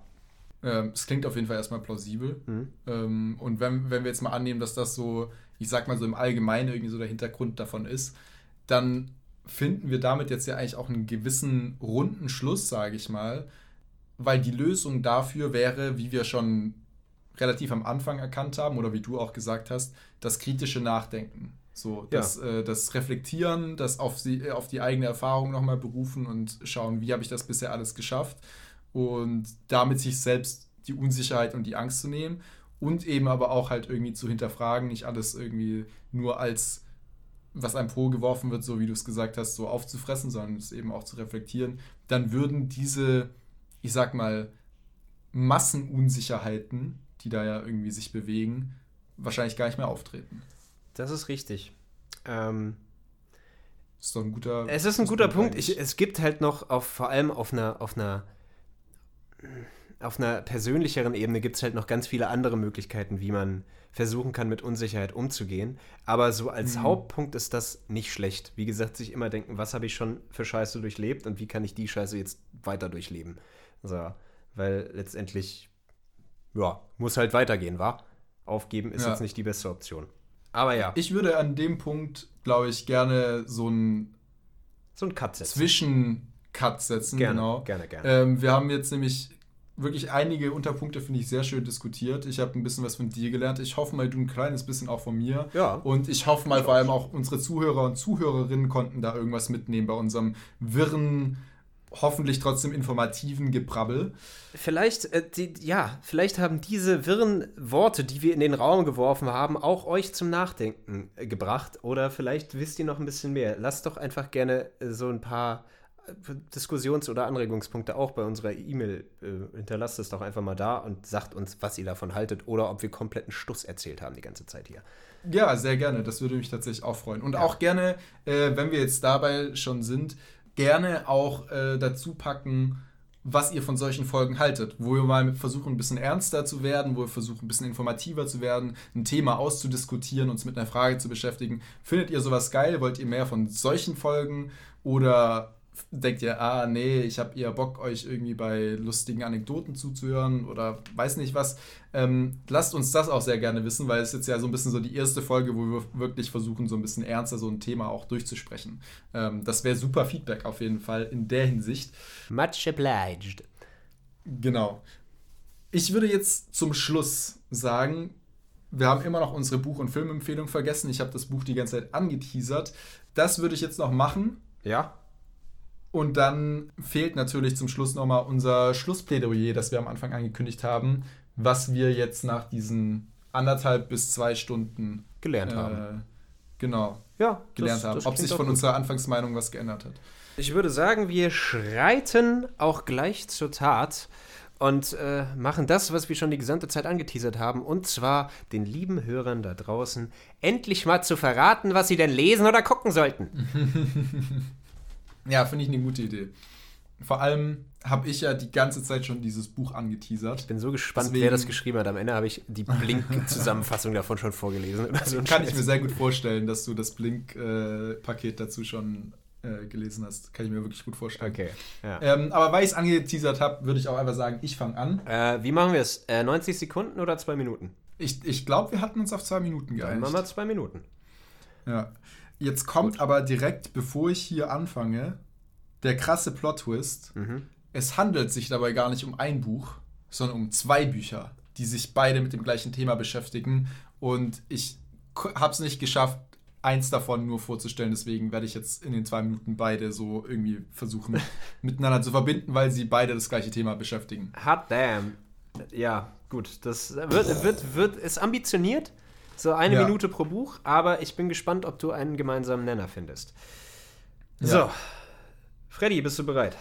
Ähm, es klingt auf jeden Fall erstmal plausibel. Mhm. Ähm, und wenn, wenn wir jetzt mal annehmen, dass das so, ich sag mal so im Allgemeinen irgendwie so der Hintergrund davon ist, dann finden wir damit jetzt ja eigentlich auch einen gewissen runden Schluss, sage ich mal, weil die Lösung dafür wäre, wie wir schon relativ am Anfang erkannt haben oder wie du auch gesagt hast, das kritische Nachdenken. So, das, ja. äh, das Reflektieren, das auf, sie, äh, auf die eigene Erfahrung nochmal berufen und schauen, wie habe ich das bisher alles geschafft und damit sich selbst die Unsicherheit und die Angst zu nehmen und eben aber auch halt irgendwie zu hinterfragen, nicht alles irgendwie nur als was einem vorgeworfen wird, so wie du es gesagt hast, so aufzufressen, sondern es eben auch zu reflektieren, dann würden diese, ich sag mal, Massenunsicherheiten, die da ja irgendwie sich bewegen, wahrscheinlich gar nicht mehr auftreten. Das ist richtig. Ähm, ist doch ein guter. Es ist ein guter Punkt. Ich, es gibt halt noch auf, vor allem auf einer, auf einer, auf einer persönlicheren Ebene gibt es halt noch ganz viele andere Möglichkeiten, wie man versuchen kann, mit Unsicherheit umzugehen. Aber so als mhm. Hauptpunkt ist das nicht schlecht. Wie gesagt, sich immer denken, was habe ich schon für Scheiße durchlebt und wie kann ich die Scheiße jetzt weiter durchleben. So, weil letztendlich, ja, muss halt weitergehen, wa? Aufgeben ist ja. jetzt nicht die beste Option. Aber ja. Ich würde an dem Punkt, glaube ich, gerne so ein so ein Cut setzen. Zwischencut setzen. Gerne, genau. gerne, gerne. Ähm, wir haben jetzt nämlich wirklich einige Unterpunkte, finde ich, sehr schön diskutiert. Ich habe ein bisschen was von dir gelernt. Ich hoffe mal, du ein kleines bisschen auch von mir. Ja. Und ich hoffe mal, vor allem auch unsere Zuhörer und Zuhörerinnen konnten da irgendwas mitnehmen bei unserem wirren, hoffentlich trotzdem informativen Gebrabbel. Vielleicht, äh, die, ja, vielleicht haben diese wirren Worte, die wir in den Raum geworfen haben, auch euch zum Nachdenken äh, gebracht. Oder vielleicht wisst ihr noch ein bisschen mehr. Lasst doch einfach gerne äh, so ein paar äh, Diskussions- oder Anregungspunkte auch bei unserer E-Mail. Äh, hinterlasst es doch einfach mal da und sagt uns, was ihr davon haltet oder ob wir kompletten Stuss erzählt haben die ganze Zeit hier. Ja, sehr gerne. Das würde mich tatsächlich auch freuen. Und auch gerne, äh, wenn wir jetzt dabei schon sind, gerne auch äh, dazu packen, was ihr von solchen Folgen haltet, wo wir mal versuchen, ein bisschen ernster zu werden, wo wir versuchen, ein bisschen informativer zu werden, ein Thema auszudiskutieren, uns mit einer Frage zu beschäftigen. Findet ihr sowas geil? Wollt ihr mehr von solchen Folgen? Oder denkt ihr, ah, nee, ich habe eher Bock, euch irgendwie bei lustigen Anekdoten zuzuhören oder weiß nicht was. Ähm, lasst uns das auch sehr gerne wissen, weil es jetzt ja so ein bisschen so die erste Folge, wo wir wirklich versuchen, so ein bisschen ernster so ein Thema auch durchzusprechen. Ähm, das wäre super Feedback auf jeden Fall in der Hinsicht. Much obliged. Genau. Ich würde jetzt zum Schluss sagen, wir haben immer noch unsere Buch- und Filmempfehlung vergessen. Ich habe das Buch die ganze Zeit angeteasert. Das würde ich jetzt noch machen. Ja, Und dann fehlt natürlich zum Schluss nochmal unser Schlussplädoyer, das wir am Anfang angekündigt haben, was wir jetzt nach diesen anderthalb bis zwei Stunden gelernt äh, haben. genau Ja, gelernt das- haben. das Ob sich von gut. unserer Anfangsmeinung was geändert hat. Ich würde sagen, wir schreiten auch gleich zur Tat und äh, machen das, was wir schon die gesamte Zeit angeteasert haben, und zwar den lieben Hörern da draußen endlich mal zu verraten, was sie denn lesen oder gucken sollten. Ja, finde ich eine gute Idee. Vor allem habe ich ja die ganze Zeit schon dieses Buch angeteasert. Ich bin so gespannt, Deswegen- wer das geschrieben hat. Am Ende habe ich die Blink-Zusammenfassung davon schon vorgelesen. So Kann ich Scheiß. mir sehr gut vorstellen, dass du das Blink-Paket dazu schon äh, gelesen hast. Kann ich mir wirklich gut vorstellen. Okay, ja. Ähm, aber weil ich es angeteasert habe, würde ich auch einfach sagen, ich fange an. Äh, wie machen wir es? Äh, 90 Sekunden oder zwei Minuten? Ich, ich glaube, wir hatten uns auf zwei Minuten Dann geeinigt. machen wir zwei Minuten. Ja. Jetzt kommt aber direkt, bevor ich hier anfange, der krasse Plot-Twist. Mhm. Es handelt sich dabei gar nicht um ein Buch, sondern um zwei Bücher, die sich beide mit dem gleichen Thema beschäftigen. Und ich habe es nicht geschafft, eins davon nur vorzustellen. Deswegen werde ich jetzt in den zwei Minuten beide so irgendwie versuchen, miteinander zu verbinden, weil sie beide das gleiche Thema beschäftigen. Hot damn. Ja, gut. Das wird, wird, wird, ist ambitioniert. So eine Ja. Minute pro Buch, aber ich bin gespannt, ob du einen gemeinsamen Nenner findest. Ja. So. Freddy, bist du bereit?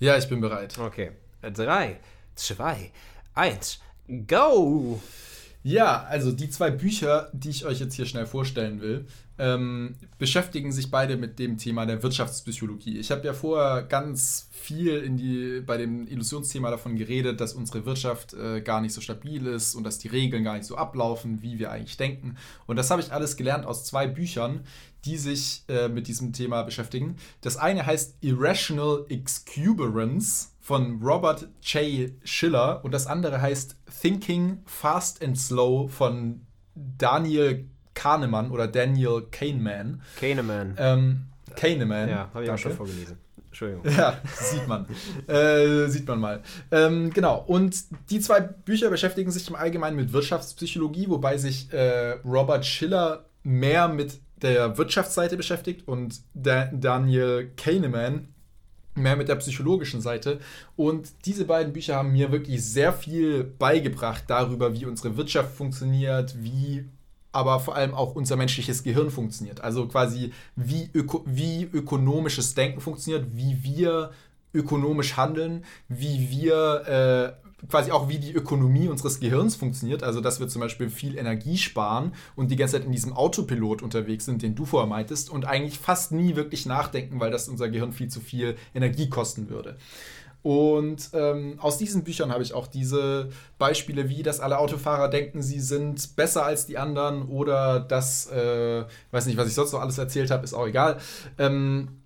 Ja, ich bin bereit. Okay. Drei, zwei, eins, go! Ja, also die zwei Bücher, die ich euch jetzt hier schnell vorstellen will, ähm, beschäftigen sich beide mit dem Thema der Wirtschaftspsychologie. Ich habe ja vorher ganz viel in die, bei dem Illusionsthema davon geredet, dass unsere Wirtschaft äh, gar nicht so stabil ist und dass die Regeln gar nicht so ablaufen, wie wir eigentlich denken. Und das habe ich alles gelernt aus zwei Büchern, die sich äh, mit diesem Thema beschäftigen. Das eine heißt Irrational Exuberance von Robert J. Schiller und das andere heißt Thinking Fast and Slow von Daniel Kahnemann oder Daniel Kahneman. Kahneman. Ähm, Kahneman. ja, habe ich auch schon vorgelesen. Entschuldigung. Ja, sieht man. äh, sieht man mal. Ähm, genau. Und die zwei Bücher beschäftigen sich im Allgemeinen mit Wirtschaftspsychologie, wobei sich äh, Robert Schiller mehr mit der Wirtschaftsseite beschäftigt und da Daniel Kahneman mehr mit der psychologischen Seite. Und diese beiden Bücher haben mir wirklich sehr viel beigebracht darüber, wie unsere Wirtschaft funktioniert, wie aber vor allem auch unser menschliches Gehirn funktioniert. Also quasi wie, öko wie ökonomisches Denken funktioniert, wie wir ökonomisch handeln, wie wir äh, quasi auch wie die Ökonomie unseres Gehirns funktioniert. Also dass wir zum Beispiel viel Energie sparen und die ganze Zeit in diesem Autopilot unterwegs sind, den du vorher meintest, und eigentlich fast nie wirklich nachdenken, weil das unser Gehirn viel zu viel Energie kosten würde. Und ähm, aus diesen Büchern habe ich auch diese Beispiele, wie dass alle Autofahrer denken, sie sind besser als die anderen oder dass, äh, weiß nicht, was ich sonst noch alles erzählt habe, ist auch egal. Ähm,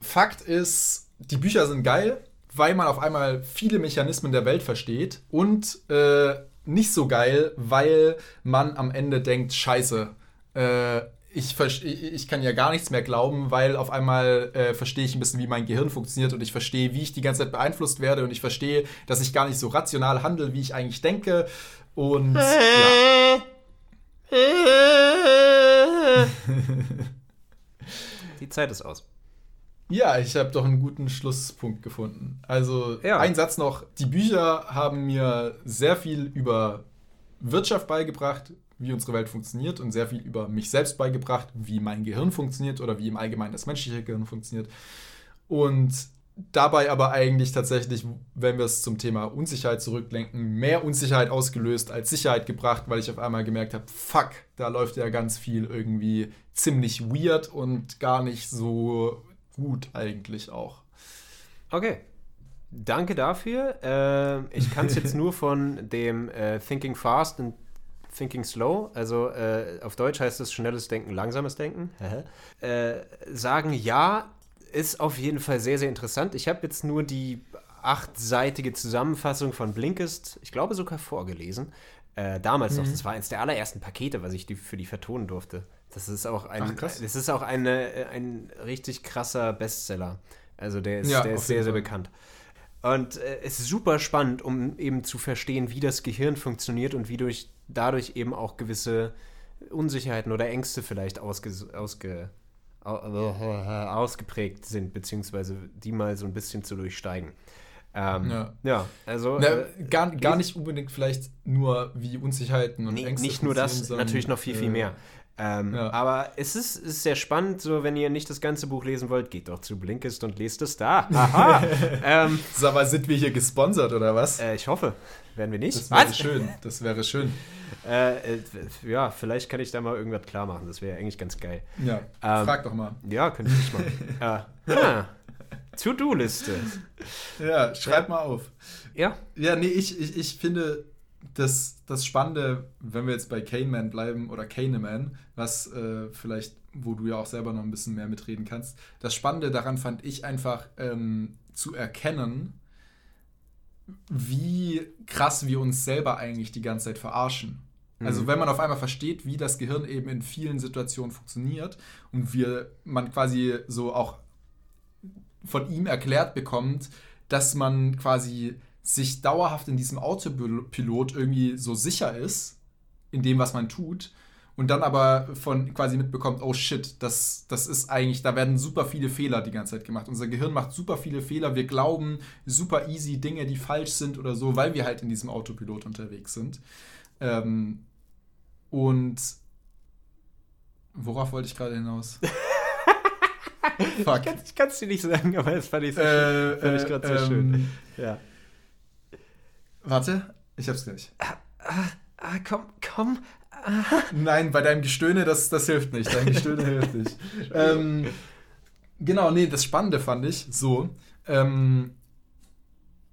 Fakt ist, die Bücher sind geil, weil man auf einmal viele Mechanismen der Welt versteht und äh, nicht so geil, weil man am Ende denkt, scheiße, äh, ich, ich kann ja gar nichts mehr glauben, weil auf einmal äh, verstehe ich ein bisschen, wie mein Gehirn funktioniert und ich verstehe, wie ich die ganze Zeit beeinflusst werde und ich verstehe, dass ich gar nicht so rational handle, wie ich eigentlich denke. Und ja. Die Zeit ist aus. Ja, ich habe doch einen guten Schlusspunkt gefunden. Also ja. ein Satz noch. Die Bücher haben mir sehr viel über Wirtschaft beigebracht, wie unsere Welt funktioniert und sehr viel über mich selbst beigebracht, wie mein Gehirn funktioniert oder wie im Allgemeinen das menschliche Gehirn funktioniert. Und dabei aber eigentlich tatsächlich, wenn wir es zum Thema Unsicherheit zurücklenken, mehr Unsicherheit ausgelöst als Sicherheit gebracht, weil ich auf einmal gemerkt habe, fuck, da läuft ja ganz viel irgendwie ziemlich weird und gar nicht so gut eigentlich auch. Okay. Danke dafür. Äh, ich kann es jetzt nur von dem äh, Thinking Fast und Thinking Slow, also äh, auf Deutsch heißt es schnelles Denken, langsames Denken, äh, sagen, ja, ist auf jeden Fall sehr, sehr interessant. Ich habe jetzt nur die achtseitige Zusammenfassung von Blinkist, ich glaube sogar vorgelesen. Äh, damals mhm. noch, das war eines der allerersten Pakete, was ich die, für die vertonen durfte. Das ist auch ein, Ach, das ist auch eine, äh, ein richtig krasser Bestseller. Also der ist, ja, der ist sehr, sehr bekannt. Und äh, es ist super spannend, um eben zu verstehen, wie das Gehirn funktioniert und wie durch, dadurch eben auch gewisse Unsicherheiten oder Ängste vielleicht ausge, ausge, ausgeprägt sind, beziehungsweise die mal so ein bisschen zu durchsteigen. Ähm, ja. ja. also. Na, äh, gar, gar nicht unbedingt vielleicht nur wie Unsicherheiten und nee, Ängste. Nicht nur das, natürlich noch viel, viel äh, mehr. Ähm, ja. Aber es ist, ist, sehr spannend, so wenn ihr nicht das ganze Buch lesen wollt, geht doch zu Blinkist und lest es da. Aha. ähm, Sag mal, sind wir hier gesponsert oder was? Äh, ich hoffe. Werden wir nicht? Das wäre schön. Das wäre schön. Äh, äh, ja, vielleicht kann ich da mal irgendwas klar machen. Das wäre eigentlich ganz geil. Ja, ähm, frag doch mal. Ja, könnte ich mal. äh, ah, To-Do-Liste. Ja, schreib ja. mal auf. Ja. Ja, nee, ich, ich, ich finde, das, das Spannende, wenn wir jetzt bei Kahneman bleiben oder Kahneman, was äh, vielleicht, wo du ja auch selber noch ein bisschen mehr mitreden kannst, das Spannende daran fand ich einfach ähm, zu erkennen, wie krass wir uns selber eigentlich die ganze Zeit verarschen. Also mhm. wenn man auf einmal versteht, wie das Gehirn eben in vielen Situationen funktioniert und wir man quasi so auch von ihm erklärt bekommt, dass man quasi sich dauerhaft in diesem Autopilot irgendwie so sicher ist, in dem, was man tut, und dann aber von quasi mitbekommt, oh shit, das, das ist eigentlich, da werden super viele Fehler die ganze Zeit gemacht. Unser Gehirn macht super viele Fehler. Wir glauben super easy Dinge, die falsch sind oder so, weil wir halt in diesem Autopilot unterwegs sind. Ähm, und worauf wollte ich gerade hinaus? Fuck. Ich kann es dir nicht sagen, aber das fand ich, so äh, schön. Fand ich gerade äh, so ähm, schön. Ja. Warte, ich hab's gleich. Ah, ah, ah, komm, komm. Ah. Nein, bei deinem Gestöhne, das, das hilft nicht. Dein Gestöhne hilft nicht. Ähm, genau, nee, das Spannende fand ich so, ähm,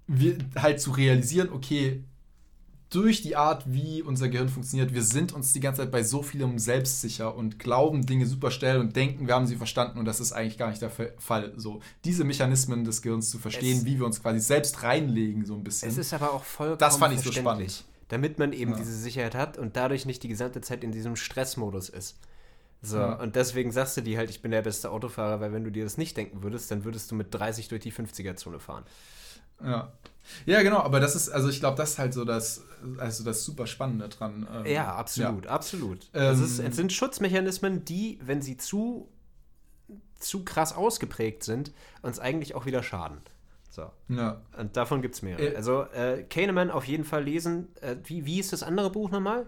wir, halt zu realisieren, okay, durch die Art, wie unser Gehirn funktioniert, wir sind uns die ganze Zeit bei so vielem selbstsicher und glauben Dinge super schnell und denken, wir haben sie verstanden und das ist eigentlich gar nicht der Fall. So diese Mechanismen des Gehirns zu verstehen, es, wie wir uns quasi selbst reinlegen, so ein bisschen. Es ist aber auch vollkommen Das fand ich so spannend. Damit man eben ja. diese Sicherheit hat und dadurch nicht die gesamte Zeit in diesem Stressmodus ist. So, ja. und deswegen sagst du dir halt, ich bin der beste Autofahrer, weil wenn du dir das nicht denken würdest, dann würdest du mit 30 durch die 50er-Zone fahren. Ja. Ja, genau, aber das ist, also ich glaube, das ist halt so das, also das super Spannende dran. Ähm, ja, absolut, ja. absolut. Ähm, ist, es sind Schutzmechanismen, die, wenn sie zu, zu krass ausgeprägt sind, uns eigentlich auch wieder schaden. So. Ja. Und davon gibt es mehrere. Äh, also äh, Kahneman auf jeden Fall lesen. Äh, wie, wie ist das andere Buch nochmal?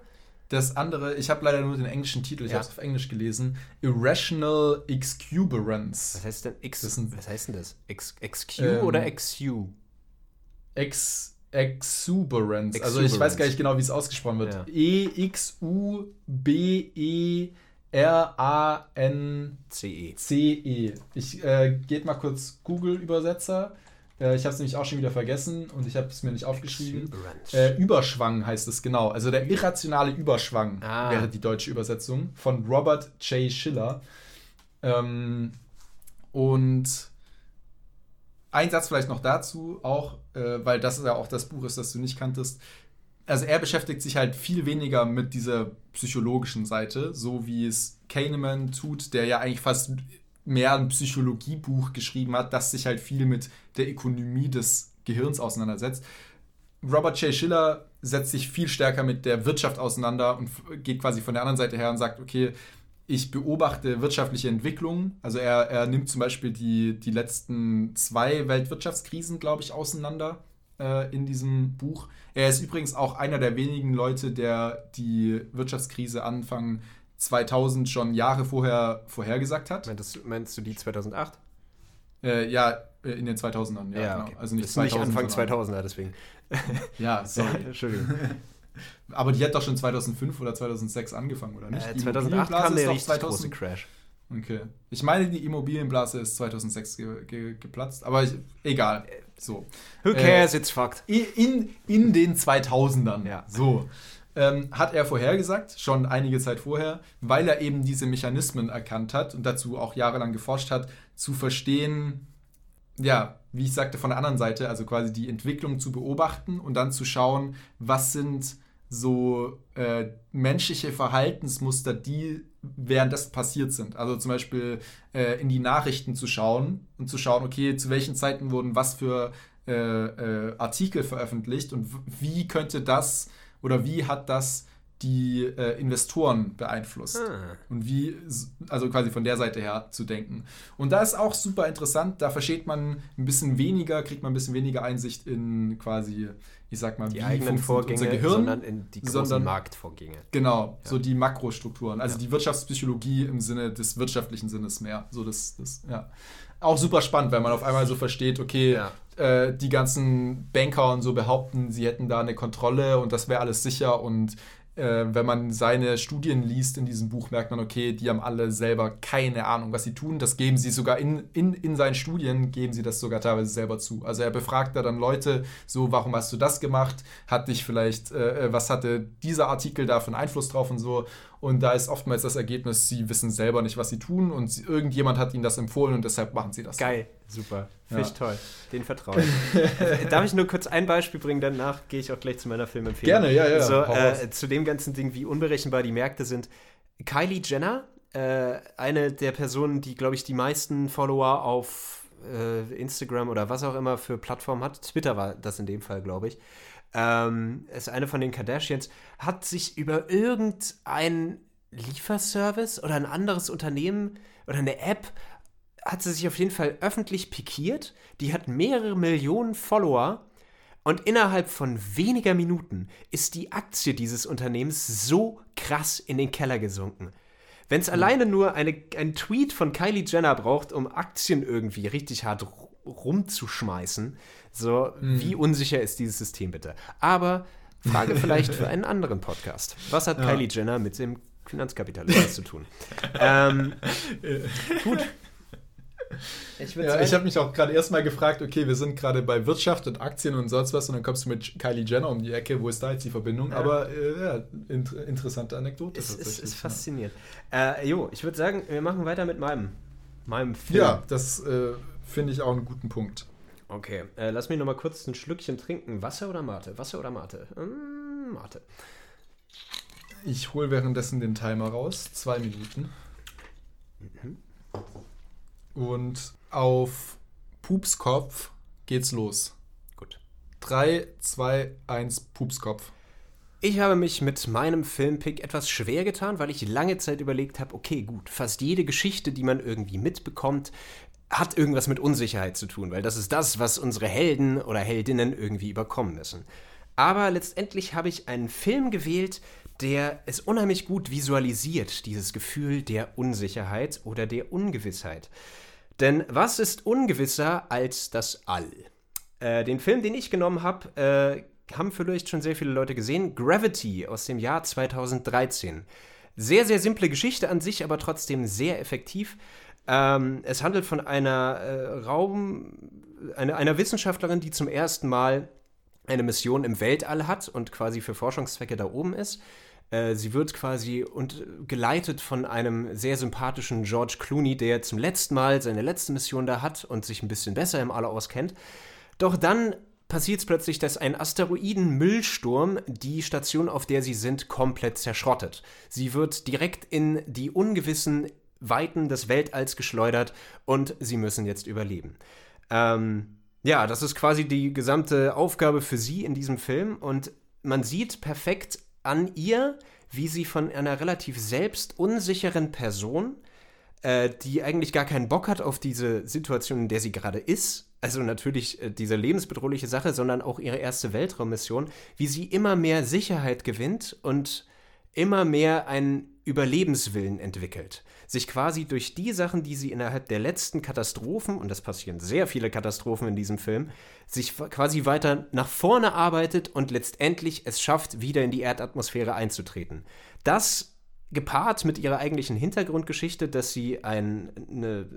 Das andere, ich habe leider nur den englischen Titel, ich ja. habe es auf Englisch gelesen. Irrational Exuberance. Was heißt denn X? was heißt denn das? X, XQ ähm, oder XU? Ex Exuberance. Exuberance. Also ich weiß gar nicht genau, wie es ausgesprochen wird. Ja. E-X-U-B-E-R-A-N-C-E. C-E. Ich äh, geht mal kurz Google-Übersetzer. Äh, ich habe es nämlich auch schon wieder vergessen und ich habe es mir nicht aufgeschrieben. Äh, Überschwang heißt es genau. Also der irrationale Überschwang ah. wäre die deutsche Übersetzung von Robert J. Schiller. Ähm, und ein Satz vielleicht noch dazu, auch, äh, weil das ja auch das Buch ist, das du nicht kanntest. also er beschäftigt sich halt viel weniger mit dieser psychologischen Seite, so wie es Kahneman tut, der ja eigentlich fast mehr ein Psychologiebuch geschrieben hat, das sich halt viel mit der Ökonomie des Gehirns auseinandersetzt. Robert J. Schiller setzt sich viel stärker mit der Wirtschaft auseinander und geht quasi von der anderen Seite her und sagt, okay, ich beobachte wirtschaftliche Entwicklungen. Also er, er nimmt zum Beispiel die, die letzten zwei Weltwirtschaftskrisen, glaube ich, auseinander äh, in diesem Buch. Er ist übrigens auch einer der wenigen Leute, der die Wirtschaftskrise Anfang 2000 schon Jahre vorher vorhergesagt hat. Meinst, meinst du die 2008? Äh, ja, äh, in den 2000ern, ja, Ja, genau. okay. Also nicht, ist nicht 2000, Anfang sondern- 2000er, deswegen. Ja, sorry. Entschuldigung. Aber die hat doch schon 2005 oder 2006 angefangen, oder nicht? Äh, Die 2008 Immobilienblase kam ist der richtig 2000 große Crash. Okay. Ich meine, die Immobilienblase ist 2006 ge ge geplatzt, aber ich, egal. So. Who Äh, cares, it's fucked. In, in, in den 2000ern. Ja. So. Ähm, hat er vorhergesagt, schon einige Zeit vorher, weil er eben diese Mechanismen erkannt hat und dazu auch jahrelang geforscht hat, zu verstehen, ja, wie ich sagte, von der anderen Seite, also quasi die Entwicklung zu beobachten und dann zu schauen, was sind so äh, menschliche Verhaltensmuster, die währenddessen passiert sind. Also zum Beispiel äh, in die Nachrichten zu schauen und zu schauen, okay, zu welchen Zeiten wurden was für äh, äh, Artikel veröffentlicht und wie könnte das oder wie hat das die äh, Investoren beeinflusst Ah. und wie, also quasi von der Seite her zu denken. Und da ist auch super interessant, da versteht man ein bisschen weniger, kriegt man ein bisschen weniger Einsicht in quasi, ich sag mal, Die wie eigenen Vorgänge, unser Gehirn. sondern in die großen sondern- Marktvorgänge. Genau, so die Makrostrukturen, also Ja. die Wirtschaftspsychologie im Sinne des wirtschaftlichen Sinnes mehr. So das, das, ja. Auch super spannend, weil man auf einmal so versteht, okay, Ja. äh, die ganzen Banker und so behaupten, sie hätten da eine Kontrolle und das wäre alles sicher und äh, wenn man seine Studien liest in diesem Buch, merkt man, okay, die haben alle selber keine Ahnung, was sie tun. Das geben sie sogar in, in, in seinen Studien, geben sie das sogar teilweise selber zu. Also er befragt da dann Leute, so, warum hast du das gemacht? Hat dich vielleicht, äh, was hatte dieser Artikel da für einen Einfluss drauf und so. Und da ist oftmals das Ergebnis, sie wissen selber nicht, was sie tun und sie, irgendjemand hat ihnen das empfohlen und deshalb machen sie das. Geil, super. Finde Ja. ich toll. Den vertraue ich. Darf ich nur kurz ein Beispiel bringen? Danach gehe ich auch gleich zu meiner Filmempfehlung. Gerne, ja, ja, So, äh, zu dem ganzen Ding, wie unberechenbar die Märkte sind. Kylie Jenner, äh, eine der Personen, die, glaube ich, die meisten Follower auf äh, Instagram oder was auch immer für Plattformen hat. Twitter war das in dem Fall, glaube ich. Ähm, ist eine von den Kardashians, hat sich über irgendein Lieferservice oder ein anderes Unternehmen oder eine App hat sie sich auf jeden Fall öffentlich pikiert. Die hat mehrere Millionen Follower und innerhalb von weniger Minuten ist die Aktie dieses Unternehmens so krass in den Keller gesunken. Wenn es alleine nur eine, ein Tweet von Kylie Jenner braucht, um Aktien irgendwie richtig hart rumzuschmeißen, so wie unsicher ist dieses System bitte? Aber Frage vielleicht für einen anderen Podcast. Was hat Kylie Jenner mit dem Finanzkapitalismus zu tun? Ähm, gut. Ich Ja, ich habe mich auch gerade erstmal gefragt, okay, wir sind gerade bei Wirtschaft und Aktien und sonst was und dann kommst du mit Kylie Jenner um die Ecke, wo ist da jetzt die Verbindung? Ja. Aber äh, ja, int interessante Anekdote. Es ist, ist ja. faszinierend. Äh, jo, ich würde sagen, wir machen weiter mit meinem, meinem Film. Ja, das äh, finde ich auch einen guten Punkt. Okay, äh, lass mich noch mal kurz ein Schlückchen trinken. Wasser oder Mate? Wasser oder Mate? Mm, Mate. Ich hole währenddessen den Timer raus, zwei Minuten. Und auf Pupskopf geht's los. Gut. 3, 2, 1, Pupskopf. Ich habe mich mit meinem Filmpick etwas schwer getan, weil ich lange Zeit überlegt habe, okay, gut, fast jede Geschichte, die man irgendwie mitbekommt, hat irgendwas mit Unsicherheit zu tun, weil das ist das, was unsere Helden oder Heldinnen irgendwie überkommen müssen. Aber letztendlich habe ich einen Film gewählt, der es unheimlich gut visualisiert, dieses Gefühl der Unsicherheit oder der Ungewissheit. Denn was ist ungewisser als das All? Äh, den Film, den ich genommen habe, äh, haben vielleicht schon sehr viele Leute gesehen. Gravity aus dem Jahr 2013. Sehr, sehr simple Geschichte an sich, aber trotzdem sehr effektiv. Ähm, es handelt von einer äh, Raum, eine, einer Wissenschaftlerin, die zum ersten Mal eine Mission im Weltall hat und quasi für Forschungszwecke da oben ist. Äh, sie wird quasi und geleitet von einem sehr sympathischen George Clooney, der zum letzten Mal seine letzte Mission da hat und sich ein bisschen besser im All auskennt. Doch dann passiert es plötzlich, dass ein Asteroidenmüllsturm die Station, auf der sie sind, komplett zerschrottet. Sie wird direkt in die ungewissen Weiten des Weltalls geschleudert und sie müssen jetzt überleben. Ähm, ja, das ist quasi die gesamte Aufgabe für sie in diesem Film und man sieht perfekt an ihr, wie sie von einer relativ selbstunsicheren Person, äh, die eigentlich gar keinen Bock hat auf diese Situation, in der sie gerade ist, also natürlich äh, diese lebensbedrohliche Sache, sondern auch ihre erste Weltraummission, wie sie immer mehr Sicherheit gewinnt und immer mehr einen Überlebenswillen entwickelt. Sich quasi durch die Sachen, die sie innerhalb der letzten Katastrophen, und das passieren sehr viele Katastrophen in diesem Film, sich quasi weiter nach vorne arbeitet und letztendlich es schafft, wieder in die Erdatmosphäre einzutreten. Das gepaart mit ihrer eigentlichen Hintergrundgeschichte, dass sie ein, eine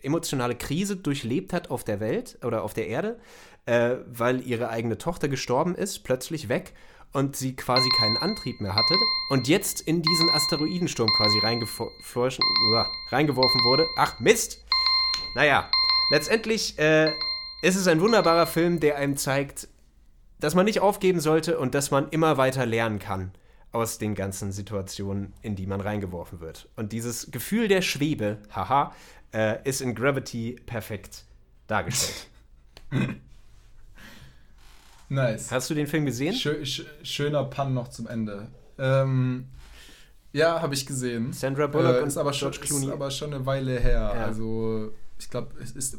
emotionale Krise durchlebt hat auf der Welt oder auf der Erde, äh, weil ihre eigene Tochter gestorben ist, plötzlich weg und sie quasi keinen Antrieb mehr hatte und jetzt in diesen Asteroidensturm quasi reingeworfen wurde. Ach Mist! Naja, letztendlich äh, ist es ein wunderbarer Film, der einem zeigt, dass man nicht aufgeben sollte und dass man immer weiter lernen kann aus den ganzen Situationen, in die man reingeworfen wird. Und dieses Gefühl der Schwebe, haha, äh, ist in Gravity perfekt dargestellt. nice. Hast du den Film gesehen? Schö sch schöner Pun noch zum Ende. Ähm, ja, habe ich gesehen. Sandra Bullock äh, und ist aber schon, George Clooney. Ist aber schon eine Weile her. Ja. Also ich glaube,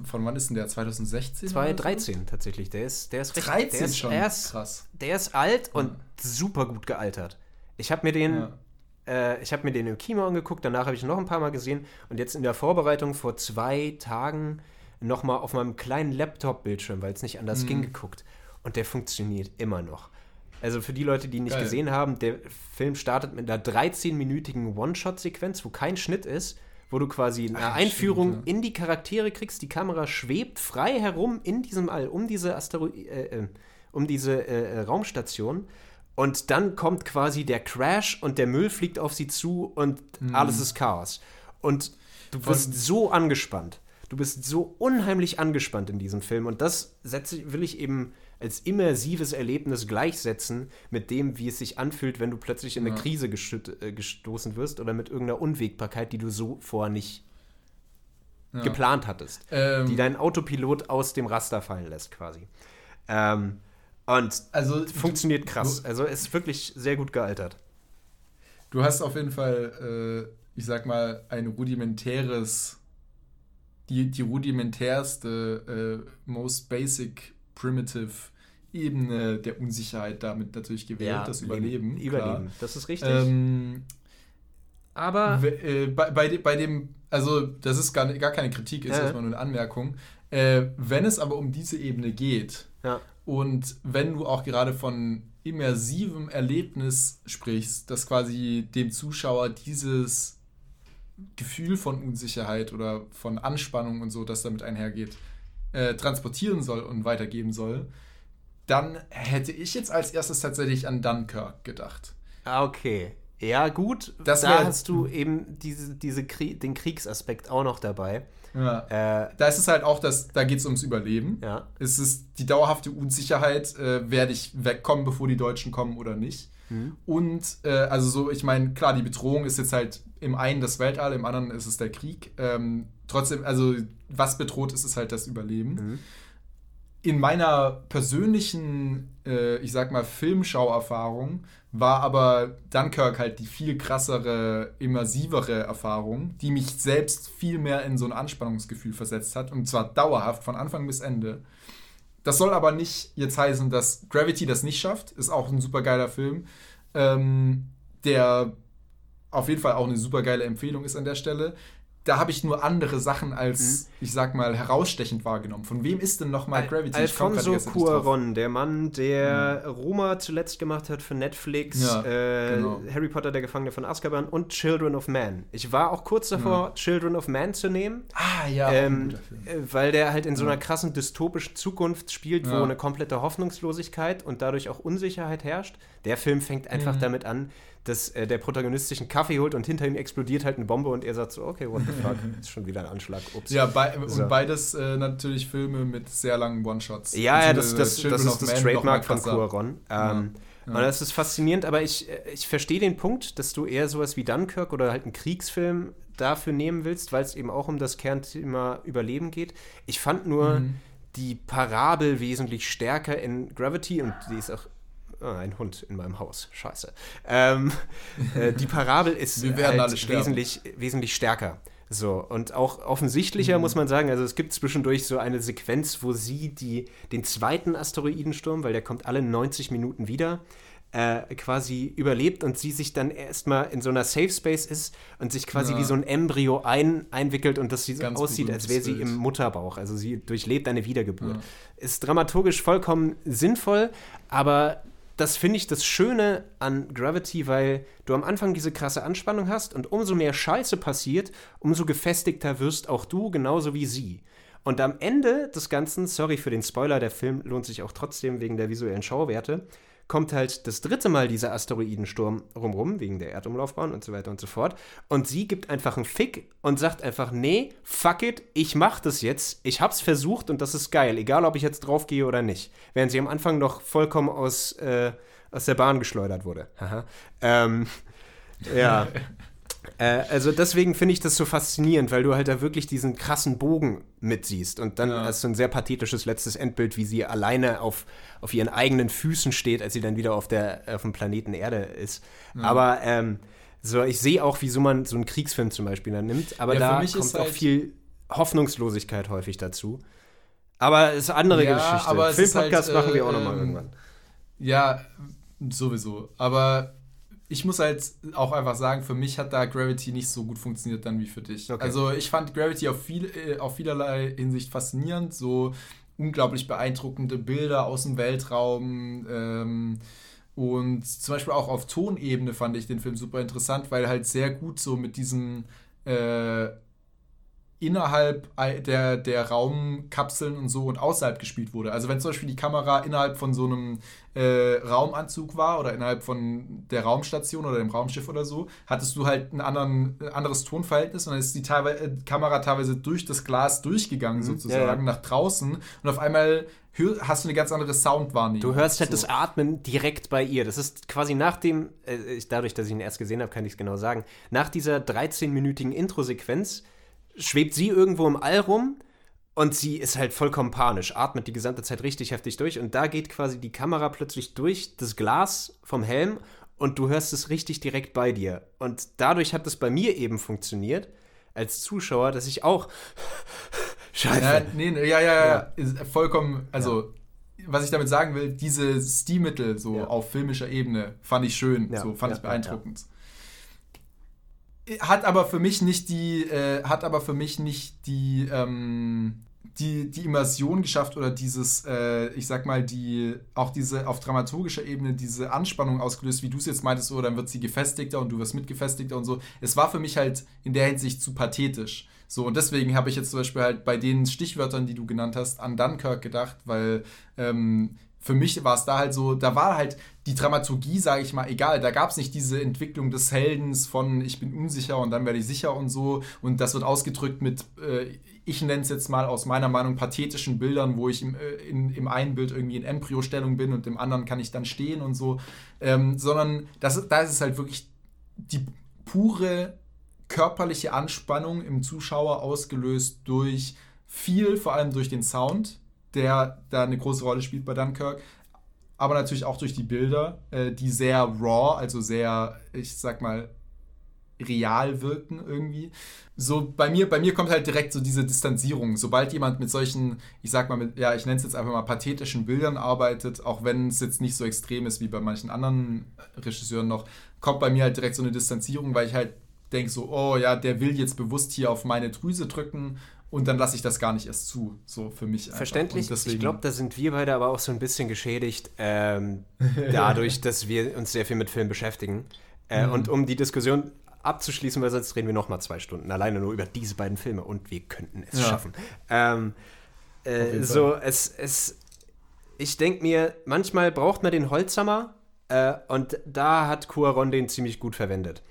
von wann ist denn der? 2016? 2013 so? tatsächlich. Der ist, der ist recht, 13 der ist, schon. Er ist, Krass. Der ist alt und ja. super gut gealtert. Ich habe mir den, ja. äh, ich habe mir den im Kino angeguckt. Danach habe ich ihn noch ein paar Mal gesehen und jetzt in der Vorbereitung vor zwei Tagen noch mal auf meinem kleinen Laptop-Bildschirm, weil es nicht anders mhm. ging, geguckt. Und der funktioniert immer noch. Also für die Leute, die ihn nicht Geil. gesehen haben, der Film startet mit einer 13-minütigen One-Shot-Sequenz, wo kein Schnitt ist wo du quasi eine Ach, Einführung stimmt, ja. in die Charaktere kriegst. Die Kamera schwebt frei herum in diesem All, um diese, Astero äh, äh, um diese äh, Raumstation. Und dann kommt quasi der Crash und der Müll fliegt auf sie zu und Mhm. alles ist Chaos. Und du bist so angespannt. Du bist so unheimlich angespannt in diesem Film. Und das setze, will ich eben als immersives Erlebnis gleichsetzen mit dem, wie es sich anfühlt, wenn du plötzlich in eine Ja. Krise äh, gestoßen wirst oder mit irgendeiner Unwägbarkeit, die du so vorher nicht Ja. geplant hattest. Ähm, Die deinen Autopilot aus dem Raster fallen lässt, quasi. Ähm, und also funktioniert du- krass. Also ist wirklich sehr gut gealtert. Du hast auf jeden Fall, äh, ich sag mal, ein rudimentäres, die, die rudimentärste, äh, most basic, primitive Ebene der Unsicherheit damit natürlich gewählt, das Überleben. klar. Überleben, das ist richtig. Ähm, aber äh, bei, bei, de- bei dem, also das ist gar, gar keine Kritik, ist Ja. erstmal nur eine Anmerkung. Äh, wenn es aber um diese Ebene geht, ja, und wenn du auch gerade von immersivem Erlebnis sprichst, dass quasi dem Zuschauer dieses Gefühl von Unsicherheit oder von Anspannung und so, das damit einhergeht, äh, transportieren soll und weitergeben soll, dann hätte ich jetzt als erstes tatsächlich an Dunkirk gedacht. ah, okay. Ja, gut. Das da hast du eben diese, diese Krie den Kriegsaspekt auch noch dabei. Ja. Äh, Da ist es halt auch, dass da geht es ums Überleben. ja. Es ist die dauerhafte Unsicherheit, äh, werde ich wegkommen, bevor die Deutschen kommen oder nicht. Mhm. Und äh, also so, ich meine, klar, die Bedrohung ist jetzt halt im einen das Weltall, im anderen ist es der Krieg. Ähm, trotzdem, also was bedroht ist, ist halt das Überleben. Mhm. In meiner persönlichen, äh, ich sag mal, Filmschauerfahrung war aber Dunkirk halt die viel krassere, immersivere Erfahrung, die mich selbst viel mehr in so ein Anspannungsgefühl versetzt hat. Und zwar dauerhaft, von Anfang bis Ende. Das soll aber nicht jetzt heißen, dass Gravity das nicht schafft. Ist auch ein super geiler Film, ähm, der auf jeden Fall auch eine super geile Empfehlung ist an der Stelle. Da habe ich nur andere Sachen als, ich sag mal, herausstechend wahrgenommen. Von wem ist denn nochmal Gravity? Komm grad Alfonso. Cuaron, der Mann, der Roma zuletzt gemacht hat für Netflix, Ja, äh, genau. Harry Potter, der Gefangene von Azkaban und Children of Man. Ich war auch kurz davor, Children of Man zu nehmen, Ah, ja, ähm, äh, weil der halt in so Ja. einer krassen dystopischen Zukunft spielt, wo Ja. eine komplette Hoffnungslosigkeit und dadurch auch Unsicherheit herrscht. Der Film fängt einfach Mhm. damit an, dass äh, der Protagonist sich einen Kaffee holt und hinter ihm explodiert halt eine Bombe und er sagt so, okay, what the fuck, ist schon wieder ein Anschlag, ups. Ja, bei, So. und beides äh, natürlich Filme mit sehr langen One-Shots. Ja, ja, das, das, das ist das Trademark von. Cuaron. Ähm, Ja. Und das ist faszinierend, aber ich, äh, ich verstehe den Punkt, dass du eher sowas wie Dunkirk oder halt einen Kriegsfilm dafür nehmen willst, weil es eben auch um das Kernthema Überleben geht. Ich fand nur Mhm. die Parabel wesentlich stärker in Gravity und die ist auch Ah, ein Hund in meinem Haus. Scheiße. Ähm, äh, die Parabel ist halt wesentlich, wesentlich stärker. So, und auch offensichtlicher Mhm. muss man sagen, also es gibt zwischendurch so eine Sequenz, wo sie die, den zweiten Asteroidensturm, weil der kommt alle 90 Minuten wieder, äh, quasi überlebt und sie sich dann erstmal in so einer Safe Space ist und sich quasi Ja. wie so ein Embryo ein, einwickelt und das sie so aussieht, als wäre sie im Mutterbauch. Also sie durchlebt eine Wiedergeburt. Ja. Ist dramaturgisch vollkommen sinnvoll, aber das finde ich das Schöne an Gravity, weil du am Anfang diese krasse Anspannung hast und umso mehr Scheiße passiert, umso gefestigter wirst auch du, genauso wie sie. Und am Ende des Ganzen, sorry für den Spoiler, der Film lohnt sich auch trotzdem wegen der visuellen Schauwerte, kommt halt das dritte Mal dieser Asteroidensturm rumrum, wegen der Erdumlaufbahn und so weiter und so fort. Und sie gibt einfach einen Fick und sagt einfach, nee, fuck it, ich mach das jetzt. Ich hab's versucht und das ist geil, egal ob ich jetzt draufgehe oder nicht. Während sie am Anfang noch vollkommen aus, äh, aus der Bahn geschleudert wurde. Haha. ähm, ja. Äh, also deswegen finde ich das so faszinierend, weil du halt da wirklich diesen krassen Bogen mitsiehst und dann Ja. hast du ein sehr pathetisches letztes Endbild, wie sie alleine auf, auf ihren eigenen Füßen steht, als sie dann wieder auf, der, auf dem Planeten Erde ist. Aber ähm, so, ich sehe auch, wieso man so einen Kriegsfilm zum Beispiel dann nimmt, aber Ja, da kommt ist auch halt- viel Hoffnungslosigkeit häufig dazu. Aber es ist eine andere Ja, Geschichte. ist Filmpodcast halt, machen wir auch äh, nochmal ähm, irgendwann. Ja, sowieso. Aber ich muss halt auch einfach sagen, für mich hat da Gravity nicht so gut funktioniert dann wie für dich. Okay. Also ich fand Gravity auf, viel, äh, auf vielerlei Hinsicht faszinierend, so unglaublich beeindruckende Bilder aus dem Weltraum. Ähm, und zum Beispiel auch auf Tonebene fand ich den Film super interessant, weil halt sehr gut so mit diesem äh, innerhalb der, der Raumkapseln und so und außerhalb gespielt wurde. Also wenn zum Beispiel die Kamera innerhalb von so einem äh, Raumanzug war oder innerhalb von der Raumstation oder dem Raumschiff oder so, hattest du halt ein, anderen, ein anderes Tonverhältnis und dann ist die teilwe äh, Kamera teilweise durch das Glas durchgegangen sozusagen Mhm. ja, ja. nach draußen und auf einmal hast du eine ganz andere Soundwahrnehmung. Du hörst halt so. das Atmen direkt bei ihr. Das ist quasi nach dem, äh, ich, dadurch, dass ich ihn erst gesehen habe, kann ich es genau sagen, nach dieser 13-minütigen Intro-Sequenz schwebt sie irgendwo im All rum und sie ist halt vollkommen panisch, atmet die gesamte Zeit richtig heftig durch und da geht quasi die Kamera plötzlich durch das Glas vom Helm und du hörst es richtig direkt bei dir. Und dadurch hat es bei mir eben funktioniert, als Zuschauer, dass ich auch Scheiße. Ja, nee, nee, ja, ja, ja, ist vollkommen, also was ich damit sagen will, diese Stilmittel so Ja. auf filmischer Ebene fand ich schön, Ja, so fand ja, ich beeindruckend. Hat aber für mich nicht die, äh, hat aber für mich nicht die, ähm, die, die Immersion geschafft oder dieses, äh, ich sag mal, die, auch diese auf dramaturgischer Ebene diese Anspannung ausgelöst, wie du es jetzt meintest, so, dann wird sie gefestigter und du wirst mitgefestigter und so. Es war für mich halt in der Hinsicht zu pathetisch. So, und deswegen habe ich jetzt zum Beispiel halt bei den Stichwörtern, die du genannt hast, an Dunkirk gedacht, weil ähm, für mich war es da halt so, da war halt die Dramaturgie, sage ich mal, egal. Da gab es nicht diese Entwicklung des Heldens von ich bin unsicher und dann werde ich sicher und so. Und das wird ausgedrückt mit, äh, ich nenne es jetzt mal aus meiner Meinung, pathetischen Bildern, wo ich im, äh, in, im einen Bild irgendwie in Embryostellung bin und im anderen kann ich dann stehen und so. Ähm, sondern das, da ist es halt wirklich die pure körperliche Anspannung im Zuschauer ausgelöst durch viel, vor allem durch den Sound, der da eine große Rolle spielt bei Dunkirk, aber natürlich auch durch die Bilder, äh, die sehr raw, also sehr, ich sag mal, real wirken irgendwie. So bei mir, bei mir kommt halt direkt so diese Distanzierung. Sobald jemand mit solchen, ich sag mal, mit, ja, ich nenne es jetzt einfach mal pathetischen Bildern arbeitet, auch wenn es jetzt nicht so extrem ist wie bei manchen anderen Regisseuren noch, kommt bei mir halt direkt so eine Distanzierung, weil ich halt denke so, oh ja, der will jetzt bewusst hier auf meine Drüse drücken und dann lasse ich das gar nicht erst zu, so für mich. einfach. Verständlich. Deswegen- Ich glaube, da sind wir beide aber auch so ein bisschen geschädigt, ähm, dadurch, dass wir uns sehr viel mit Film beschäftigen. Äh, Mhm. Und um die Diskussion abzuschließen, weil sonst reden wir noch mal zwei Stunden alleine nur über diese beiden Filme und wir könnten es Ja. schaffen. Ähm, äh, so, es, es, ich denke mir, manchmal braucht man den Holzhammer Äh, und da hat Cuaron den ziemlich gut verwendet.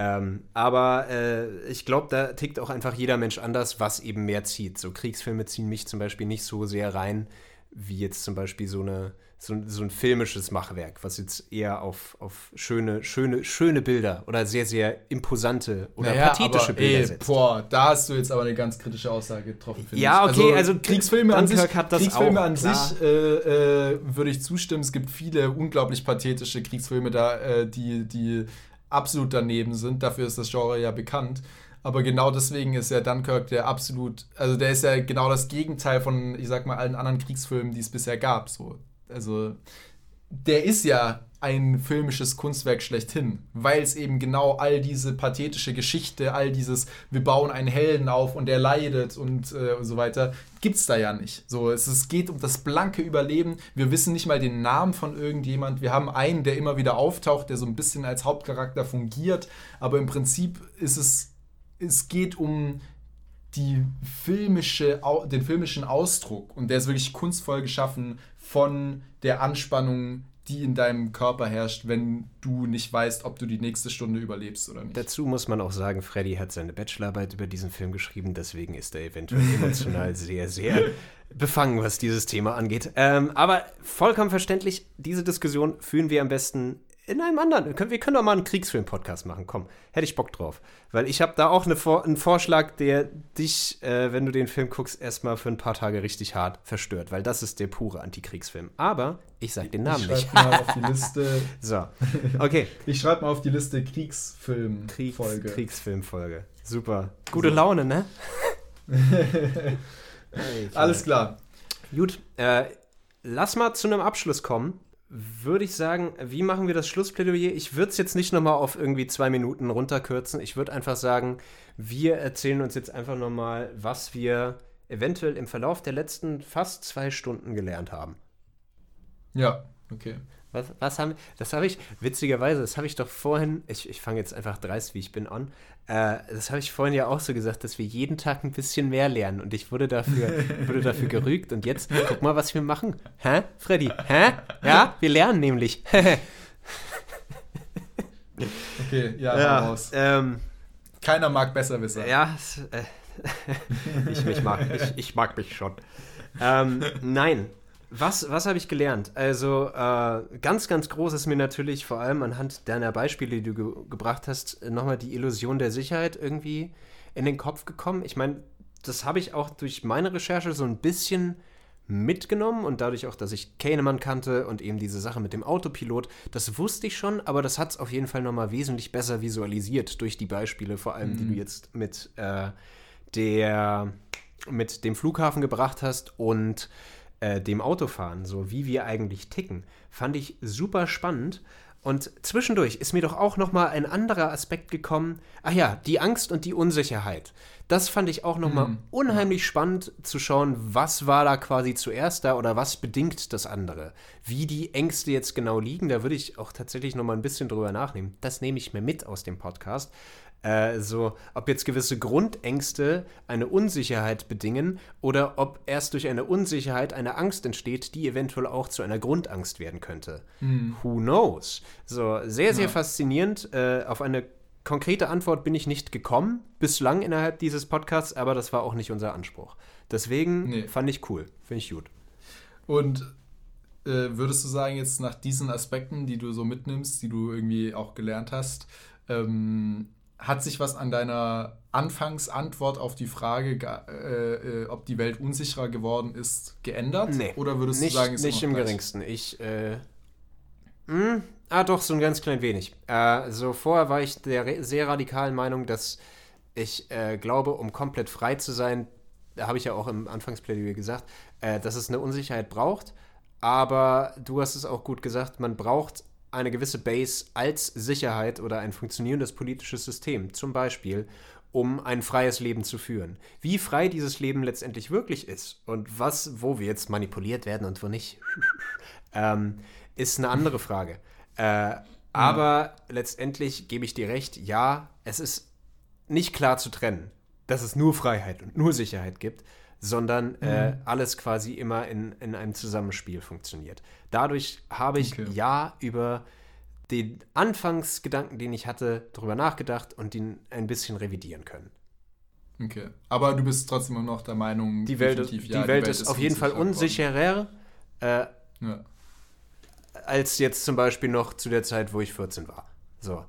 Ähm, aber äh, ich glaube, da tickt auch einfach jeder Mensch anders, was eben mehr zieht. So Kriegsfilme ziehen mich zum Beispiel nicht so sehr rein, wie jetzt zum Beispiel so eine so, so ein filmisches Machwerk, was jetzt eher auf, auf schöne, schöne, schöne Bilder oder sehr, sehr imposante oder naja, pathetische aber, Bilder ey, setzt. Boah, da hast du jetzt aber eine ganz kritische Aussage getroffen, finde ja, ich. Ja, okay, also, also Kriegsfilme an sich, Kriegsfilme auch, an sich äh, äh, würde ich zustimmen. Es gibt viele unglaublich pathetische Kriegsfilme da, äh, die, die absolut daneben sind. Dafür ist das Genre ja bekannt. Aber genau deswegen ist ja Dunkirk der absolut, also der ist ja genau das Gegenteil von, ich sag mal, allen anderen Kriegsfilmen, die es bisher gab. So, also der ist ja ein filmisches Kunstwerk schlechthin, weil es eben genau all diese pathetische Geschichte, all dieses, wir bauen einen Helden auf und er leidet und, äh, und so weiter, gibt es da ja nicht. So, es, es geht um das blanke Überleben. Wir wissen nicht mal den Namen von irgendjemand. Wir haben einen, der immer wieder auftaucht, der so ein bisschen als Hauptcharakter fungiert, aber im Prinzip ist es, es geht um die filmische, den filmischen Ausdruck und der ist wirklich kunstvoll geschaffen von der Anspannung, die in deinem Körper herrscht, wenn du nicht weißt, ob du die nächste Stunde überlebst oder nicht. Dazu muss man auch sagen, Freddy hat seine Bachelorarbeit über diesen Film geschrieben, deswegen ist er eventuell emotional sehr, sehr befangen, was dieses Thema angeht. Ähm, aber vollkommen verständlich, diese Diskussion führen wir am besten in einem anderen. Wir können doch mal einen Kriegsfilm-Podcast machen. Komm, hätte ich Bock drauf. Weil ich habe da auch eine, einen Vorschlag, der dich, äh, wenn du den Film guckst, erstmal für ein paar Tage richtig hart verstört. Weil das ist der pure Antikriegsfilm. Aber ich sag den Namen ich nicht. mal auf die Liste. so, okay. Ich schreibe mal auf die Liste Kriegsfilm-Folge. Kriegs Kriegsfilm-Folge. Super. Gute so. Laune, ne? Alles klar. Gut, äh, lass mal zu einem Abschluss kommen würde ich sagen, wie machen wir das Schlussplädoyer? Ich würde es jetzt nicht nochmal auf irgendwie zwei Minuten runterkürzen. Ich würde einfach sagen, wir erzählen uns jetzt einfach nochmal, was wir eventuell im Verlauf der letzten fast zwei Stunden gelernt haben. Ja, okay. Was, was haben das habe ich, witzigerweise, das habe ich doch vorhin, ich, ich fange jetzt einfach dreist, wie ich bin, an. Äh, das habe ich vorhin ja auch so gesagt, dass wir jeden Tag ein bisschen mehr lernen und ich wurde dafür, wurde dafür gerügt und jetzt guck mal, was wir machen. Hä, Freddy? Hä? Ja, wir lernen nämlich. okay, ja, ja raus. Ähm, Keiner mag besser wissen. Ja, äh, ich, ich, mag, ich, ich mag mich schon. Ähm, nein, was, was habe ich gelernt? Also, äh, ganz, ganz groß ist mir natürlich vor allem anhand deiner Beispiele, die du ge gebracht hast, nochmal die Illusion der Sicherheit irgendwie in den Kopf gekommen. Ich meine, das habe ich auch durch meine Recherche so ein bisschen mitgenommen und dadurch auch, dass ich Kahnemann kannte und eben diese Sache mit dem Autopilot, das wusste ich schon, aber das hat es auf jeden Fall nochmal wesentlich besser visualisiert durch die Beispiele, vor allem, mhm. die du mhm. jetzt mit äh, der mit dem Flughafen gebracht hast und äh, dem Autofahren, so wie wir eigentlich ticken, fand ich super spannend. Und zwischendurch ist mir doch auch noch mal ein anderer Aspekt gekommen. Ach ja, die Angst und die Unsicherheit. Das fand ich auch noch mal mhm. unheimlich spannend zu schauen, was war da quasi zuerst da oder was bedingt das andere. Wie die Ängste jetzt genau liegen, da würde ich auch tatsächlich noch mal ein bisschen drüber nachnehmen. Das nehme ich mir mit aus dem Podcast. Äh, so, ob jetzt gewisse Grundängste eine Unsicherheit bedingen oder ob erst durch eine Unsicherheit eine Angst entsteht, die eventuell auch zu einer Grundangst werden könnte. Hm. Who knows? So, sehr, sehr ja. faszinierend. Äh, auf eine konkrete Antwort bin ich nicht gekommen, bislang innerhalb dieses Podcasts, aber das war auch nicht unser Anspruch. Deswegen nee. fand ich cool, finde ich gut. Und äh, würdest du sagen, jetzt nach diesen Aspekten, die du so mitnimmst, die du irgendwie auch gelernt hast, ähm, hat sich was an deiner Anfangsantwort auf die Frage, äh, äh, ob die Welt unsicherer geworden ist, geändert? Nee. Oder würdest nicht, du sagen, ist nicht im gleich? geringsten. Ich, äh, mh, hm, ah, doch, so ein ganz klein wenig. Äh, so vorher war ich der sehr radikalen Meinung, dass ich äh, glaube, um komplett frei zu sein, da habe ich ja auch im Anfangsplädoyer gesagt, äh, dass es eine Unsicherheit braucht. Aber du hast es auch gut gesagt, man braucht eine gewisse Base als Sicherheit oder ein funktionierendes politisches System, zum Beispiel, um ein freies Leben zu führen. Wie frei dieses Leben letztendlich wirklich ist und was, wo wir jetzt manipuliert werden und wo nicht, ähm, ist eine andere Frage. Äh, aber ja. letztendlich gebe ich dir recht, ja, es ist nicht klar zu trennen, dass es nur Freiheit und nur Sicherheit gibt, sondern äh, mhm. äh, alles quasi immer in, in einem Zusammenspiel funktioniert. Dadurch habe ich okay. ja über den Anfangsgedanken, den ich hatte, darüber nachgedacht und ihn ein bisschen revidieren können. Okay. Aber du bist trotzdem immer noch der Meinung, die Welt, ist, die, ja, Welt, die Welt ist, auf jeden Fall unsicherer äh, ja. als jetzt zum Beispiel noch zu der Zeit, wo ich 14 war. So.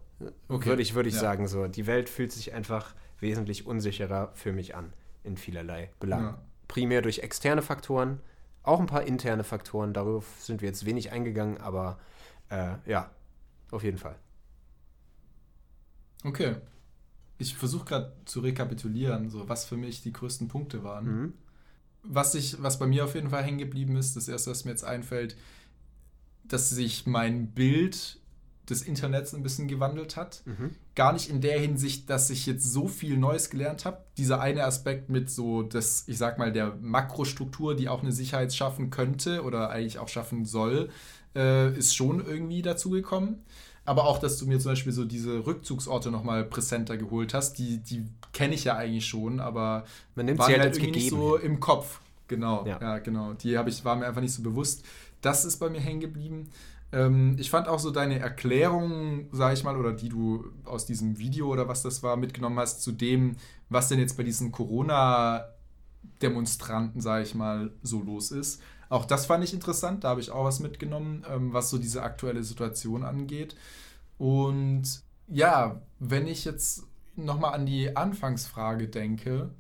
Okay. Würde ich, würd ich ja. sagen, so. Die Welt fühlt sich einfach wesentlich unsicherer für mich an, in vielerlei Belangen. Primär durch externe Faktoren, auch ein paar interne Faktoren, darauf sind wir jetzt wenig eingegangen, aber äh, ja, auf jeden Fall. Okay. Ich versuche gerade zu rekapitulieren, so was für mich die größten Punkte waren. Mhm. Was, ich, was bei mir auf jeden Fall hängen geblieben ist, das erste, was mir jetzt einfällt, dass sich mein Bild des Internets ein bisschen gewandelt hat. Mhm. Gar nicht in der Hinsicht, dass ich jetzt so viel Neues gelernt habe. Dieser eine Aspekt mit so, das, ich sag mal, der Makrostruktur, die auch eine Sicherheit schaffen könnte oder eigentlich auch schaffen soll, äh, ist schon irgendwie dazugekommen. Aber auch, dass du mir zum Beispiel so diese Rückzugsorte nochmal präsenter geholt hast, die, die kenne ich ja eigentlich schon, aber man nimmt sie halt, halt irgendwie nicht so im Kopf. Genau, ja, ja genau. Die habe ich, war mir einfach nicht so bewusst. Das ist bei mir hängen geblieben. Ähm, ich fand auch so deine Erklärung, sage ich mal, oder die du aus diesem Video oder was das war, mitgenommen hast, zu dem, was denn jetzt bei diesen Corona-Demonstranten, sage ich mal, so los ist. Auch das fand ich interessant, da habe ich auch was mitgenommen, ähm, was so diese aktuelle Situation angeht. Und ja, wenn ich jetzt nochmal an die Anfangsfrage denke,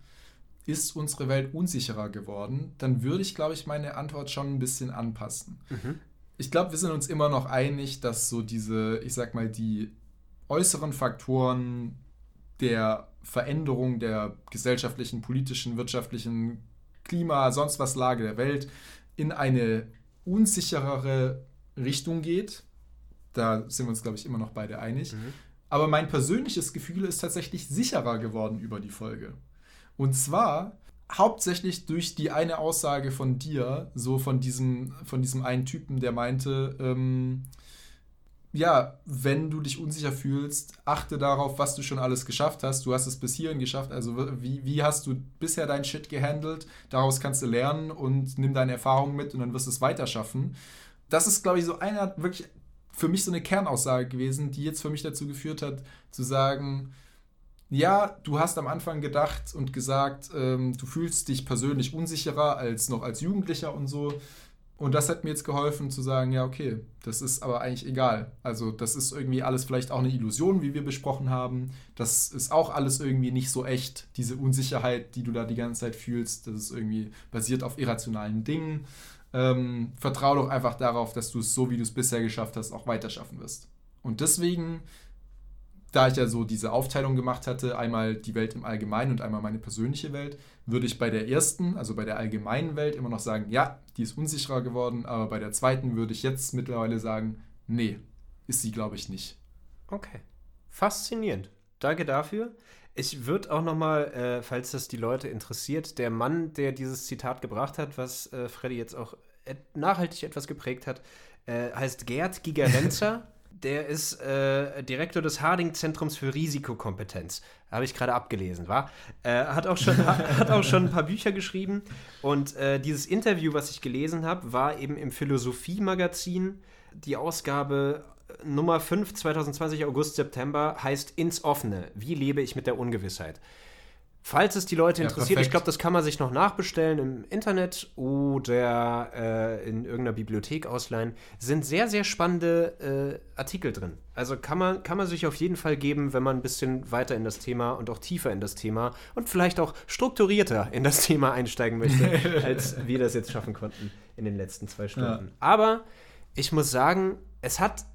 ist unsere Welt unsicherer geworden, dann würde ich, glaube ich, meine Antwort schon ein bisschen anpassen. Mhm. Ich glaube, wir sind uns immer noch einig, dass so diese, ich sag mal, die äußeren Faktoren der Veränderung der gesellschaftlichen, politischen, wirtschaftlichen, Klima, sonst was Lage der Welt in eine unsicherere Richtung geht. Da sind wir uns, glaube ich, immer noch beide einig. Mhm. Aber mein persönliches Gefühl ist tatsächlich sicherer geworden über die Folge. Und zwar hauptsächlich durch die eine Aussage von dir, so von diesem, von diesem einen Typen, der meinte, ähm, ja, wenn du dich unsicher fühlst, achte darauf, was du schon alles geschafft hast. Du hast es bis hierhin geschafft. Also wie, wie hast du bisher dein Shit gehandelt? Daraus kannst du lernen und nimm deine Erfahrungen mit und dann wirst du es weiter schaffen. Das ist, glaube ich, so einer wirklich für mich so eine Kernaussage gewesen, die jetzt für mich dazu geführt hat, zu sagen, ja, du hast am Anfang gedacht und gesagt, ähm, du fühlst dich persönlich unsicherer als noch als Jugendlicher und so. Und das hat mir jetzt geholfen zu sagen, ja, okay, das ist aber eigentlich egal. Also das ist irgendwie alles vielleicht auch eine Illusion, wie wir besprochen haben. Das ist auch alles irgendwie nicht so echt. Diese Unsicherheit, die du da die ganze Zeit fühlst, das ist irgendwie basiert auf irrationalen Dingen. Ähm, vertrau doch einfach darauf, dass du es so, wie du es bisher geschafft hast, auch weiter schaffen wirst. Und deswegen da ich ja so diese Aufteilung gemacht hatte, einmal die Welt im Allgemeinen und einmal meine persönliche Welt, würde ich bei der ersten, also bei der allgemeinen Welt, immer noch sagen, ja, die ist unsicherer geworden, aber bei der zweiten würde ich jetzt mittlerweile sagen, nee, ist sie, glaube ich, nicht. Okay. Faszinierend. Danke dafür. Ich würde auch nochmal, äh, falls das die Leute interessiert, der Mann, der dieses Zitat gebracht hat, was äh, Freddy jetzt auch et nachhaltig etwas geprägt hat, äh, heißt Gerd Gigerenzer. der ist äh, Direktor des Harding-Zentrums für Risikokompetenz. Habe ich gerade abgelesen, war? Äh, hat, auch schon, hat auch schon ein paar Bücher geschrieben. Und äh, dieses Interview, was ich gelesen habe, war eben im Philosophie-Magazin. Die Ausgabe äh, Nummer 5, 2020, August, September, heißt Ins Offene. Wie lebe ich mit der Ungewissheit? Falls es die Leute interessiert, perfekt. ich glaube, das kann man sich noch nachbestellen im Internet oder äh, in irgendeiner Bibliothek ausleihen, sind sehr, sehr spannende äh, Artikel drin. Also kann man, kann man sich auf jeden Fall geben, wenn man ein bisschen weiter in das Thema und auch tiefer in das Thema und vielleicht auch strukturierter in das Thema einsteigen möchte, als wir das jetzt schaffen konnten in den letzten zwei Stunden. Ja. Aber ich muss sagen, es hat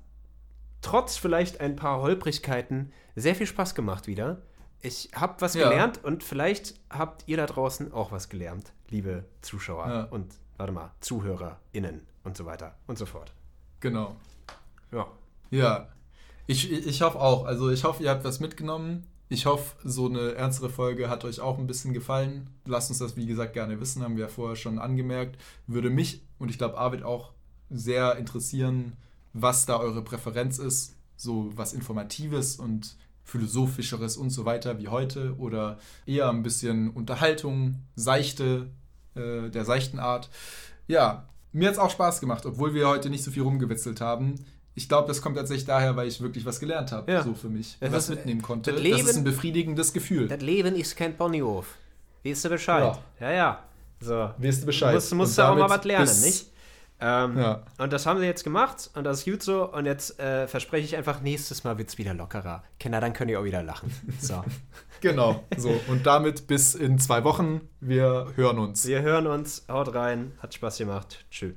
trotz vielleicht ein paar Holprigkeiten sehr viel Spaß gemacht wieder. Ich habe was ja. gelernt und vielleicht habt ihr da draußen auch was gelernt, liebe Zuschauer ja. und, warte mal, ZuhörerInnen und so weiter und so fort. Genau. Ja. Ja. Ich, ich hoffe auch. Also ich hoffe, ihr habt was mitgenommen. Ich hoffe, so eine ernstere Folge hat euch auch ein bisschen gefallen. Lasst uns das, wie gesagt, gerne wissen, haben wir ja vorher schon angemerkt. Würde mich und ich glaube Arvid auch sehr interessieren, was da eure Präferenz ist. So was Informatives und philosophischeres und so weiter wie heute oder eher ein bisschen Unterhaltung, seichte, äh, der seichten Art. Ja, mir hat es auch Spaß gemacht, obwohl wir heute nicht so viel rumgewitzelt haben. ich glaube, das kommt tatsächlich daher, weil ich wirklich was gelernt habe, Ja. so für mich. Das was ist- mitnehmen konnte. das Das, Leben- ist ein befriedigendes Gefühl. Das Leben ist kein Ponyhof. Weißt du Bescheid? Ja, ja. So. Weißt du Bescheid. Musst, musst du auch mal was lernen, nicht? Ähm, Ja. Und das haben sie jetzt gemacht und das ist gut so. Und jetzt äh, verspreche ich einfach, nächstes Mal wird es wieder lockerer. Kinder, dann könnt ihr auch wieder lachen. So. Genau, so. Und damit bis in zwei Wochen. Wir hören uns. wir hören uns. Haut rein. Hat Spaß gemacht. Tschüss.